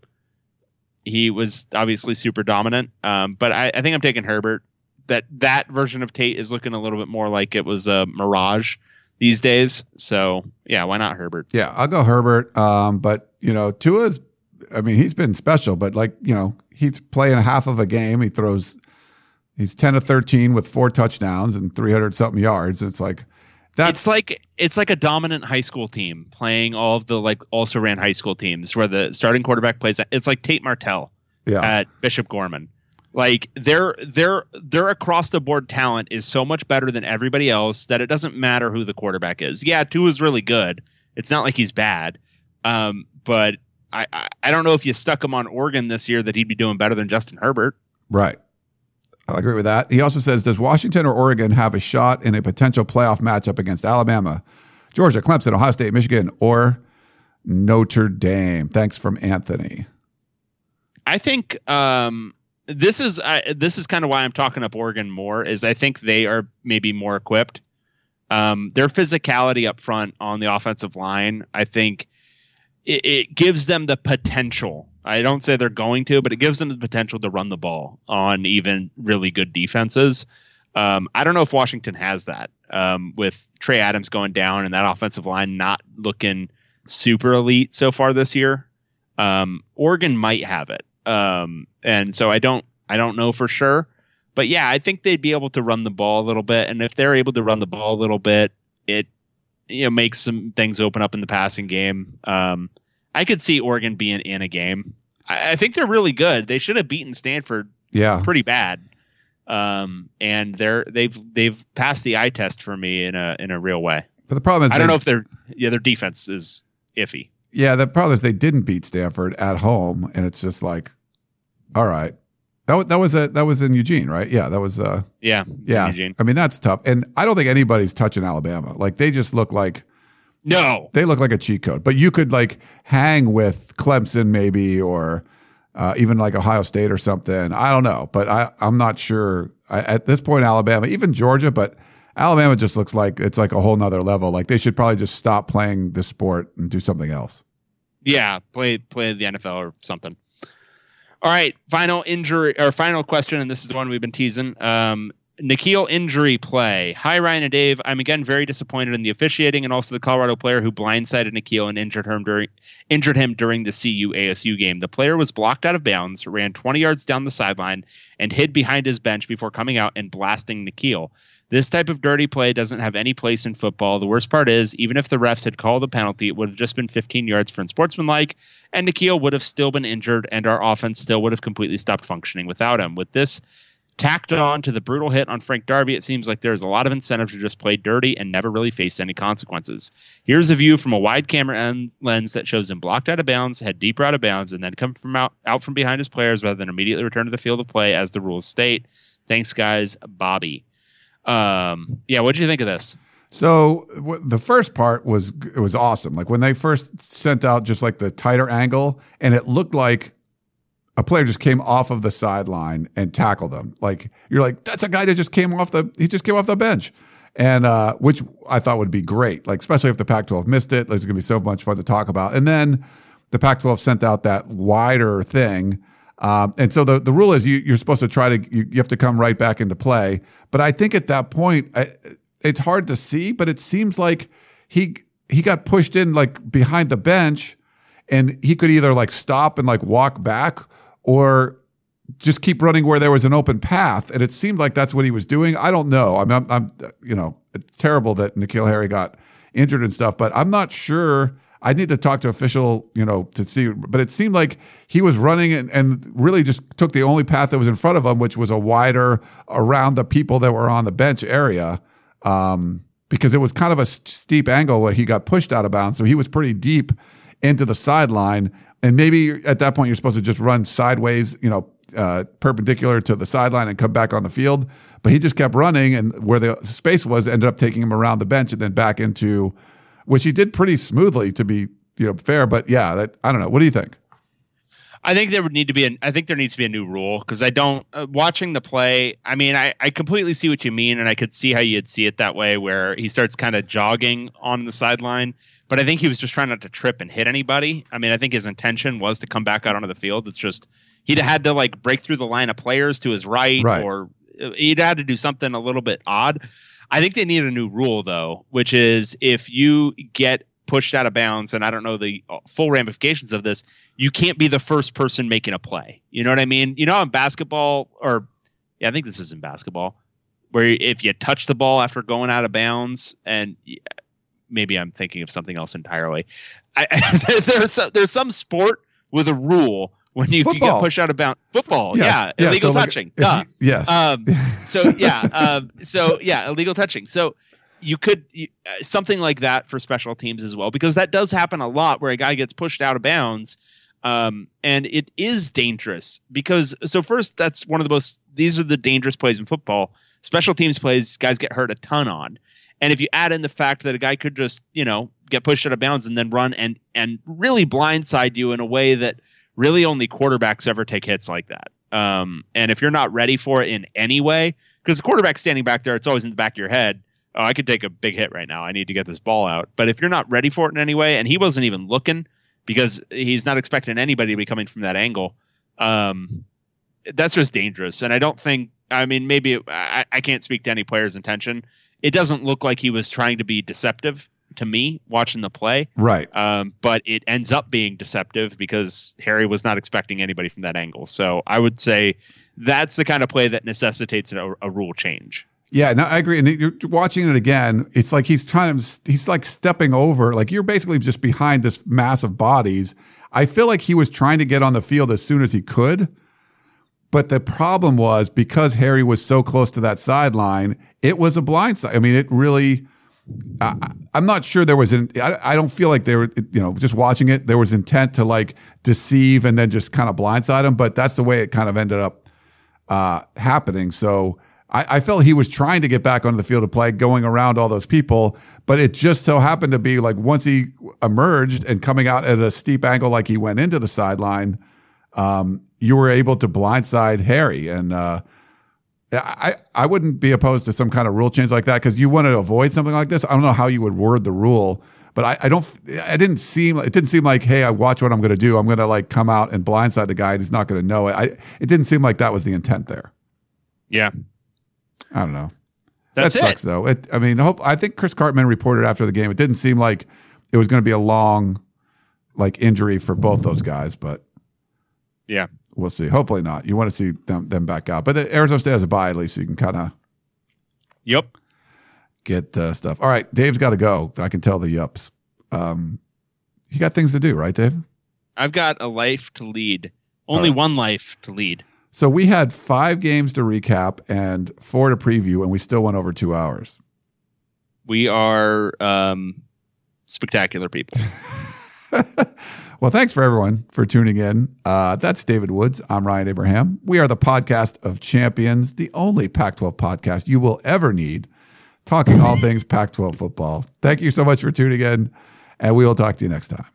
he was obviously super dominant. Um, but I, I think I'm taking Herbert. That that version of Tate is looking a little bit more like it was a mirage these days. So yeah, why not Herbert?
Yeah, I'll go Herbert. Um, but you know, Tua's. I mean, he's been special, but like you know, he's playing half of a game. He throws. He's ten to thirteen with four touchdowns and three hundred something yards. It's like that's
it's like it's like a dominant high school team playing all of the like also ran high school teams where the starting quarterback plays. It's like Tate Martell
yeah,
at Bishop Gorman. Like their their their across the board talent is so much better than everybody else that it doesn't matter who the quarterback is. Yeah, Tua is really good. It's not like he's bad, um, but I, I I don't know if you stuck him on Oregon this year that he'd be doing better than Justin Herbert.
right. I agree with that. He also says, does Washington or Oregon have a shot in a potential playoff matchup against Alabama, Georgia, Clemson, Ohio State, Michigan, or Notre Dame? Thanks from Anthony.
I think um, this is this is kind of why I'm talking up Oregon more. Is I think they are maybe more equipped. Um, their physicality up front on the offensive line, I think, it, it gives them the potential. I don't say they're going to, but it gives them the potential to run the ball on even really good defenses. Um, I don't know if Washington has that um, with Trey Adams going down and that offensive line not looking super elite so far this year. Um, Oregon might have it, um, and so I don't I don't know for sure, but yeah, I think they'd be able to run the ball a little bit, and if they're able to run the ball a little bit, it you know makes some things open up in the passing game. Um, I could see Oregon being in a game. I, I think they're really good. They should have beaten Stanford
Yeah,
pretty bad. Um, and they're they've they've passed the eye test for me in a in a real way.
but the problem is
I don't know if their yeah their defense is iffy.
Yeah, the problem is they didn't beat Stanford at home, and it's just like, all right, That was, that was a that was in Eugene, right? Yeah, that was uh
Yeah.
yeah.
Eugene.
I mean that's tough, and I don't think anybody's touching Alabama. Like they just look like
No.
they look like a cheat code. But you could like hang with Clemson maybe, or uh, even like Ohio State or something. I don't know, but I I'm not sure I, at this point. Alabama, even Georgia, but Alabama just looks like it's like a whole nother level. Like they should probably just stop playing the sport and do something else.
Yeah, play play the NFL or something. All right, final injury or final question, and this is the one we've been teasing. Um, N'Keal injury play. Hi Ryan and Dave. I'm again very disappointed in the officiating and also the Colorado player who blindsided N'Keal and injured him during injured him during the CU ASU game. The player was blocked out of bounds, ran 20 yards down the sideline, and hid behind his bench before coming out and blasting N'Keal. This type of dirty play doesn't have any place in football. The worst part is, even if the refs had called the penalty, it would have just been 15 yards for unsportsmanlike, and N'Keal would have still been injured, and our offense still would have completely stopped functioning without him. With this tacked on to the brutal hit on Frank Darby, it seems like there's a lot of incentive to just play dirty and never really face any consequences. Here's a view from a wide camera en- lens that shows him blocked out of bounds, head deeper out of bounds, and then come from out, out from behind his players rather than immediately return to the field of play as the rules state. Thanks, guys. Bobby. Um, yeah, what did you think of this?
So w- the first part was it was awesome. Like when they first sent out just like the tighter angle, and it looked like a player just came off of the sideline and tackled them. Like you're like, that's a guy that just came off the he just came off the bench. And uh, which I thought would be great, like especially if the Pac-12 missed it. Like, it's gonna be so much fun to talk about. And then the Pac-12 sent out that wider thing. Um, and so the, the rule is you, you're supposed to try to, you, you have to come right back into play. But I think at that point, I, it's hard to see, but it seems like he, he got pushed in like behind the bench and he could either like stop and like walk back or just keep running where there was an open path. And it seemed like that's what he was doing. I don't know. I mean, I'm, I'm you know, it's terrible that N'Keal Harry got injured and stuff, but I'm not sure. I need to talk to official, you know, to see. But it seemed like he was running and, and really just took the only path that was in front of him, which was a wider around the people that were on the bench area. Um, because it was kind of a steep angle where he got pushed out of bounds. So he was pretty deep into the sideline. And maybe at that point, you're supposed to just run sideways, you know, uh, perpendicular to the sideline and come back on the field. But he just kept running, and where the space was, ended up taking him around the bench and then back into, which he did pretty smoothly, to be you know fair. But yeah, that, I don't know. What do you think?
I think there would need to be an I think there needs to be a new rule because I don't uh, watching the play. I mean, I I completely see what you mean, and I could see how you'd see it that way, where he starts kind of jogging on the sideline. But I think he was just trying not to trip and hit anybody. I mean, I think his intention was to come back out onto the field. It's just he'd had to like break through the line of players to his right,
Right.
or uh, he'd had to do something a little bit odd. I think they need a new rule though, which is if you get pushed out of bounds, and I don't know the uh, full ramifications of this, you can't be the first person making a play. You know what I mean? You know, in basketball, or yeah, I think this is in basketball, where if you touch the ball after going out of bounds, and maybe I'm thinking of something else entirely. I, there's there's some sport with a rule when you, you get pushed out of bounds. Football,
Yes.
yeah, illegal
so
touching. Duh.
you- yes.
Um, so yeah, um, so yeah, illegal touching. So you could you, uh, something like that for special teams as well, because that does happen a lot where a guy gets pushed out of bounds, um, and it is dangerous. Because so first, that's one of the most. These are the dangerous plays in football. Special teams plays, guys get hurt a ton on, and if you add in the fact that a guy could just you know get pushed out of bounds and then run and and really blindside you in a way that really only quarterbacks ever take hits like that. Um, and if you're not ready for it in any way, because the quarterback's standing back there, it's always in the back of your head. Oh, I could take a big hit right now. I need to get this ball out. But if you're not ready for it in any way, and he wasn't even looking because he's not expecting anybody to be coming from that angle, um, that's just dangerous. And I don't think, I mean, maybe I, I can't speak to any player's intention. It doesn't look like he was trying to be deceptive to me watching the play.
right.
Um, but it ends up being deceptive because Harry was not expecting anybody from that angle. So I would say that's the kind of play that necessitates a, a rule change.
Yeah, no, I agree. And you're watching it again. It's like he's trying to, he's like stepping over. Like you're basically just behind this mass of bodies. I feel like he was trying to get on the field as soon as he could. But the problem was because Harry was so close to that sideline, it was a blind side. I mean, it really, I, I'm not sure there was an, I, I don't feel like they were, you know, just watching it, there was intent to like deceive and then just kind of blindside him. But that's the way it kind of ended up uh, happening. So I, I felt he was trying to get back onto the field of play, going around all those people, but it just so happened to be like once he emerged and coming out at a steep angle, like he went into the sideline, um, you were able to blindside Harry. And uh, I, I wouldn't be opposed to some kind of rule change like that because you want to avoid something like this. I don't know how you would word the rule, but I, I don't. I didn't seem. It didn't seem like, hey, I watch what I'm going to do. I'm going to like come out and blindside the guy, and he's not going to know it. I. It didn't seem like that was the intent there.
Yeah,
I don't know.
that's
that sucks
it.
though. It. I mean, hope. I think Chris Karpman reported after the game. It didn't seem like it was going to be a long, like injury for both those guys, but
Yeah.
We'll see. Hopefully not. You want to see them them back out, but the Arizona State has a bye at least, so you can kind of
Yep.
get uh, stuff. All right, Dave's got to go. I can tell the yups. Um, you got things to do, right, Dave?
I've got a life to lead. Only
All right.
one life to lead.
So we had five games to recap and four to preview, and we still went over two hours.
We are um, spectacular people.
well, thanks for everyone for tuning in. Uh, that's David Woods. I'm Ryan Abraham. We are the podcast of champions, the only Pac 12 podcast you will ever need, talking all things Pac 12 football. Thank you so much for tuning in, and we will talk to you next time.